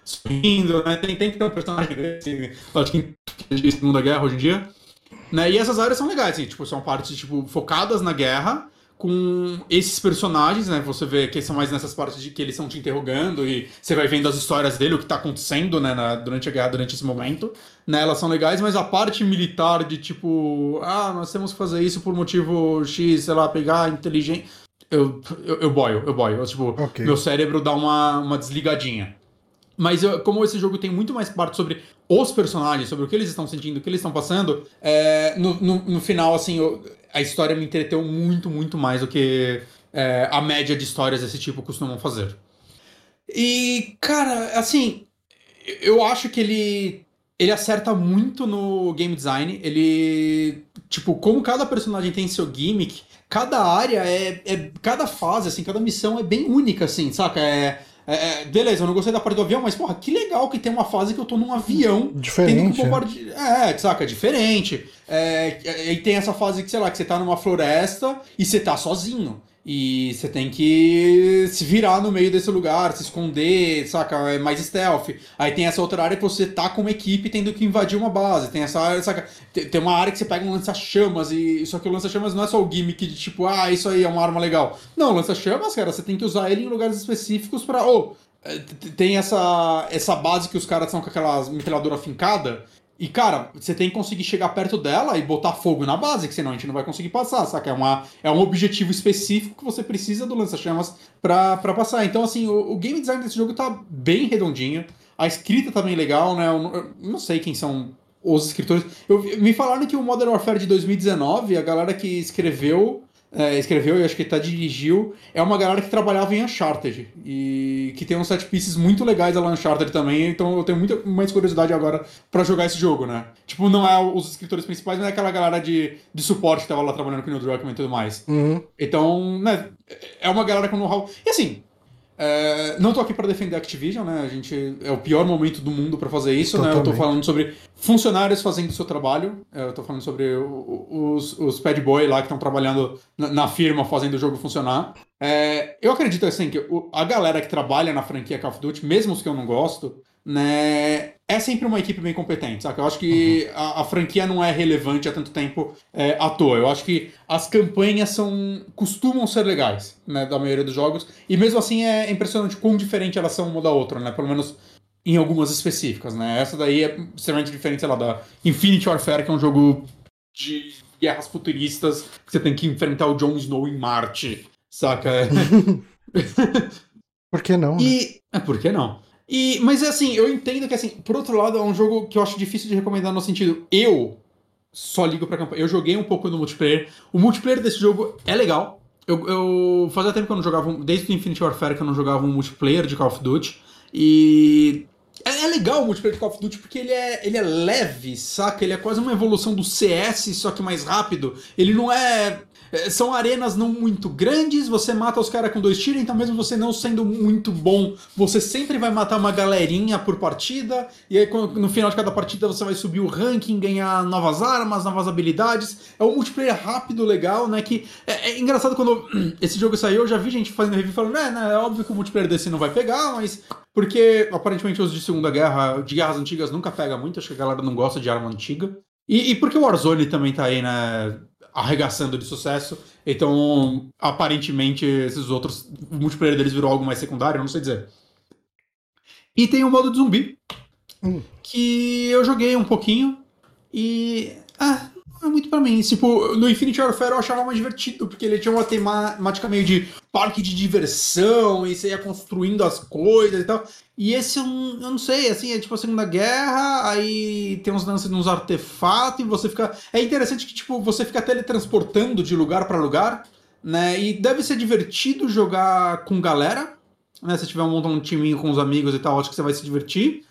sorrindo, né? Tem, tem que ter um personagem desse, acho que de Segunda Guerra hoje em dia. Né? E essas áreas são legais, assim, tipo, são partes tipo, focadas na guerra, com esses personagens, né? Você vê que são mais nessas partes de que eles estão te interrogando e você vai vendo as histórias dele, o que está acontecendo, né, na, durante a guerra, durante esse momento. Né, elas são legais, mas a parte militar de tipo, ah, nós temos que fazer isso por motivo X, sei lá, pegar inteligente eu, eu, eu boio, eu boio. Eu, tipo, okay. meu cérebro dá uma, uma desligadinha. Mas eu, como esse jogo tem muito mais parte sobre os personagens, sobre o que eles estão sentindo, o que eles estão passando, é, no, no, no, final, assim, eu, a história me entreteu muito, muito mais do que é, a média de histórias desse tipo costumam fazer. E, cara, assim, eu acho que ele ele acerta muito no game design. Ele. Tipo, como cada personagem tem seu gimmick, cada área é, é. Cada fase, assim, cada missão é bem única, assim, saca? É. É, é beleza, eu não gostei da parte do avião, mas porra, que legal que tem uma fase que eu tô num avião. Diferente. Tendo é. é, saca, diferente. É, e tem essa fase que, sei lá, que você tá numa floresta e você tá sozinho. E você tem que se virar no meio desse lugar, se esconder, saca? É mais stealth. Aí tem essa outra área que você tá com uma equipe tendo que invadir uma base. Tem essa área, saca? Tem uma área que você pega um lança-chamas e. Só que o lança-chamas não é só o gimmick de tipo, ah, isso aí é uma arma legal. Não, lança-chamas, cara, você tem que usar ele em lugares específicos pra. Oh, tem essa, essa base que os caras são com aquela metralhadora fincada. E, cara, você tem que conseguir chegar perto dela e botar fogo na base, que senão a gente não vai conseguir passar, saca? É, uma, é um objetivo específico que você precisa do lança-chamas pra, passar. Então, assim, o, o, game design desse jogo tá bem redondinho. A escrita tá bem legal, né? Eu, eu não sei quem são os escritores. Eu, me falaram que o Modern Warfare de 2019, a galera que escreveu é, escreveu e acho que tá dirigiu, é uma galera que trabalhava em Uncharted. E que tem uns set pieces muito legais da Uncharted também, então eu tenho muita mais curiosidade agora para jogar esse jogo, né? Tipo, não é os escritores principais, mas é aquela galera de, de suporte que tava lá trabalhando com o Neil Druckmann e tudo mais. Uhum. Então, né, é uma galera com know-how. E assim, é, não tô aqui para defender a Activision, né? A gente é o pior momento do mundo para fazer isso, Totalmente. né? Eu tô falando sobre funcionários fazendo o seu trabalho. Eu tô falando sobre os, os bad boy lá que estão trabalhando na, na, firma fazendo o jogo funcionar. É, eu acredito assim que a galera que trabalha na franquia Call of Duty, mesmo os que eu não gosto, né, é sempre uma equipe bem competente, sabe? Eu acho que uhum. a, a, franquia não é relevante há tanto tempo é, à toa. Eu acho que as campanhas são costumam ser legais, né, da maioria dos jogos, e mesmo assim é impressionante quão diferente elas são uma da outra, né? Pelo menos em algumas específicas, né? Essa daí é extremamente diferente, sei lá, da Infinity Warfare, que é um jogo de guerras futuristas, que você tem que enfrentar o Jon Snow em Marte, saca? *laughs* *laughs* Por que não? E... Né? É, por que não? E, mas é assim, eu entendo que assim, por outro lado, é um jogo que eu acho difícil de recomendar no sentido. Eu só ligo pra campanha. Eu joguei um pouco no multiplayer. O multiplayer desse jogo é legal. Eu, eu fazia tempo que eu não jogava. Desde o Infinite Warfare que eu não jogava um multiplayer de Call of Duty. E. É, é legal o multiplayer de Call of Duty porque ele é, ele é leve, saca? Ele é quase uma evolução do CS, só que mais rápido. Ele não é, são arenas não muito grandes, você mata os caras com dois tiros, então mesmo você não sendo muito bom, você sempre vai matar uma galerinha por partida, e aí no final de cada partida você vai subir o ranking, ganhar novas armas, novas habilidades. É um multiplayer rápido, legal, né? Que é, é engraçado quando *clears throat* esse jogo saiu, eu já vi gente fazendo review falando, é, né, é óbvio que o multiplayer desse não vai pegar, mas porque aparentemente os de Segunda Guerra, de guerras antigas, nunca pega muito, acho que a galera não gosta de arma antiga. E, e porque o Warzone também tá aí, né? Arregaçando de sucesso. Então, aparentemente, esses outros. O multiplayer deles virou algo mais secundário, não sei dizer. E tem o modo de zumbi. Hum. Que eu joguei um pouquinho. E. Ah, é muito para mim. Tipo, no Infinity Warfare eu achava mais divertido, porque ele tinha uma temática meio de parque de diversão, e você ia construindo as coisas e tal. E esse eu não, eu não sei, assim, é tipo a Segunda Guerra, aí tem uns lances nos artefatos, e você fica. É interessante que, tipo, você fica teletransportando de lugar para lugar, né? E deve ser divertido jogar com galera, né? Se tiver um montão de timinho com os amigos e tal, acho que você vai se divertir.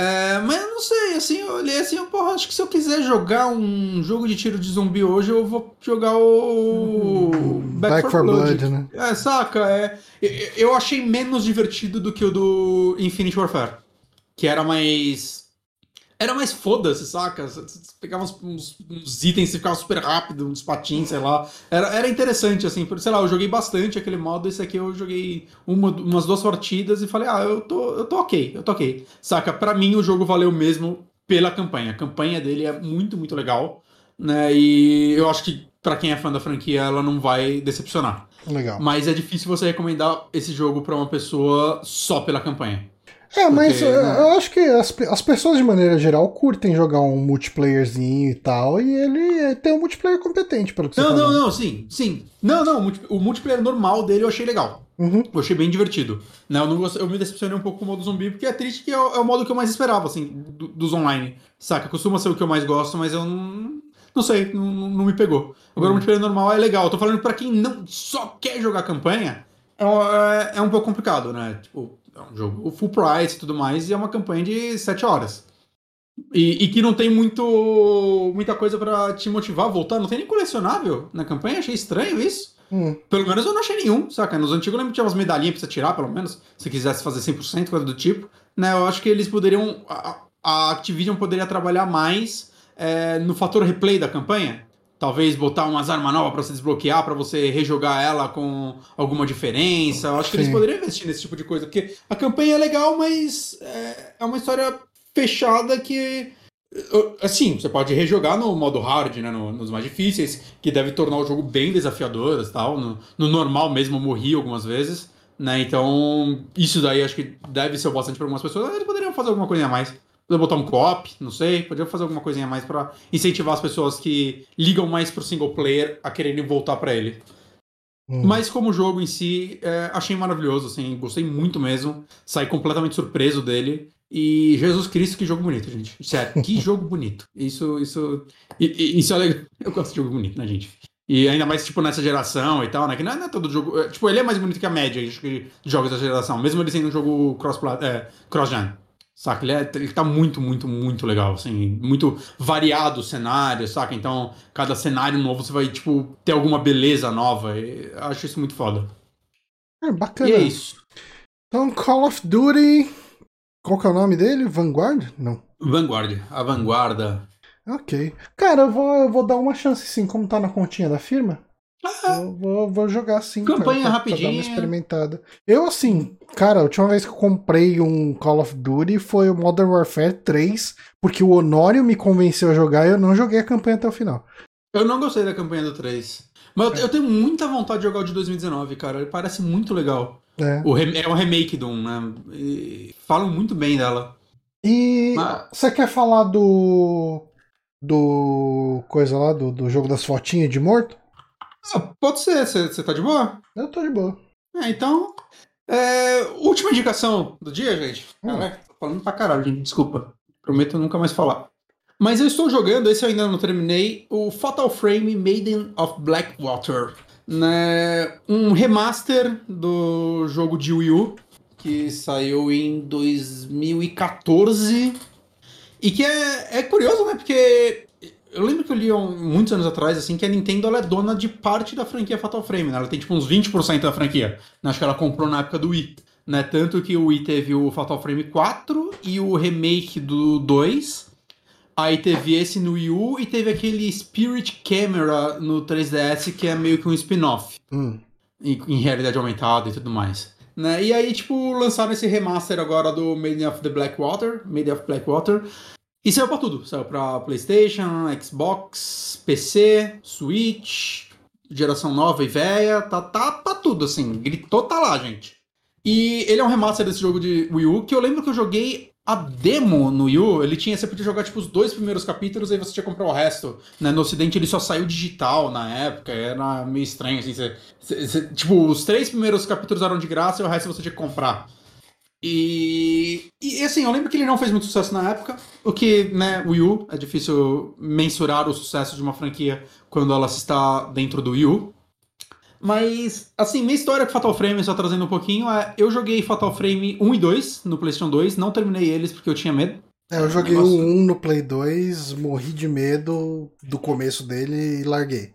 É, mas eu não sei, assim, eu olhei assim, eu, porra, acho que se eu quiser jogar um jogo de tiro de zumbi hoje, eu vou jogar o. Back, Back for, Blood. Blood, né? É, saca? É, eu achei menos divertido do que o do Infinite Warfare. Que era mais era mais foda-se, saca? Você pegava uns, uns, itens e ficava super rápido, uns patins, sei lá. Era, era interessante, assim, sei lá, eu joguei bastante aquele modo, esse aqui eu joguei uma, umas duas partidas e falei, ah, eu tô, eu tô ok, eu tô ok. Saca? Pra mim o jogo valeu mesmo pela campanha. A campanha dele é muito, muito legal, né? E eu acho que para quem é fã da franquia, ela não vai decepcionar. Legal. Mas é difícil você recomendar esse jogo para uma pessoa só pela campanha. É, mas Porque, eu, né? eu acho que as, as pessoas de maneira geral curtem jogar um multiplayerzinho e tal, e ele tem um multiplayer competente, pelo que você Não, não, não, sim, sim. Não, não, o multiplayer normal dele eu achei legal. Uhum. Eu achei bem divertido. Né, eu, não, eu me decepcionei um pouco com o modo zumbi, porque é triste que é o, é o modo que eu mais esperava, assim, do, dos online. Saca? Costuma ser o que eu mais gosto, mas eu não. Não sei, não, não me pegou. Agora uhum. o multiplayer normal é legal. Eu tô falando pra quem não só quer jogar campanha, é, é, é um pouco complicado, né? Tipo, é um jogo full price e tudo mais, e é uma campanha de 7 horas. E, e, que não tem muito muita coisa para te motivar a voltar. Não tem nem colecionável na campanha, achei estranho isso. Hum. Pelo menos eu não achei nenhum, saca? Nos antigos eu lembro que tinha umas medalhinhas pra você tirar, pelo menos, se quisesse fazer 100%, coisa do tipo. Né? Eu acho que eles poderiam. A, a Activision poderia trabalhar mais é, no fator replay da campanha talvez botar umas armas novas para você desbloquear, para você rejogar ela com alguma diferença. Eu acho que Sim. eles poderiam investir nesse tipo de coisa, porque a campanha é legal, mas é, é uma história fechada que assim, você pode rejogar no modo hard, né, no, nos mais difíceis, que deve tornar o jogo bem desafiador, tal. No, no normal mesmo eu morri algumas vezes, né? Então, isso daí acho que deve ser bastante para algumas pessoas. Eles poderiam fazer alguma coisa a mais. Podia botar um co-op, não sei. Podia fazer alguma coisinha mais para incentivar as pessoas que ligam mais pro single player a quererem voltar para ele. Hum. Mas como jogo em si, é, achei maravilhoso, assim, gostei muito mesmo. Saí completamente surpreso dele. E Jesus Cristo, que jogo bonito, gente. Sério, que *laughs* jogo bonito. Isso, isso, isso é legal. *laughs* Eu gosto de jogo bonito, né, gente? E ainda mais, tipo, nessa geração e tal, né? Que não é, não é todo jogo. é, Tipo, ele é mais bonito que a média de jogos da geração, mesmo ele sendo um jogo cross-gen. É, cross saca? Ele, é, ele tá muito, muito, muito legal, assim. Muito variado o cenário, saca? Então, cada cenário novo você vai, tipo, ter alguma beleza nova. E acho isso muito foda. É, bacana. E é isso. Então, Call of Duty. Qual que é o nome dele? Vanguard? Não. Vanguard, a vanguarda. Ok. Cara, eu vou, eu vou dar uma chance sim, como tá na continha da firma. Eu vou, vou jogar sim. cara, Campanha pra- pra rapidinha. dar uma experimentada. Eu, assim, cara, a última vez que eu comprei um Call of Duty foi o Modern Warfare 3, porque o Honório me convenceu a jogar e eu não joguei a campanha até o final. Eu não gostei da campanha do 3. Mas eu, eu tenho muita vontade de jogar o de 2019, cara. Ele parece muito legal. É. O é um remake do 1, né? E falam muito bem dela. E Mas- você quer falar do. do. coisa lá, do, do jogo das fotinhas de morto? Ah, pode ser, você tá de boa? Eu tô de boa. É, então. é, última indicação do dia, gente. Hum. Tô falando pra caralho, gente. Desculpa. Prometo nunca mais falar. Mas eu estou jogando, esse eu ainda não terminei, o Fatal Frame Maiden of Blackwater. Né? Um remaster do jogo de Wii U, que saiu em 2014. E que é, é curioso, né? Porque eu lembro que eu li um- muitos anos atrás, assim, que a Nintendo ela é dona de parte da franquia Fatal Frame, né? Ela tem tipo uns 20% da franquia. Acho que ela comprou na época do Wii. Né? Tanto que o Wii teve o Fatal Frame 4 e o remake do 2. Aí teve esse no Wii U e teve aquele Spirit Camera no 3DS, que é meio que um spin-off Hum. em, em realidade aumentada e tudo mais. Né? E aí, tipo, lançaram esse remaster agora do Maiden of the Blackwater, Maiden of Blackwater. E saiu pra tudo. Saiu pra PlayStation, Xbox, PC, Switch, geração nova e velha. Tá, tá pra tudo, assim. Gritou, tá lá, gente. E ele é um remaster desse jogo de Wii U, que eu lembro que eu joguei a demo no Wii U. Ele tinha, você podia jogar, tipo, os dois primeiros capítulos, aí você tinha que comprar o resto. Né? No ocidente ele só saiu digital na época, era meio estranho, assim. Você, você- você- tipo, os três primeiros capítulos eram de graça e o resto você tinha que comprar. E, e assim, eu lembro que ele não fez muito sucesso na época, o que, né, Wii U, é difícil mensurar o sucesso de uma franquia quando ela está dentro do Wii U. Mas, assim, minha história com Fatal Frame, só trazendo um pouquinho, é eu joguei Fatal Frame 1 e 2 no PlayStation 2, não terminei eles porque eu tinha medo. É, eu joguei o 1 no Play 2, morri de medo do começo dele e larguei.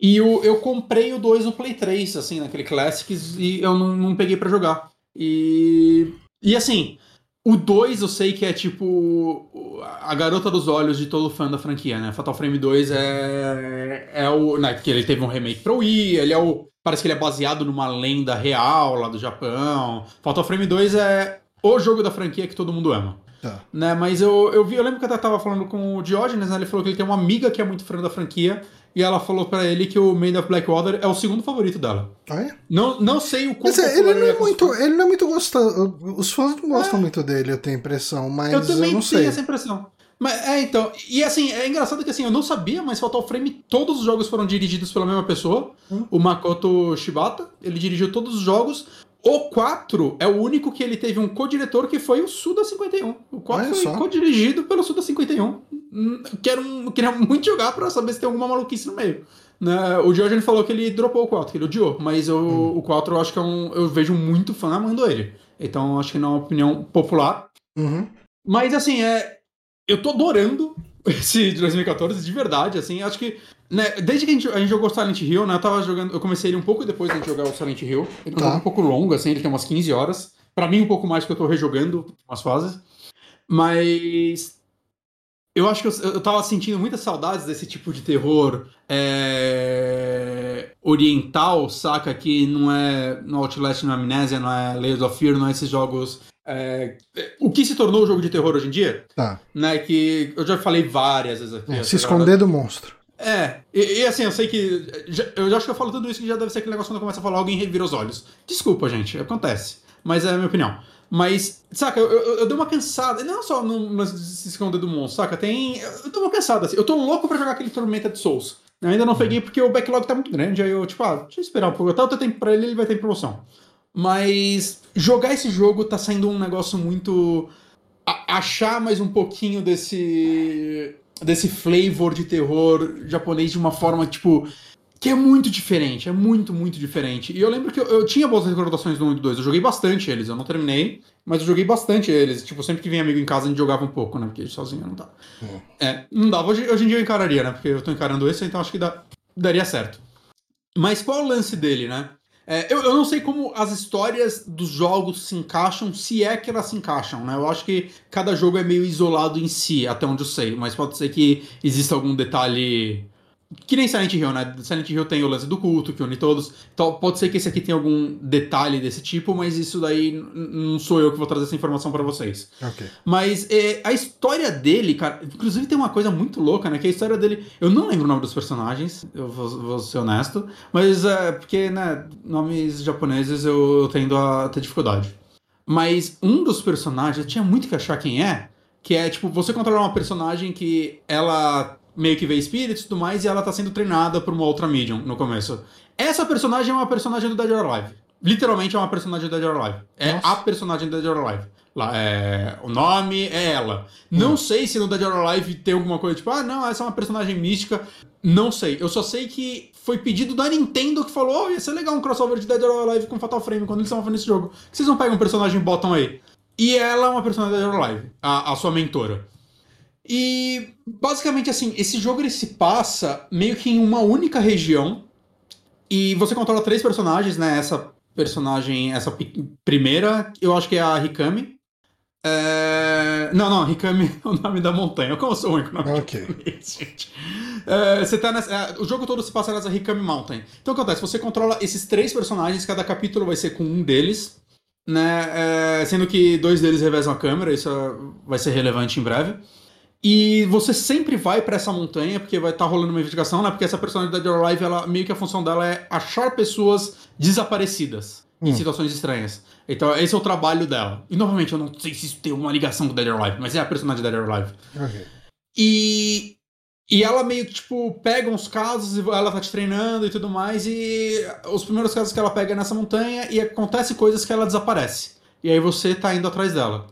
E o, eu comprei o 2 no Play 3, assim, naquele Classics, e eu não, não peguei pra jogar. E. E assim, o 2 eu sei que é tipo a garota dos olhos de todo fã da franquia, né? Fatal Frame 2 é. É o. Né, porque ele teve um remake pro Wii, ele é o. Parece que ele é baseado numa lenda real lá do Japão. Fatal Frame 2 é o jogo da franquia que todo mundo ama. Tá. Né, mas eu, eu vi, eu lembro que eu até tava falando com o Diógenes, né? Ele falou que ele tem uma amiga que é muito fã da franquia. E ela falou pra ele que o Maid of Blackwater é o segundo favorito dela. Ah, é? Não, não sei o quão Mas é, ele não é com os muito. Ele não é muito gostado. Os fãs não gostam muito dele, eu tenho a impressão, mas É. Eu eu, também não tenho sei. essa impressão. Mas é, então. E assim, é engraçado que assim, eu não sabia, mas Fatal Frame, todos os jogos foram dirigidos pela mesma pessoa. Hum. O Makoto Shibata. Ele dirigiu todos os jogos. O 4 é o único que ele teve um co-diretor que foi o Suda 51. O 4 Olha foi co-dirigido pelo Suda 51. Hum, Quero, um- queria muito jogar pra saber se tem alguma maluquice no meio. Né? O George ele falou que ele dropou o 4, que ele odiou. Mas o, Hum. o 4 eu acho que é um. Eu vejo muito fã amando ele. Então acho que não é uma opinião popular. Uhum. Mas assim, é. Eu tô adorando esse de 2014, de verdade, assim. Acho que. Né, desde que a gente, a gente jogou Silent Hill, né? Eu tava jogando. Eu comecei ele um pouco depois de a gente jogar o Silent Hill. Ele Tá. um pouco longo, assim, ele tem umas 15 horas. Pra mim, um pouco mais, porque eu tô rejogando umas fases. Mas. Eu acho que eu, eu tava sentindo muitas saudades desse tipo de terror é, oriental, saca? Que não é no Outlast, não é Amnésia, não é Layers of Fear, não é esses jogos. É, o que se tornou o jogo de terror hoje em dia? Tá. Né, que eu já falei várias vezes aqui. É, se galera- esconder do monstro. É, e, e assim, eu sei que. já- eu já acho que eu falo tudo isso que já deve ser aquele negócio quando começa a falar, alguém revira os olhos. Desculpa, gente, acontece. Mas é a minha opinião. Mas, saca, eu, eu, eu dei uma cansada. Não só no de se esconder do monstro, saca? Tem. Eu dei uma cansada, assim. Eu tô louco pra jogar aquele Tormenta de Souls. Eu ainda não peguei porque o backlog tá muito grande. Aí eu, tipo, ah, deixa eu esperar um pouco. Eu tava tempo pra ele, ele vai ter promoção. Mas jogar esse jogo tá sendo um negócio muito. a- achar mais um pouquinho desse. desse flavor de terror japonês de uma forma, tipo. que é muito diferente, é muito, muito diferente. E eu lembro que eu, eu tinha boas recordações do 1 e do 2, eu joguei bastante eles, eu não terminei, mas eu joguei bastante eles. Tipo, sempre que vinha amigo em casa a gente jogava um pouco, né? Porque sozinho não dá. Hum. É, não dava. Hoje, hoje em dia eu encararia, né? Porque eu tô encarando esse, então acho que dá, daria certo. Mas qual é o lance dele, né? É, eu, eu não sei como as histórias dos jogos se encaixam, se é que elas se encaixam, né? Eu acho que cada jogo é meio isolado em si, até onde eu sei, mas pode ser que exista algum detalhe que nem Silent Hill, né? Silent Hill tem o lance do culto, que une todos. Então pode ser que esse aqui tenha algum detalhe desse tipo, mas isso daí não sou eu que vou trazer essa informação para vocês. Okay. Mas é, a história dele, cara. Inclusive tem uma coisa muito louca, né? Que a história dele. Eu não lembro o nome dos personagens, eu vou, vou ser honesto. Mas é porque, né? Nomes japoneses eu, eu tendo a ter dificuldade. Mas um dos personagens, eu tinha muito que achar quem é. Que é, tipo, você controlar uma personagem que ela meio que vê espíritos e tudo mais, e ela tá sendo treinada por uma outra medium no começo. Essa personagem é uma personagem do Dead or Alive. Literalmente é uma personagem do Dead or Alive. É Nossa. a personagem do Dead or Alive. Lá, é, o nome é ela. Não hum. sei se no Dead or Alive tem alguma coisa tipo, ah, não, essa é uma personagem mística. Não sei. Eu só sei que foi pedido da Nintendo que falou: oh, ia ser legal um crossover de Dead or Alive com Fatal Frame quando eles estavam fazendo esse jogo. Que vocês não pegam um personagem e botam aí. E ela é uma personagem do Dead or Alive, a, a sua mentora. E basicamente assim, esse jogo ele se passa meio que em uma única região. E você controla três personagens, né? Essa personagem, essa primeira, eu acho que é a Hikami. É... Não, não, Hikami *laughs* é o nome da montanha. Como eu sou ruim com o nome Ok. gente. É, você tá nessa... É, o jogo todo se passa nessa Hikami Mountain. Então o que acontece? Você controla esses três personagens, cada capítulo vai ser com um deles. Né? É... Sendo que dois deles revezam a câmera, isso vai ser relevante em breve. E você sempre vai para essa montanha, porque vai estar tá rolando uma investigação, né? Porque essa personagem da Dead or Alive, ela, meio que a função dela é achar pessoas desaparecidas hum. em situações estranhas. Então, esse é o trabalho dela. E, novamente, eu não sei se isso tem uma ligação com Dead or Alive, mas é a personagem da Dead or Alive. Okay. E, e ela meio que, tipo, pega uns casos e ela tá te treinando e tudo mais, e os primeiros casos que ela pega é nessa montanha e acontece coisas que ela desaparece. E aí você tá indo atrás dela.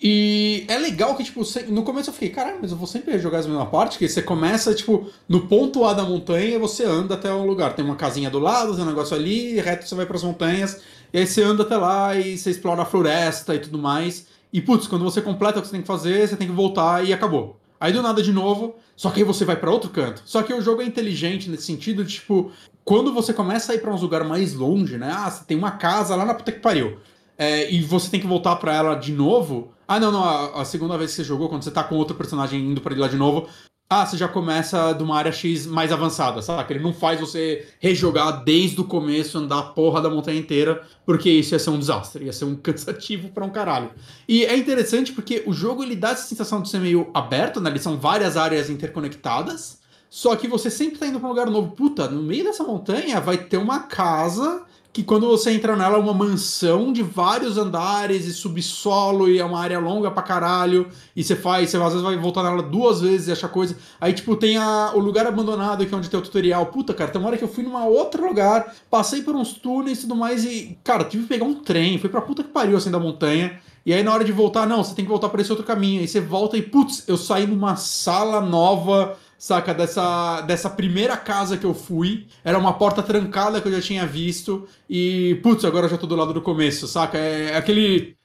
E é legal que, tipo, no começo eu fiquei, caralho, mas eu vou sempre jogar as mesma parte, que você começa, tipo, no ponto A da montanha e você anda até um lugar. Tem uma casinha do lado, tem um negócio ali, reto você vai para as montanhas, e aí você anda até lá e você explora a floresta e tudo mais. E, putz, quando você completa o que você tem que fazer, você tem que voltar e acabou. Aí do nada de novo, só que aí você vai para outro canto. Só que o jogo é inteligente nesse sentido, tipo, quando você começa a ir para uns lugares mais longe, né? Ah, você tem uma casa lá na puta que pariu. É, e você tem que voltar para ela de novo ah, não, não. A, a, segunda vez que você jogou, quando você tá com outro personagem indo pra ele lá de novo. Ah, você já começa de uma área X mais avançada, saca? Ele não faz você rejogar desde o começo, andar a porra da montanha inteira, porque isso ia ser um desastre, ia ser um *laughs* cansativo pra um caralho. E é interessante porque o jogo ele dá essa sensação de ser meio aberto, né? Eles são várias áreas interconectadas, só que você sempre tá indo pra um lugar novo. Puta, no meio dessa montanha vai ter uma casa que quando você entra nela é uma mansão de vários andares e subsolo e é uma área longa pra caralho e você faz, você às vezes vai voltar nela duas vezes e achar coisa. Aí, tipo, tem a, o lugar abandonado que é onde tem o tutorial. Puta, cara, tem uma hora que eu fui numa outro lugar, passei por uns túneis e tudo mais e, cara, tive que pegar um trem, fui pra puta que pariu assim da montanha. E aí na hora de voltar, não, você tem que voltar para esse outro caminho. Aí você volta e, putz, eu saí numa sala nova saca? Dessa, dessa primeira casa que eu fui. Era uma porta trancada que eu já tinha visto. E, putz, agora eu já tô do lado do começo, saca? É, é aquele.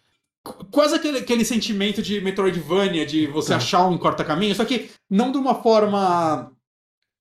Quase aquele, aquele sentimento de Metroidvania, de você é. achar um corta-caminho, só que não de uma forma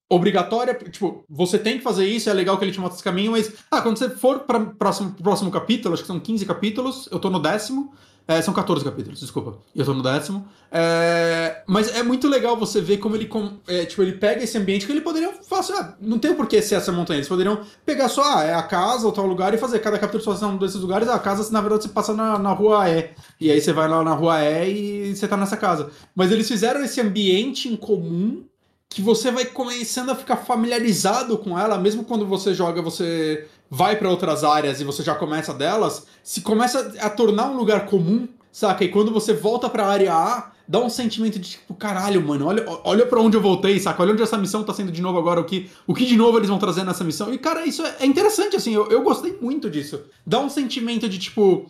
obrigatória, tipo, você tem que fazer isso, é legal que ele te mostra esse caminho, mas, ah, quando você for para próximo próximo capítulo, acho que são 15 capítulos, eu tô no décimo, é, são 14 capítulos, desculpa. Eu tô no décimo. É, mas é muito legal você ver como ele, é, tipo, ele pega esse ambiente que ele poderia fazer. Ah, não tem por que ser essa montanha. Eles poderiam pegar só, ah, é a casa ou tal lugar e fazer cada capítulo só um desses lugares. Ah, a casa, na verdade, você passa na, na rua E. E aí você vai lá na rua E e você tá nessa casa. Mas eles fizeram esse ambiente em comum que você vai começando a ficar familiarizado com ela, mesmo quando você joga, você vai para outras áreas e você já começa delas, se começa a tornar um lugar comum, saca? E quando você volta para a área A, dá um sentimento de tipo, caralho, mano, olha, olha para onde eu voltei, saca? Olha onde essa missão tá sendo de novo agora, o que, o que de novo eles vão trazer nessa missão. E cara, isso é, é interessante assim, eu, eu gostei muito disso. Dá um sentimento de tipo,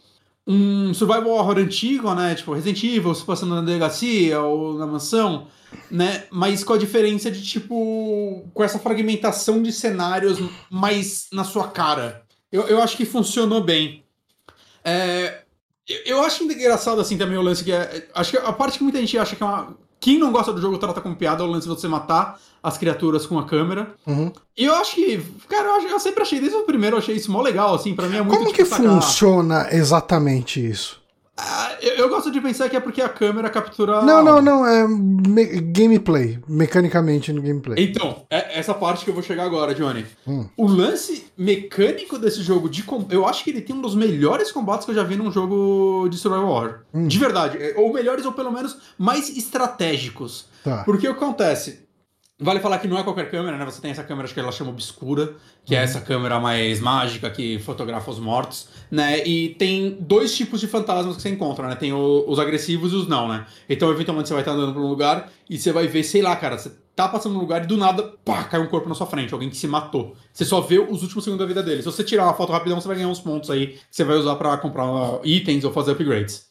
um survival horror antigo, né? Tipo, Resident Evil, se passando na delegacia ou na mansão, né? Mas com a diferença de, tipo, com essa fragmentação de cenários mais na sua cara. Eu, eu acho que funcionou bem. É, eu, eu acho engraçado, assim, também o lance que é. Acho que a parte que muita gente acha que é uma. Quem não gosta do jogo trata como piada é o lance de você matar as criaturas com a câmera. Uhum. E eu acho que, cara, eu, acho- eu sempre achei, desde o primeiro, eu achei isso mó legal, assim, pra mim é muito Como tipo, que sacar- funciona exatamente isso? Ah, eu, eu gosto de pensar que é porque a câmera captura. Não, não, não, é me- gameplay, mecanicamente no gameplay. Então, é essa parte que eu vou chegar agora, Johnny. Hum. O lance mecânico desse jogo de eu acho que ele tem um dos melhores combates que eu já vi num jogo de survival horror. Hum. De verdade, É, ou melhores ou pelo menos mais estratégicos. Tá. Porque o que acontece? Vale falar que não é qualquer câmera, né? Você tem essa câmera, acho que ela chama obscura, que é essa câmera mais mágica que fotografa os mortos, né? E tem dois tipos de fantasmas que você encontra, né? Tem o- os agressivos e os não, né? Então, eventualmente, você vai estar andando por um lugar e você vai ver, sei lá, cara, você tá passando num lugar e do nada, pá, cai um corpo na sua frente, alguém que se matou. Você só vê os últimos segundos da vida dele. Se você tirar uma foto rapidão, você vai ganhar uns pontos aí que você vai usar pra comprar uh, itens ou fazer upgrades.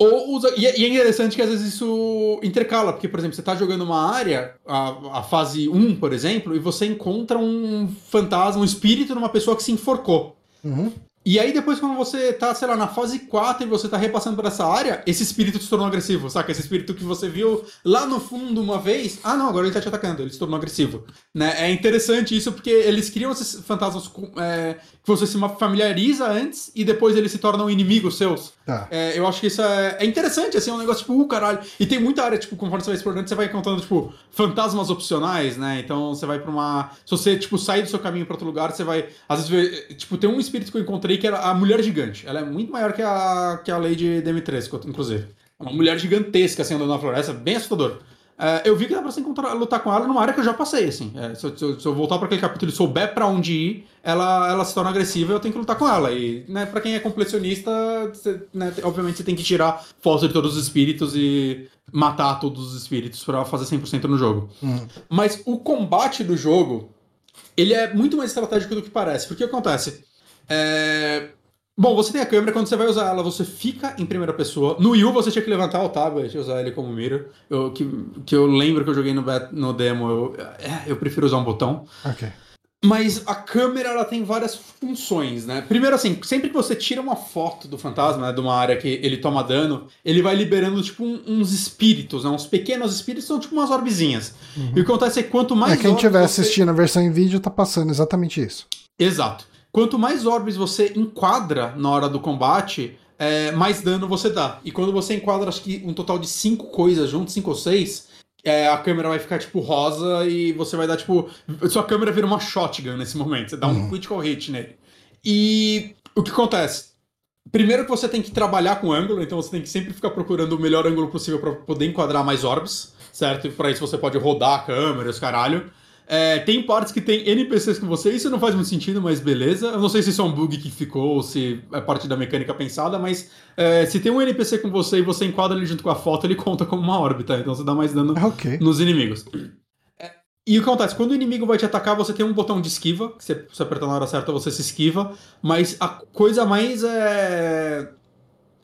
Ou usa, e, é- e é interessante que às vezes isso intercala, porque, por exemplo, você tá jogando uma área, a, a fase 1, por exemplo, e você encontra um fantasma, um espírito numa pessoa que se enforcou. Uhum. E aí depois quando você tá, sei lá, na fase 4 e você tá repassando por essa área, esse espírito se tornou agressivo, saca? Esse espírito que você viu lá no fundo uma vez, ah não, agora ele tá te atacando, ele se tornou agressivo. Né? É interessante isso porque eles criam esses fantasmas é, você se familiariza antes e depois eles se tornam inimigos seus. Tá. É, eu acho que isso é, é interessante, assim, é um negócio tipo, uh, caralho. E tem muita área, tipo, conforme você vai explorando, você vai encontrando, tipo, fantasmas opcionais, né? Então você vai pra uma. Se você, tipo, sair do seu caminho pra outro lugar, você vai. Às vezes, ver, tipo, tem um espírito que eu encontrei que era a mulher gigante. Ela é muito maior que a, que a Lady Demitrescu, inclusive. Uma mulher gigantesca, assim, andando na floresta, bem assustador. É, eu vi que dá pra você encontrar, lutar com ela numa área que eu já passei, assim. É, se, eu, se eu- se eu voltar pra aquele capítulo e souber pra onde ir, ela, ela se torna agressiva e eu tenho que lutar com ela. E, né, pra quem é completionista, você, né, te- obviamente você tem que tirar foto de todos os espíritos e matar todos os espíritos pra fazer 100% no jogo. Hum. Mas o combate do jogo, ele é muito mais estratégico do que parece. Porque o que acontece? É... Bom, você tem a câmera, quando você vai usar ela, você fica em primeira pessoa. No Wii U você tinha que levantar o tablet e usar ele como mira. Eu, que, que eu lembro que eu joguei no, no demo, eu, é, eu prefiro usar um botão. Ok. Mas a câmera ela tem várias funções, né? Primeiro, assim, sempre que você tira uma foto do fantasma, né, de uma área que ele toma dano, ele vai liberando, tipo, um- uns espíritos, né? Uns pequenos espíritos, são tipo umas orbezinhas. E o que acontece é que quanto mais. É, quem estiver você- assistindo a versão em vídeo tá passando exatamente isso. Exato. Quanto mais orbes você enquadra na hora do combate, é, mais dano você dá. E quando você enquadra, acho que um total de cinco coisas juntos, cinco ou seis, é, a câmera vai ficar, tipo, rosa e você vai dar, tipo... Sua câmera vira uma shotgun nesse momento. Você dá um critical hit nele. E o que acontece? Primeiro que você tem que trabalhar com ângulo, então você tem que sempre ficar procurando o melhor ângulo possível para poder enquadrar mais orbes, certo? E para isso você pode rodar a câmera, os caralho. É, tem partes que tem NPCs com você, isso não faz muito sentido, mas beleza. Eu não sei se isso é um bug que ficou ou se é parte da mecânica pensada, mas é, se tem um NPC com você e você enquadra ele junto com a foto, ele *laughs* conta como uma órbita, então você dá mais dano Ah, Ok. nos inimigos. É, E o que acontece? Quando o inimigo vai te atacar, você tem um botão de esquiva, que você, se apertar na hora certa, você se esquiva, mas a coisa mais é,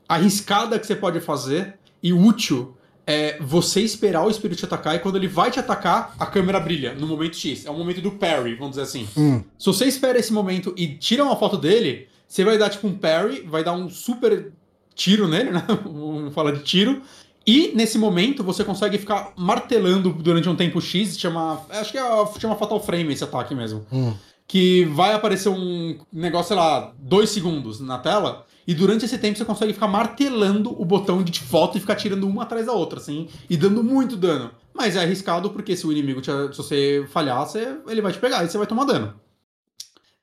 arriscada que você pode fazer e útil é você esperar o espírito te atacar e quando ele vai te atacar, a câmera brilha no momento X. É o momento do parry, vamos dizer assim. Hum. Se você espera esse momento e tira uma foto dele, você vai dar tipo um parry, vai dar um super tiro nele, *laughs* né? Vamos falar de tiro. E nesse momento você consegue ficar martelando durante um tempo X, chama. Acho que é, chama Fatal Frame esse ataque mesmo. Hum. Que vai aparecer um negócio, sei lá, dois segundos na tela. E durante esse tempo você consegue ficar martelando o botão de foto e ficar tirando uma atrás da outra, assim, e dando muito dano. Mas é arriscado porque se o inimigo, te, se você falhar, você, ele vai te pegar e você vai tomar dano.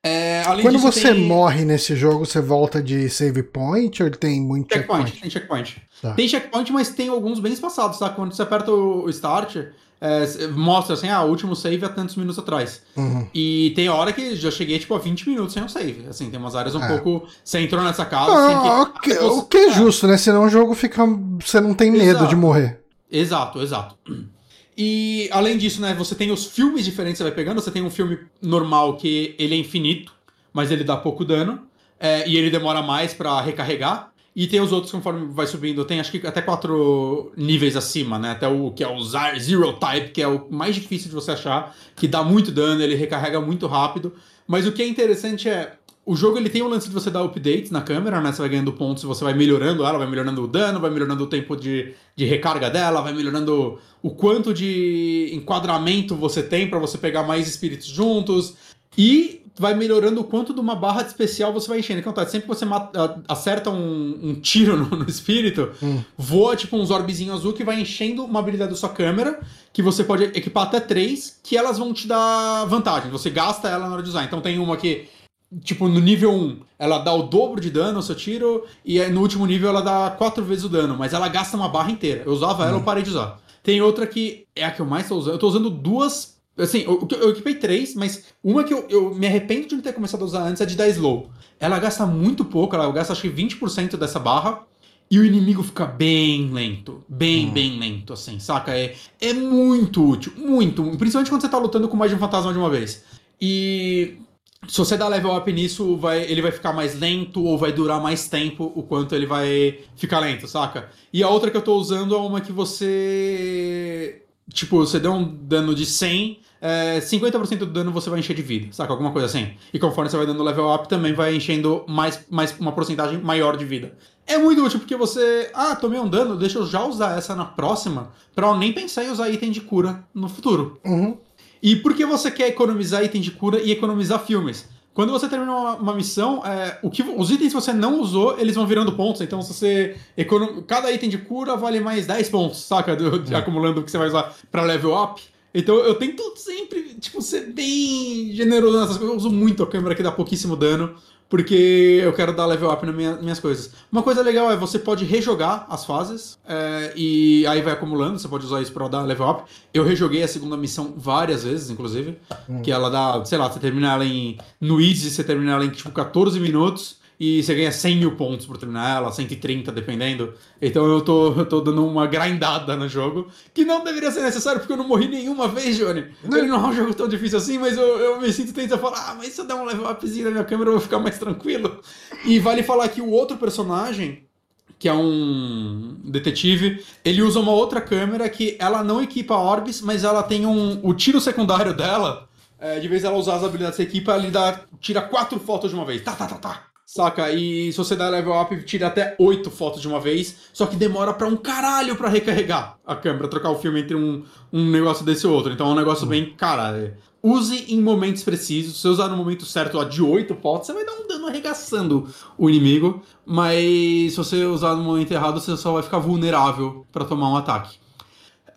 É, Quando disso, você tem morre nesse jogo, você volta de save point ou tem muito checkpoint, checkpoint? tem checkpoint. Tá. Tem checkpoint, mas tem alguns bem espaçados, tá? Quando você aperta o start, é, mostra assim, ah, o último save há tantos minutos atrás. Uhum. E tem hora que já cheguei, tipo, a 20 minutos sem o save. Assim, tem umas áreas um É. pouco... Você entrou nessa casa, que... Ah, ok, Você- o que é justo, né? Senão o jogo fica. Você não tem medo Exato. de morrer. Exato, exato. E além disso, né, você tem os filmes diferentes que você vai pegando. Você tem um filme normal que ele é infinito, mas ele dá pouco dano. é, e ele demora mais pra recarregar. E tem os outros conforme vai subindo. Tem acho que até quatro níveis acima, né? Até o que é o Zero Type, que é o mais difícil de você achar, que dá muito dano, ele recarrega muito rápido. Mas o que é interessante é. O jogo ele tem o lance de você dar updates na câmera, né? Você vai ganhando pontos, você vai melhorando ela, vai melhorando o dano, vai melhorando o tempo de, de recarga dela, vai melhorando o quanto de enquadramento você tem para você pegar mais espíritos juntos. E vai melhorando o quanto de uma barra de especial você vai enchendo. Então, tá, sempre que você mata, acerta um, um tiro no, no espírito, hum. voa tipo um orbezinho azul que vai enchendo uma habilidade da sua câmera, que você pode equipar até três, que elas vão te dar vantagem. Você gasta ela na hora de usar. Então tem uma que Tipo, no nível 1, ela dá o dobro de dano ao seu tiro, e no último nível ela dá quatro vezes o dano, mas ela gasta uma barra inteira. Eu usava ela, eu hum. parei de usar. Tem outra que é a que eu mais tô usando. Eu tô usando duas Assim, eu, eu equipei três, mas uma que eu, eu me arrependo de não ter começado a usar antes é de dar slow. Ela gasta muito pouco, ela gasta acho que 20% dessa barra. E o inimigo fica bem lento. Bem, hum. bem lento, assim, saca? É, é muito útil, muito. Principalmente quando você tá lutando com mais de um fantasma de uma vez. E se você dá level up nisso, vai, ele vai ficar mais lento ou vai durar mais tempo o quanto ele vai ficar lento, saca? E a outra que eu tô usando é uma que você. Tipo, você deu um dano de 100, é, 50% do dano você vai encher de vida, saca? Alguma coisa assim. E conforme você vai dando level up, também vai enchendo mais, mais uma porcentagem maior de vida. É muito útil porque você. Ah, tomei um dano, deixa eu já usar essa na próxima, pra eu nem pensar em usar item de cura no futuro. Uhum. E por que você quer economizar item de cura e economizar filmes? Quando você termina uma, uma missão, é, o que, os itens que você não usou, eles vão virando pontos. Então, se você. Econom, cada item de cura vale mais 10 pontos, saca? Do, de, é. Acumulando o que você vai usar pra level up. Então eu tento sempre, tipo, ser bem generoso nessas coisas. Eu uso muito a câmera que dá pouquíssimo dano, porque eu quero dar level up nas minha, minhas coisas. Uma coisa legal é você pode rejogar as fases, é, e aí vai acumulando, você pode usar isso pra dar level up. Eu rejoguei a segunda missão várias vezes, inclusive, hum. que ela dá, sei lá, você termina ela em. No Easy, você termina ela em tipo 14 minutos e você ganha 100 mil pontos por terminar ela, 130 dependendo. Então eu tô, eu tô dando uma grindada no jogo, que não deveria ser necessário porque eu não morri nenhuma vez, Johnny. Ele não é um jogo tão difícil assim, mas eu, eu me sinto tentando falar, ah, mas se eu der um level upzinho na minha câmera eu vou ficar mais tranquilo. E vale falar que o outro personagem, que é um detetive, ele usa uma outra câmera que ela não equipa orbes, mas ela tem um. O tiro secundário dela, é, de vez ela usar as habilidades que equipa, ele dá, tira quatro fotos de uma vez. Tá, tá, tá, tá. Saca? E se você dá level up, tira até 8 fotos de uma vez, só que demora pra um caralho pra recarregar a câmera, trocar o filme entre um, um negócio desse e outro. Então é um negócio bem, cara, use em momentos precisos. Se você usar no momento certo ó, de 8 fotos, você vai dar um dano arregaçando o inimigo. Mas se você usar no momento errado, você só vai ficar vulnerável para tomar um ataque.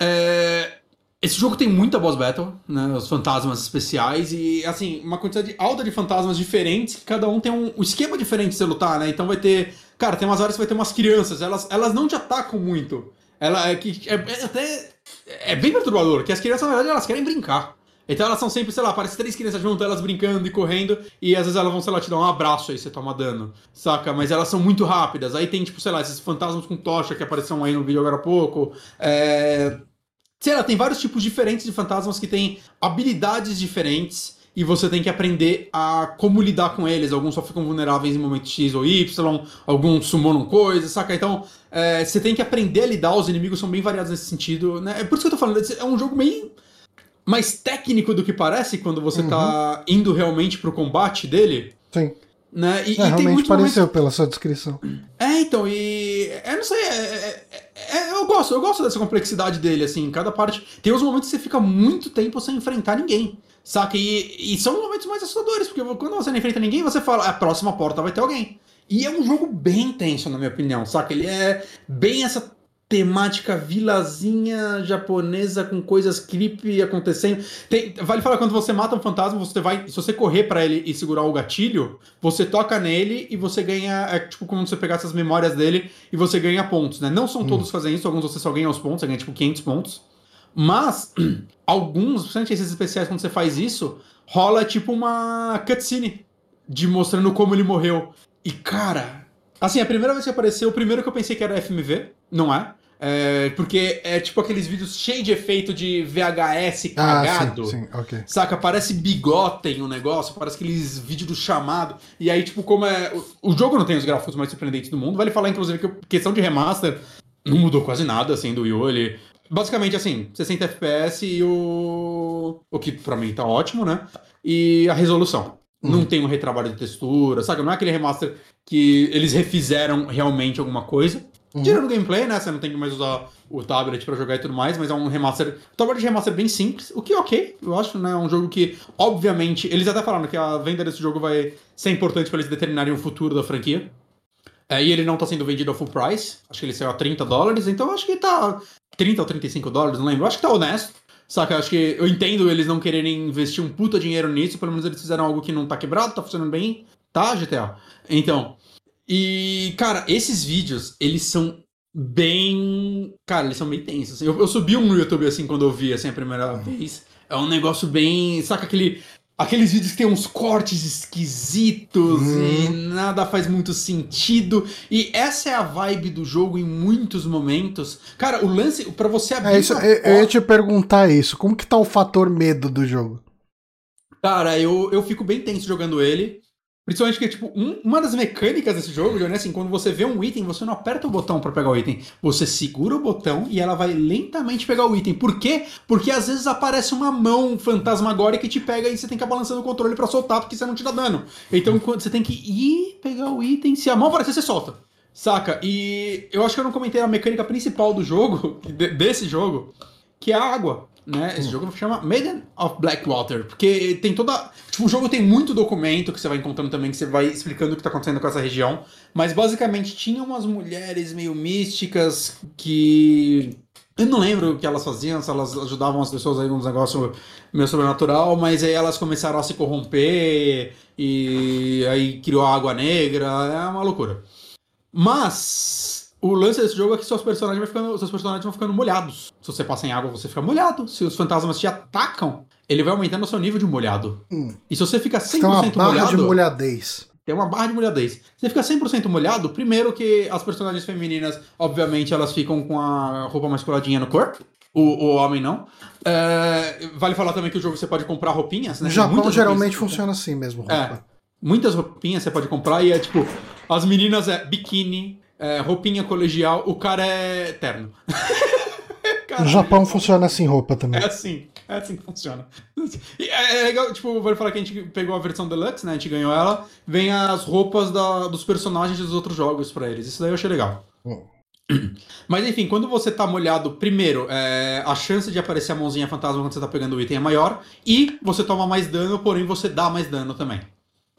É... Esse jogo tem muita boss battle, né? Os fantasmas especiais e, assim, uma quantidade alta de fantasmas diferentes, que cada um tem um, esquema diferente de você lutar, né? Então vai ter. Cara, tem umas áreas que vai ter umas crianças, elas, elas não te atacam muito. Ela é que. É, é até. É bem perturbador, que as crianças, na verdade, elas querem brincar. Então elas são sempre, sei lá, parece três crianças juntas, elas brincando e correndo, e às vezes elas vão, sei lá, te dar um abraço aí, você toma dano, saca? Mas elas são muito rápidas. Aí tem, tipo, sei lá, esses fantasmas com tocha que apareceram aí no vídeo agora há pouco. É sei lá, tem vários tipos diferentes de fantasmas que têm habilidades diferentes e você tem que aprender a como lidar com eles. Alguns só ficam vulneráveis em momentos X ou Y, alguns summonam coisas, saca? Então, é, você tem que aprender a lidar, os inimigos são bem variados nesse sentido, né? É por isso que eu tô falando, é um jogo meio mais técnico do que parece quando você tá uhum. tá indo realmente pro combate dele. Sim. Né? E, é, e realmente pareceu momentos... pela sua descrição. É, então, e. Eu não sei, é, é, é, é, eu gosto, eu gosto dessa complexidade dele, assim, cada parte. Tem uns momentos que você fica muito tempo sem enfrentar ninguém. Saca? E, e são momentos mais assustadores, porque quando você não enfrenta ninguém, você fala, a próxima porta vai ter alguém. E é um jogo bem tenso, na minha opinião, saca? Ele é bem essa temática vilazinha japonesa com coisas creepy acontecendo. Tem, vale falar quando você mata um fantasma, você vai, se você correr para ele e segurar o gatilho, você toca nele e você ganha, é tipo como você pegasse as memórias dele e você ganha pontos, né? Não são hum. todos fazendo isso, alguns você só ganha os pontos, você ganha tipo 500 pontos. Mas *clears throat* alguns, principalmente esses especiais quando você faz isso, rola tipo uma cutscene de mostrando como ele morreu. E cara, Assim, a primeira vez que apareceu, o primeiro que eu pensei que era FMV, não é. É, porque é tipo aqueles vídeos cheios de efeito de VHS cagado. Ah, sim, sim, ok. Saca? Parece bigotem o negócio, parece aqueles vídeos do chamado. E aí, tipo, como é. O, o jogo não tem os gráficos mais surpreendentes do mundo. Vale falar, inclusive, que questão de remaster não mudou quase nada, assim, do Wii U. Ele, basicamente, assim, 60 FPS e o. O que pra mim tá ótimo, né? E a resolução. Não Uhum. tem um retrabalho de textura, saca? Não é aquele remaster que eles refizeram realmente alguma coisa. Uhum. Tirando o gameplay, né? Você não tem que mais usar o tablet pra jogar e tudo mais, mas é um remaster. Trabalho de remaster bem simples, o que é ok, eu acho, né? É um jogo que, obviamente, eles até falaram que a venda desse jogo vai ser importante pra eles determinarem o futuro da franquia. É, e ele não tá sendo vendido a full price. Acho que ele saiu a 30 dólares, então acho que tá 30 ou 35 dólares, não lembro. Acho que tá honesto. Saca, acho que eu entendo eles não quererem investir um puta dinheiro nisso, pelo menos eles fizeram algo que não tá quebrado, tá funcionando bem, tá, GTA? Então, e, cara, esses vídeos, eles são bem. Cara, eles são bem tensos. Eu, eu subi um no YouTube assim quando eu vi assim a primeira vez. É um negócio bem. Saca aquele. Aqueles vídeos que tem uns cortes esquisitos e nada faz muito sentido. E essa é a vibe do jogo em muitos momentos. Cara, o lance. pra você abrir. É isso, uma eu, ia porta- te perguntar isso. Como que tá o fator medo do jogo? Cara, eu, eu fico bem tenso jogando ele. Principalmente porque, tipo, um- uma das mecânicas desse jogo, Johnny, é assim, quando você vê um item, você não aperta o botão pra pegar o item. Você segura o botão e ela vai lentamente pegar o item. Por quê? Porque às vezes aparece uma mão fantasmagórica que te pega e você tem que ir balançando o controle pra soltar, porque você não te dá dano. Então você tem que ir pegar o item, se a mão aparecer, você solta. Saca? E eu acho que eu não comentei a mecânica principal do jogo, *laughs* de- desse jogo, que é a água. Né? Esse jogo chama Maiden of Blackwater, porque tem toda. Tipo, o jogo tem muito documento que você vai encontrando também, que você vai explicando o que tá acontecendo com essa região. Mas basicamente tinha umas mulheres meio místicas que. Eu não lembro o que elas faziam, se elas ajudavam as pessoas aí uns negócios meio sobrenatural, mas aí elas começaram a se corromper e aí criou a água negra, é uma loucura. Mas o lance desse jogo é que seus personagens, vai ficando, seus personagens vão ficando molhados. Se você passa em água, você fica molhado. Se os fantasmas te atacam, ele vai aumentando o seu nível de molhado. Hum. E se você fica 100% Tem uma barra molhado, de molhadez. tem uma barra de molhadez. Se você fica 100% molhado, primeiro que as personagens femininas, obviamente, elas ficam com a roupa mais coladinha no corpo. O, o homem não. É, vale falar também que o jogo você pode comprar roupinhas, né? No Japão geralmente funciona assim mesmo. É. roupa. Muitas roupinhas você pode comprar e é tipo, as meninas é biquíni, é, roupinha colegial, o cara é terno. No *laughs* Caralho, Japão funciona assim roupa também. É assim, é assim que funciona. E é, é legal, tipo, vou falar que a gente pegou a versão deluxe, né? A gente ganhou ela, vem as roupas da- dos personagens dos outros jogos pra eles. Isso daí eu achei legal. *clears throat* Mas enfim, quando você tá molhado, primeiro, é, a chance de aparecer a mãozinha fantasma quando você tá pegando o item é maior, e você toma mais dano, porém você dá mais dano também.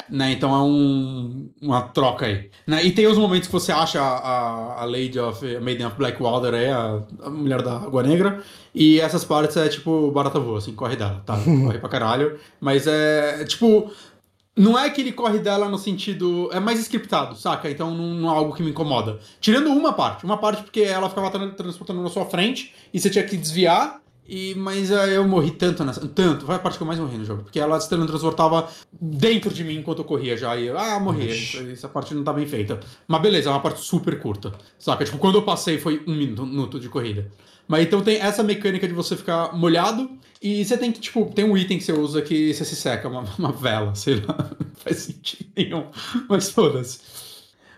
Né? Então é um- uma troca aí. Né? E tem os momentos que você acha a, a, a Lady of a Maiden of Blackwater, é a, a mulher da Água Negra, e essas partes é tipo barata voa, assim, corre dela, tá? *laughs* Corre pra caralho. Mas é tipo. Não é que ele corre dela no sentido. É mais scriptado, saca? Então não, não é algo que me incomoda. Tirando uma parte. Uma parte porque ela ficava tra- transportando na sua frente e você tinha que desviar. E, mas é, eu morri tanto nessa. Tanto. Foi a parte que eu mais morri no jogo. Porque ela se teletransportava dentro de mim enquanto eu corria já. E eu, ah, morri. Ixi. Essa parte não tá bem feita. Mas beleza, é uma parte super curta. Saca? Tipo, quando eu passei foi um minuto, minuto de corrida. Mas então tem essa mecânica de você ficar molhado e você tem que, tipo, tem um item que você usa que você se seca, uma, uma vela, *laughs* sei lá. Não faz sentido nenhum. Mas foda-se.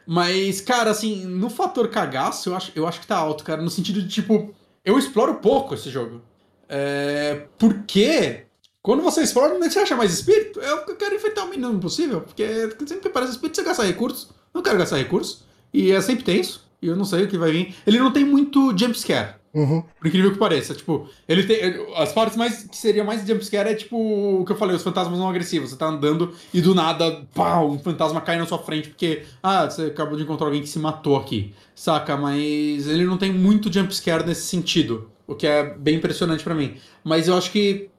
Mas, cara, assim, no fator cagaço, eu acho, eu acho que tá alto, cara, no sentido de, tipo, eu exploro pouco esse jogo. É, porque quando você explora, você acha mais espírito? Eu quero enfrentar o mínimo possível, porque sempre que aparece espírito, você gasta recursos. Eu não quero gastar recursos. E é sempre tenso. E eu não sei o que vai vir. Ele não tem muito jumpscare. Uhum. Por incrível que pareça, tipo, ele tem. As partes mais que seria mais jumpscare é tipo o que eu falei, os fantasmas não agressivos. Você tá andando e do nada, pau, um fantasma cai na sua frente porque, ah, você acabou de encontrar alguém que se matou aqui. Saca? Mas ele não tem muito jumpscare nesse sentido. O que é bem impressionante pra mim. Mas eu acho que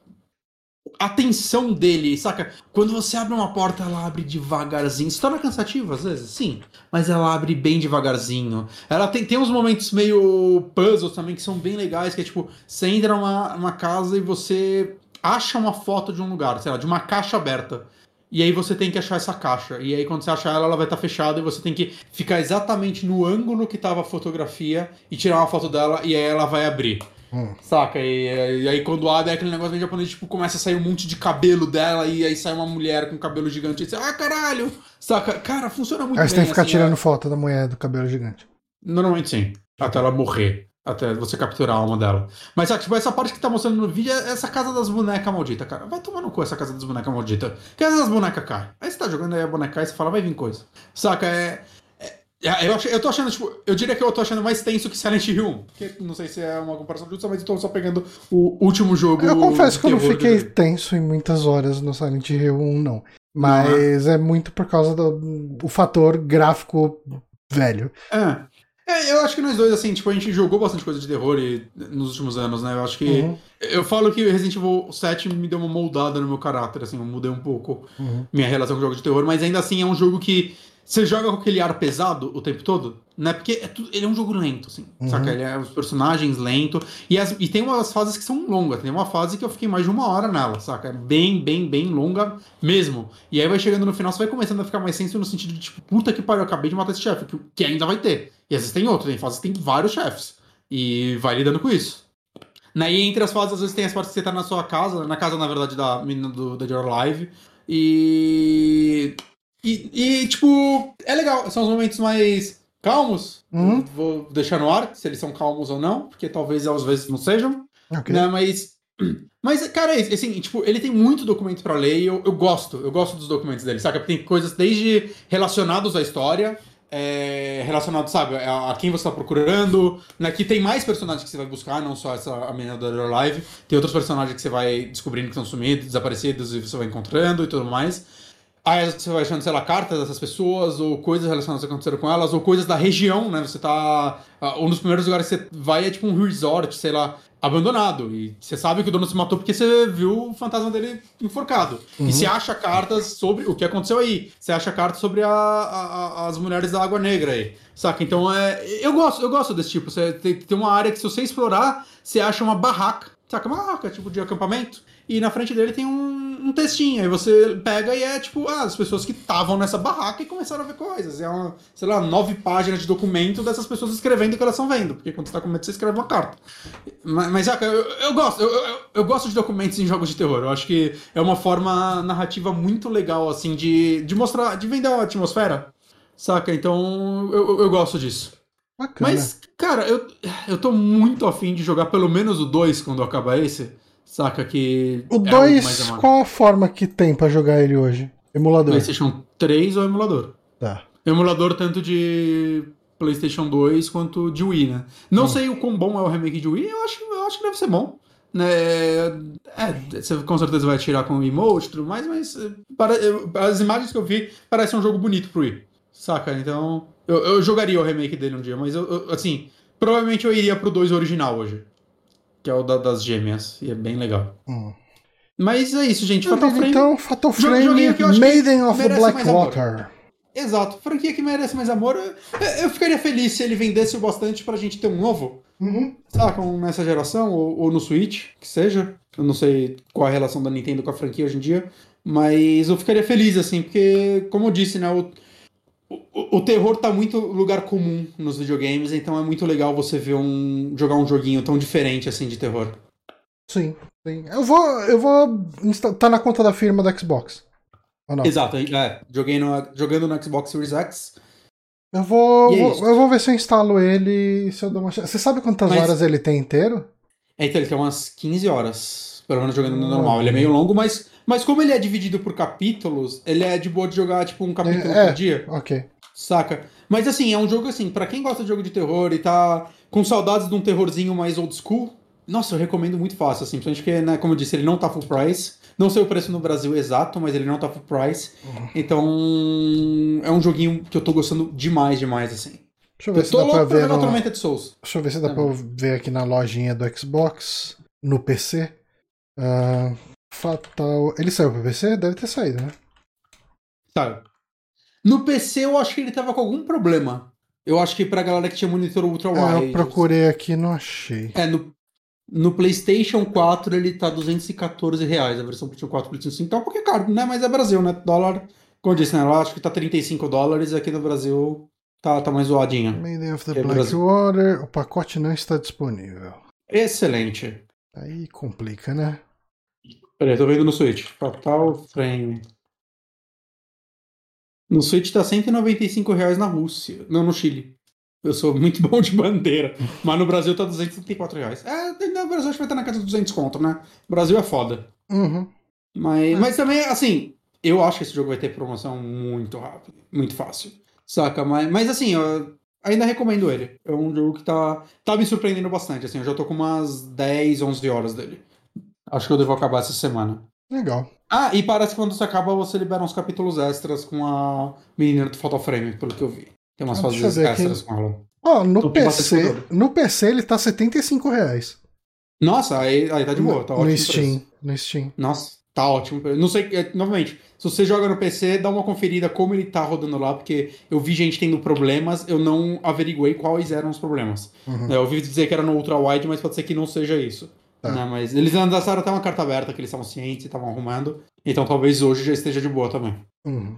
a tensão dele, saca? Quando você abre uma porta, ela abre devagarzinho. Se torna cansativo às vezes, sim. Mas ela abre bem devagarzinho. Ela tem, tem uns momentos meio puzzles também que são bem legais, que é tipo, você entra numa, numa casa e você acha uma foto de um lugar, sei lá, de uma caixa aberta. E aí você tem que achar essa caixa. E aí quando você achar ela, ela vai estar fechada e você tem que ficar exatamente no ângulo que estava a fotografia e tirar uma foto dela e aí ela vai abrir. Hum. Saca? E, e, aí quando abre é aquele negócio meio japonês, tipo, começa a sair um monte de cabelo dela e aí sai uma mulher com cabelo gigante e você, ah, caralho! Saca? Cara, funciona muito aí bem. Aí você tem que ficar assim, tirando é... foto da mulher do cabelo gigante. Normalmente sim. Até ela morrer. Até você capturar a alma dela. Mas sabe, tipo, essa parte que tá mostrando no vídeo é essa casa das bonecas maldita, cara. Vai tomar no cu essa casa das bonecas maldita. Que às vezes as bonecas caem. Aí você tá jogando aí a boneca e você fala, vai vir coisa. Saca? É. é eu, ach, eu tô achando, tipo, eu diria que eu tô achando mais tenso que Silent Hill 1. Que não sei se é uma comparação justa, mas eu tô só pegando o último jogo. Eu confesso que eu não fiquei tenso em muitas horas no Silent Hill 1, não. Mas uhum. é muito por causa do o fator gráfico velho. É. É, eu acho que nós dois, assim, tipo, a gente jogou bastante coisa de terror e, nos últimos anos, né? Eu acho que. Uhum. Eu falo que Resident Evil 7 me deu uma moldada no meu caráter, assim, eu mudei um pouco uhum. minha relação com jogos de terror, mas ainda assim é um jogo que você joga com aquele ar pesado o tempo todo, né? Porque é tudo, ele é um jogo lento, assim. Uhum. Saca? Ele é os personagens lento. E, as, e tem umas fases que são longas. Tem uma fase que eu fiquei mais de uma hora nela, saca? É bem, bem, bem longa mesmo. E aí vai chegando no final, você vai começando a ficar mais senso no sentido de, tipo, puta que pariu, eu acabei de matar esse chefe, que, que ainda vai ter. E às vezes tem outro, tem fases que tem vários chefes. E vai lidando com isso. Né? E entre as fases, às vezes tem as partes que você tá na sua casa, na casa, na verdade, da menina do Dead or Alive. E e, e, tipo, é legal. São os momentos mais calmos. Uhum. Vou deixar no ar se eles são calmos ou não, porque talvez às vezes não sejam. Okay. Né? Mas. Mas, cara, é assim, tipo, ele tem muito documento para ler e eu, eu gosto, eu gosto dos documentos dele, sabe? Tem coisas desde relacionados à história, é, relacionado, sabe, a, a, quem você está procurando. Né? Aqui tem mais personagens que você vai buscar, não só essa a menina da Live. Tem outros personagens que você vai descobrindo que estão sumidos, desaparecidos e você vai encontrando e tudo mais. Aí você vai achando, sei lá, cartas dessas pessoas, ou coisas relacionadas que aconteceram com elas, ou coisas da região, né? Você tá. Uh, um dos primeiros lugares que você vai é tipo um resort, sei lá, abandonado. E você sabe que o dono se matou porque você viu o fantasma dele enforcado. Uhum. E você acha cartas sobre o que aconteceu aí. Você acha cartas sobre a, a, as mulheres da Água Negra aí. Saca? Então é. Eu gosto, eu gosto desse tipo. Você tem, tem uma área que se você explorar, você acha uma barraca. Saca? Uma barraca, tipo de acampamento e na frente dele tem um, um, textinho. Aí você pega e é tipo, ah, as pessoas que estavam nessa barraca e começaram a ver coisas. É uma, sei lá, nove páginas de documento dessas pessoas escrevendo o que elas estão vendo. Porque quando você tá com medo, você escreve uma carta. Mas, mas eu, eu gosto, eu, eu, eu, gosto de documentos em jogos de terror. Eu acho que é uma forma narrativa muito legal, assim, de, de mostrar, de vender a atmosfera. Saca? Então eu, eu gosto disso. Bacana. Mas, cara, eu, eu tô muito afim de jogar pelo menos o 2 quando acabar esse. Saca que. O 2, é qual a forma que tem para jogar ele hoje? Emulador? PlayStation 3 ou emulador? Tá. Emulador tanto de PlayStation 2 quanto de Wii, né? Não hum. sei o quão bom é o remake de Wii, eu acho, eu acho que deve ser bom. Né? É, você com certeza vai tirar com o emote e tudo mais, mas eh, para, as imagens que eu vi parece um jogo bonito pro Wii. Saca? Então, eu, eu jogaria o remake dele um dia, mas eu, eu, assim, provavelmente eu iria pro 2 original hoje que é o da, das gêmeas, e é bem legal. Hum. Mas é isso, gente. Fatal Frame. Então, Fatal Frame, Maiden of the Blackwater. Exato, franquia que merece mais amor. Eu, eu, ficaria feliz se ele vendesse o bastante pra gente ter um novo. Uhum. Saca, nessa geração, ou, ou, no Switch, que seja. Eu não sei qual a relação da Nintendo com a franquia hoje em dia. Mas eu ficaria feliz, assim, porque, como eu disse, né? O, o, o, terror tá muito lugar comum nos videogames, então é muito legal você ver um jogar um joguinho tão diferente assim de terror. Sim, sim. Eu vou eu vou tá na conta da firma da Xbox. Exato, é, joguei no, jogando no Xbox Series X. Eu vou, é vou eu vou ver se eu instalo ele, se eu dou uma Você sabe quantas mas, horas ele tem inteiro? É, então ele tem umas 15 horas, pelo menos jogando no normal. Ele é meio longo, mas mas como ele é dividido por capítulos, ele é de boa de jogar, tipo, um capítulo é, por dia. Ok. Saca? Mas assim, é um jogo assim, para quem gosta de jogo de terror e tá com saudades de um terrorzinho mais old school, nossa, eu recomendo muito fácil, assim, principalmente porque, né, como eu disse, ele não tá full price. Não sei o preço no Brasil exato, mas ele não tá full price. Uhum. Então, é um joguinho que eu tô gostando demais, demais, assim. Deixa eu ver eu se dá pra ver. No... de Souls. Deixa eu ver se dá é. pra ver aqui na lojinha do Xbox, no PC. Uh, Fatal. Ele saiu pro PC? Deve ter saído, né? Saiu. No PC eu acho que ele tava com algum problema. Eu acho que pra galera que tinha monitor ultra wide. É, eu procurei aqui e não achei. É, no, No PlayStation 4 ele tá 214 reais, a versão PlayStation 4 PlayStation 5 tá um pouquinho caro, né? Mas é Brasil, né? Dólar, como eu disse, né? Eu acho que tá 35 dólares, aqui no Brasil tá, tá mais zoadinha. Maiden of the é Blackwater, o pacote não está disponível. Excelente. Aí complica, né? Peraí, tô vendo no Switch. Fatal Frame. No Switch tá 195 reais na Rússia. Não, no Chile. Eu sou *laughs* muito bom de bandeira. Mas no Brasil tá 234 reais. É, no Brasil acho que vai estar na casa de 200 conto, né? O Brasil é foda. Uhum. Mas, é. mas também, assim, eu acho que esse jogo vai ter promoção muito rápido. Muito fácil. Saca? Mas, mas assim, eu ainda recomendo ele. É um jogo que tá, tá me surpreendendo bastante. Assim, eu já tô com umas 10, 11 horas dele. Acho que eu devo acabar essa semana. Legal. Ah, e parece que quando você acaba, você libera uns capítulos extras com a menina do Photoframe, pelo que eu vi. Tem umas ah, fases extras com ela. Ó, oh, no PC, no PC ele tá 75 reais. Nossa, aí, aí tá de boa, tá no, ótimo. No Steam, no Steam. Nossa, tá ótimo. Não sei, é, novamente, se você joga no PC, dá uma conferida como ele tá rodando lá, porque eu vi gente tendo problemas, eu não averiguei quais eram os problemas. Uhum. Eu ouvi dizer que era no Ultra Wide, mas pode ser que não seja isso. Tá. Né? Mas eles lançaram até uma carta aberta que eles estavam cientes e estavam arrumando. Então talvez hoje já esteja de boa também. Uhum.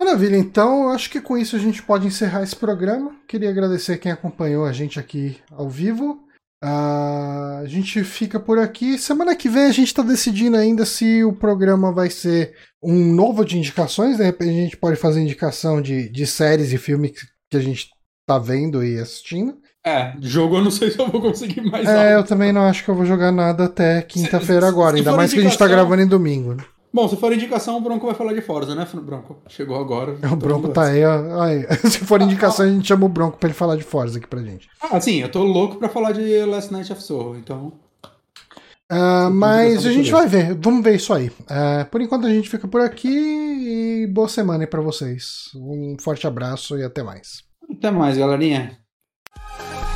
Maravilha, então acho que com isso a gente pode encerrar esse programa. Queria agradecer quem acompanhou a gente aqui ao vivo. Uh, a gente fica por aqui. Semana que vem a gente está decidindo ainda se o programa vai ser um novo de indicações. De repente a gente pode fazer indicação de, de séries e filmes que a gente está vendo e assistindo. É, jogo eu não sei se eu vou conseguir mais. É, algo. eu também não acho que eu vou jogar nada até quinta-feira agora, ainda mais indicação... que a gente tá gravando em domingo. Né? Bom, se for indicação, o Bronco vai falar de Forza, né, Bronco? Chegou agora. O Bronco tá aí, ó. Aí. *laughs* Se for indicação, a gente chama o Bronco pra ele falar de Forza aqui pra gente. Ah, sim, eu tô louco pra falar de Last Night of Soul, então. Uh, mas a gente vai ver, vamos ver isso aí. Uh, por enquanto a gente fica por aqui e boa semana aí pra vocês. Um forte abraço e até mais. Até mais, galerinha. Bye.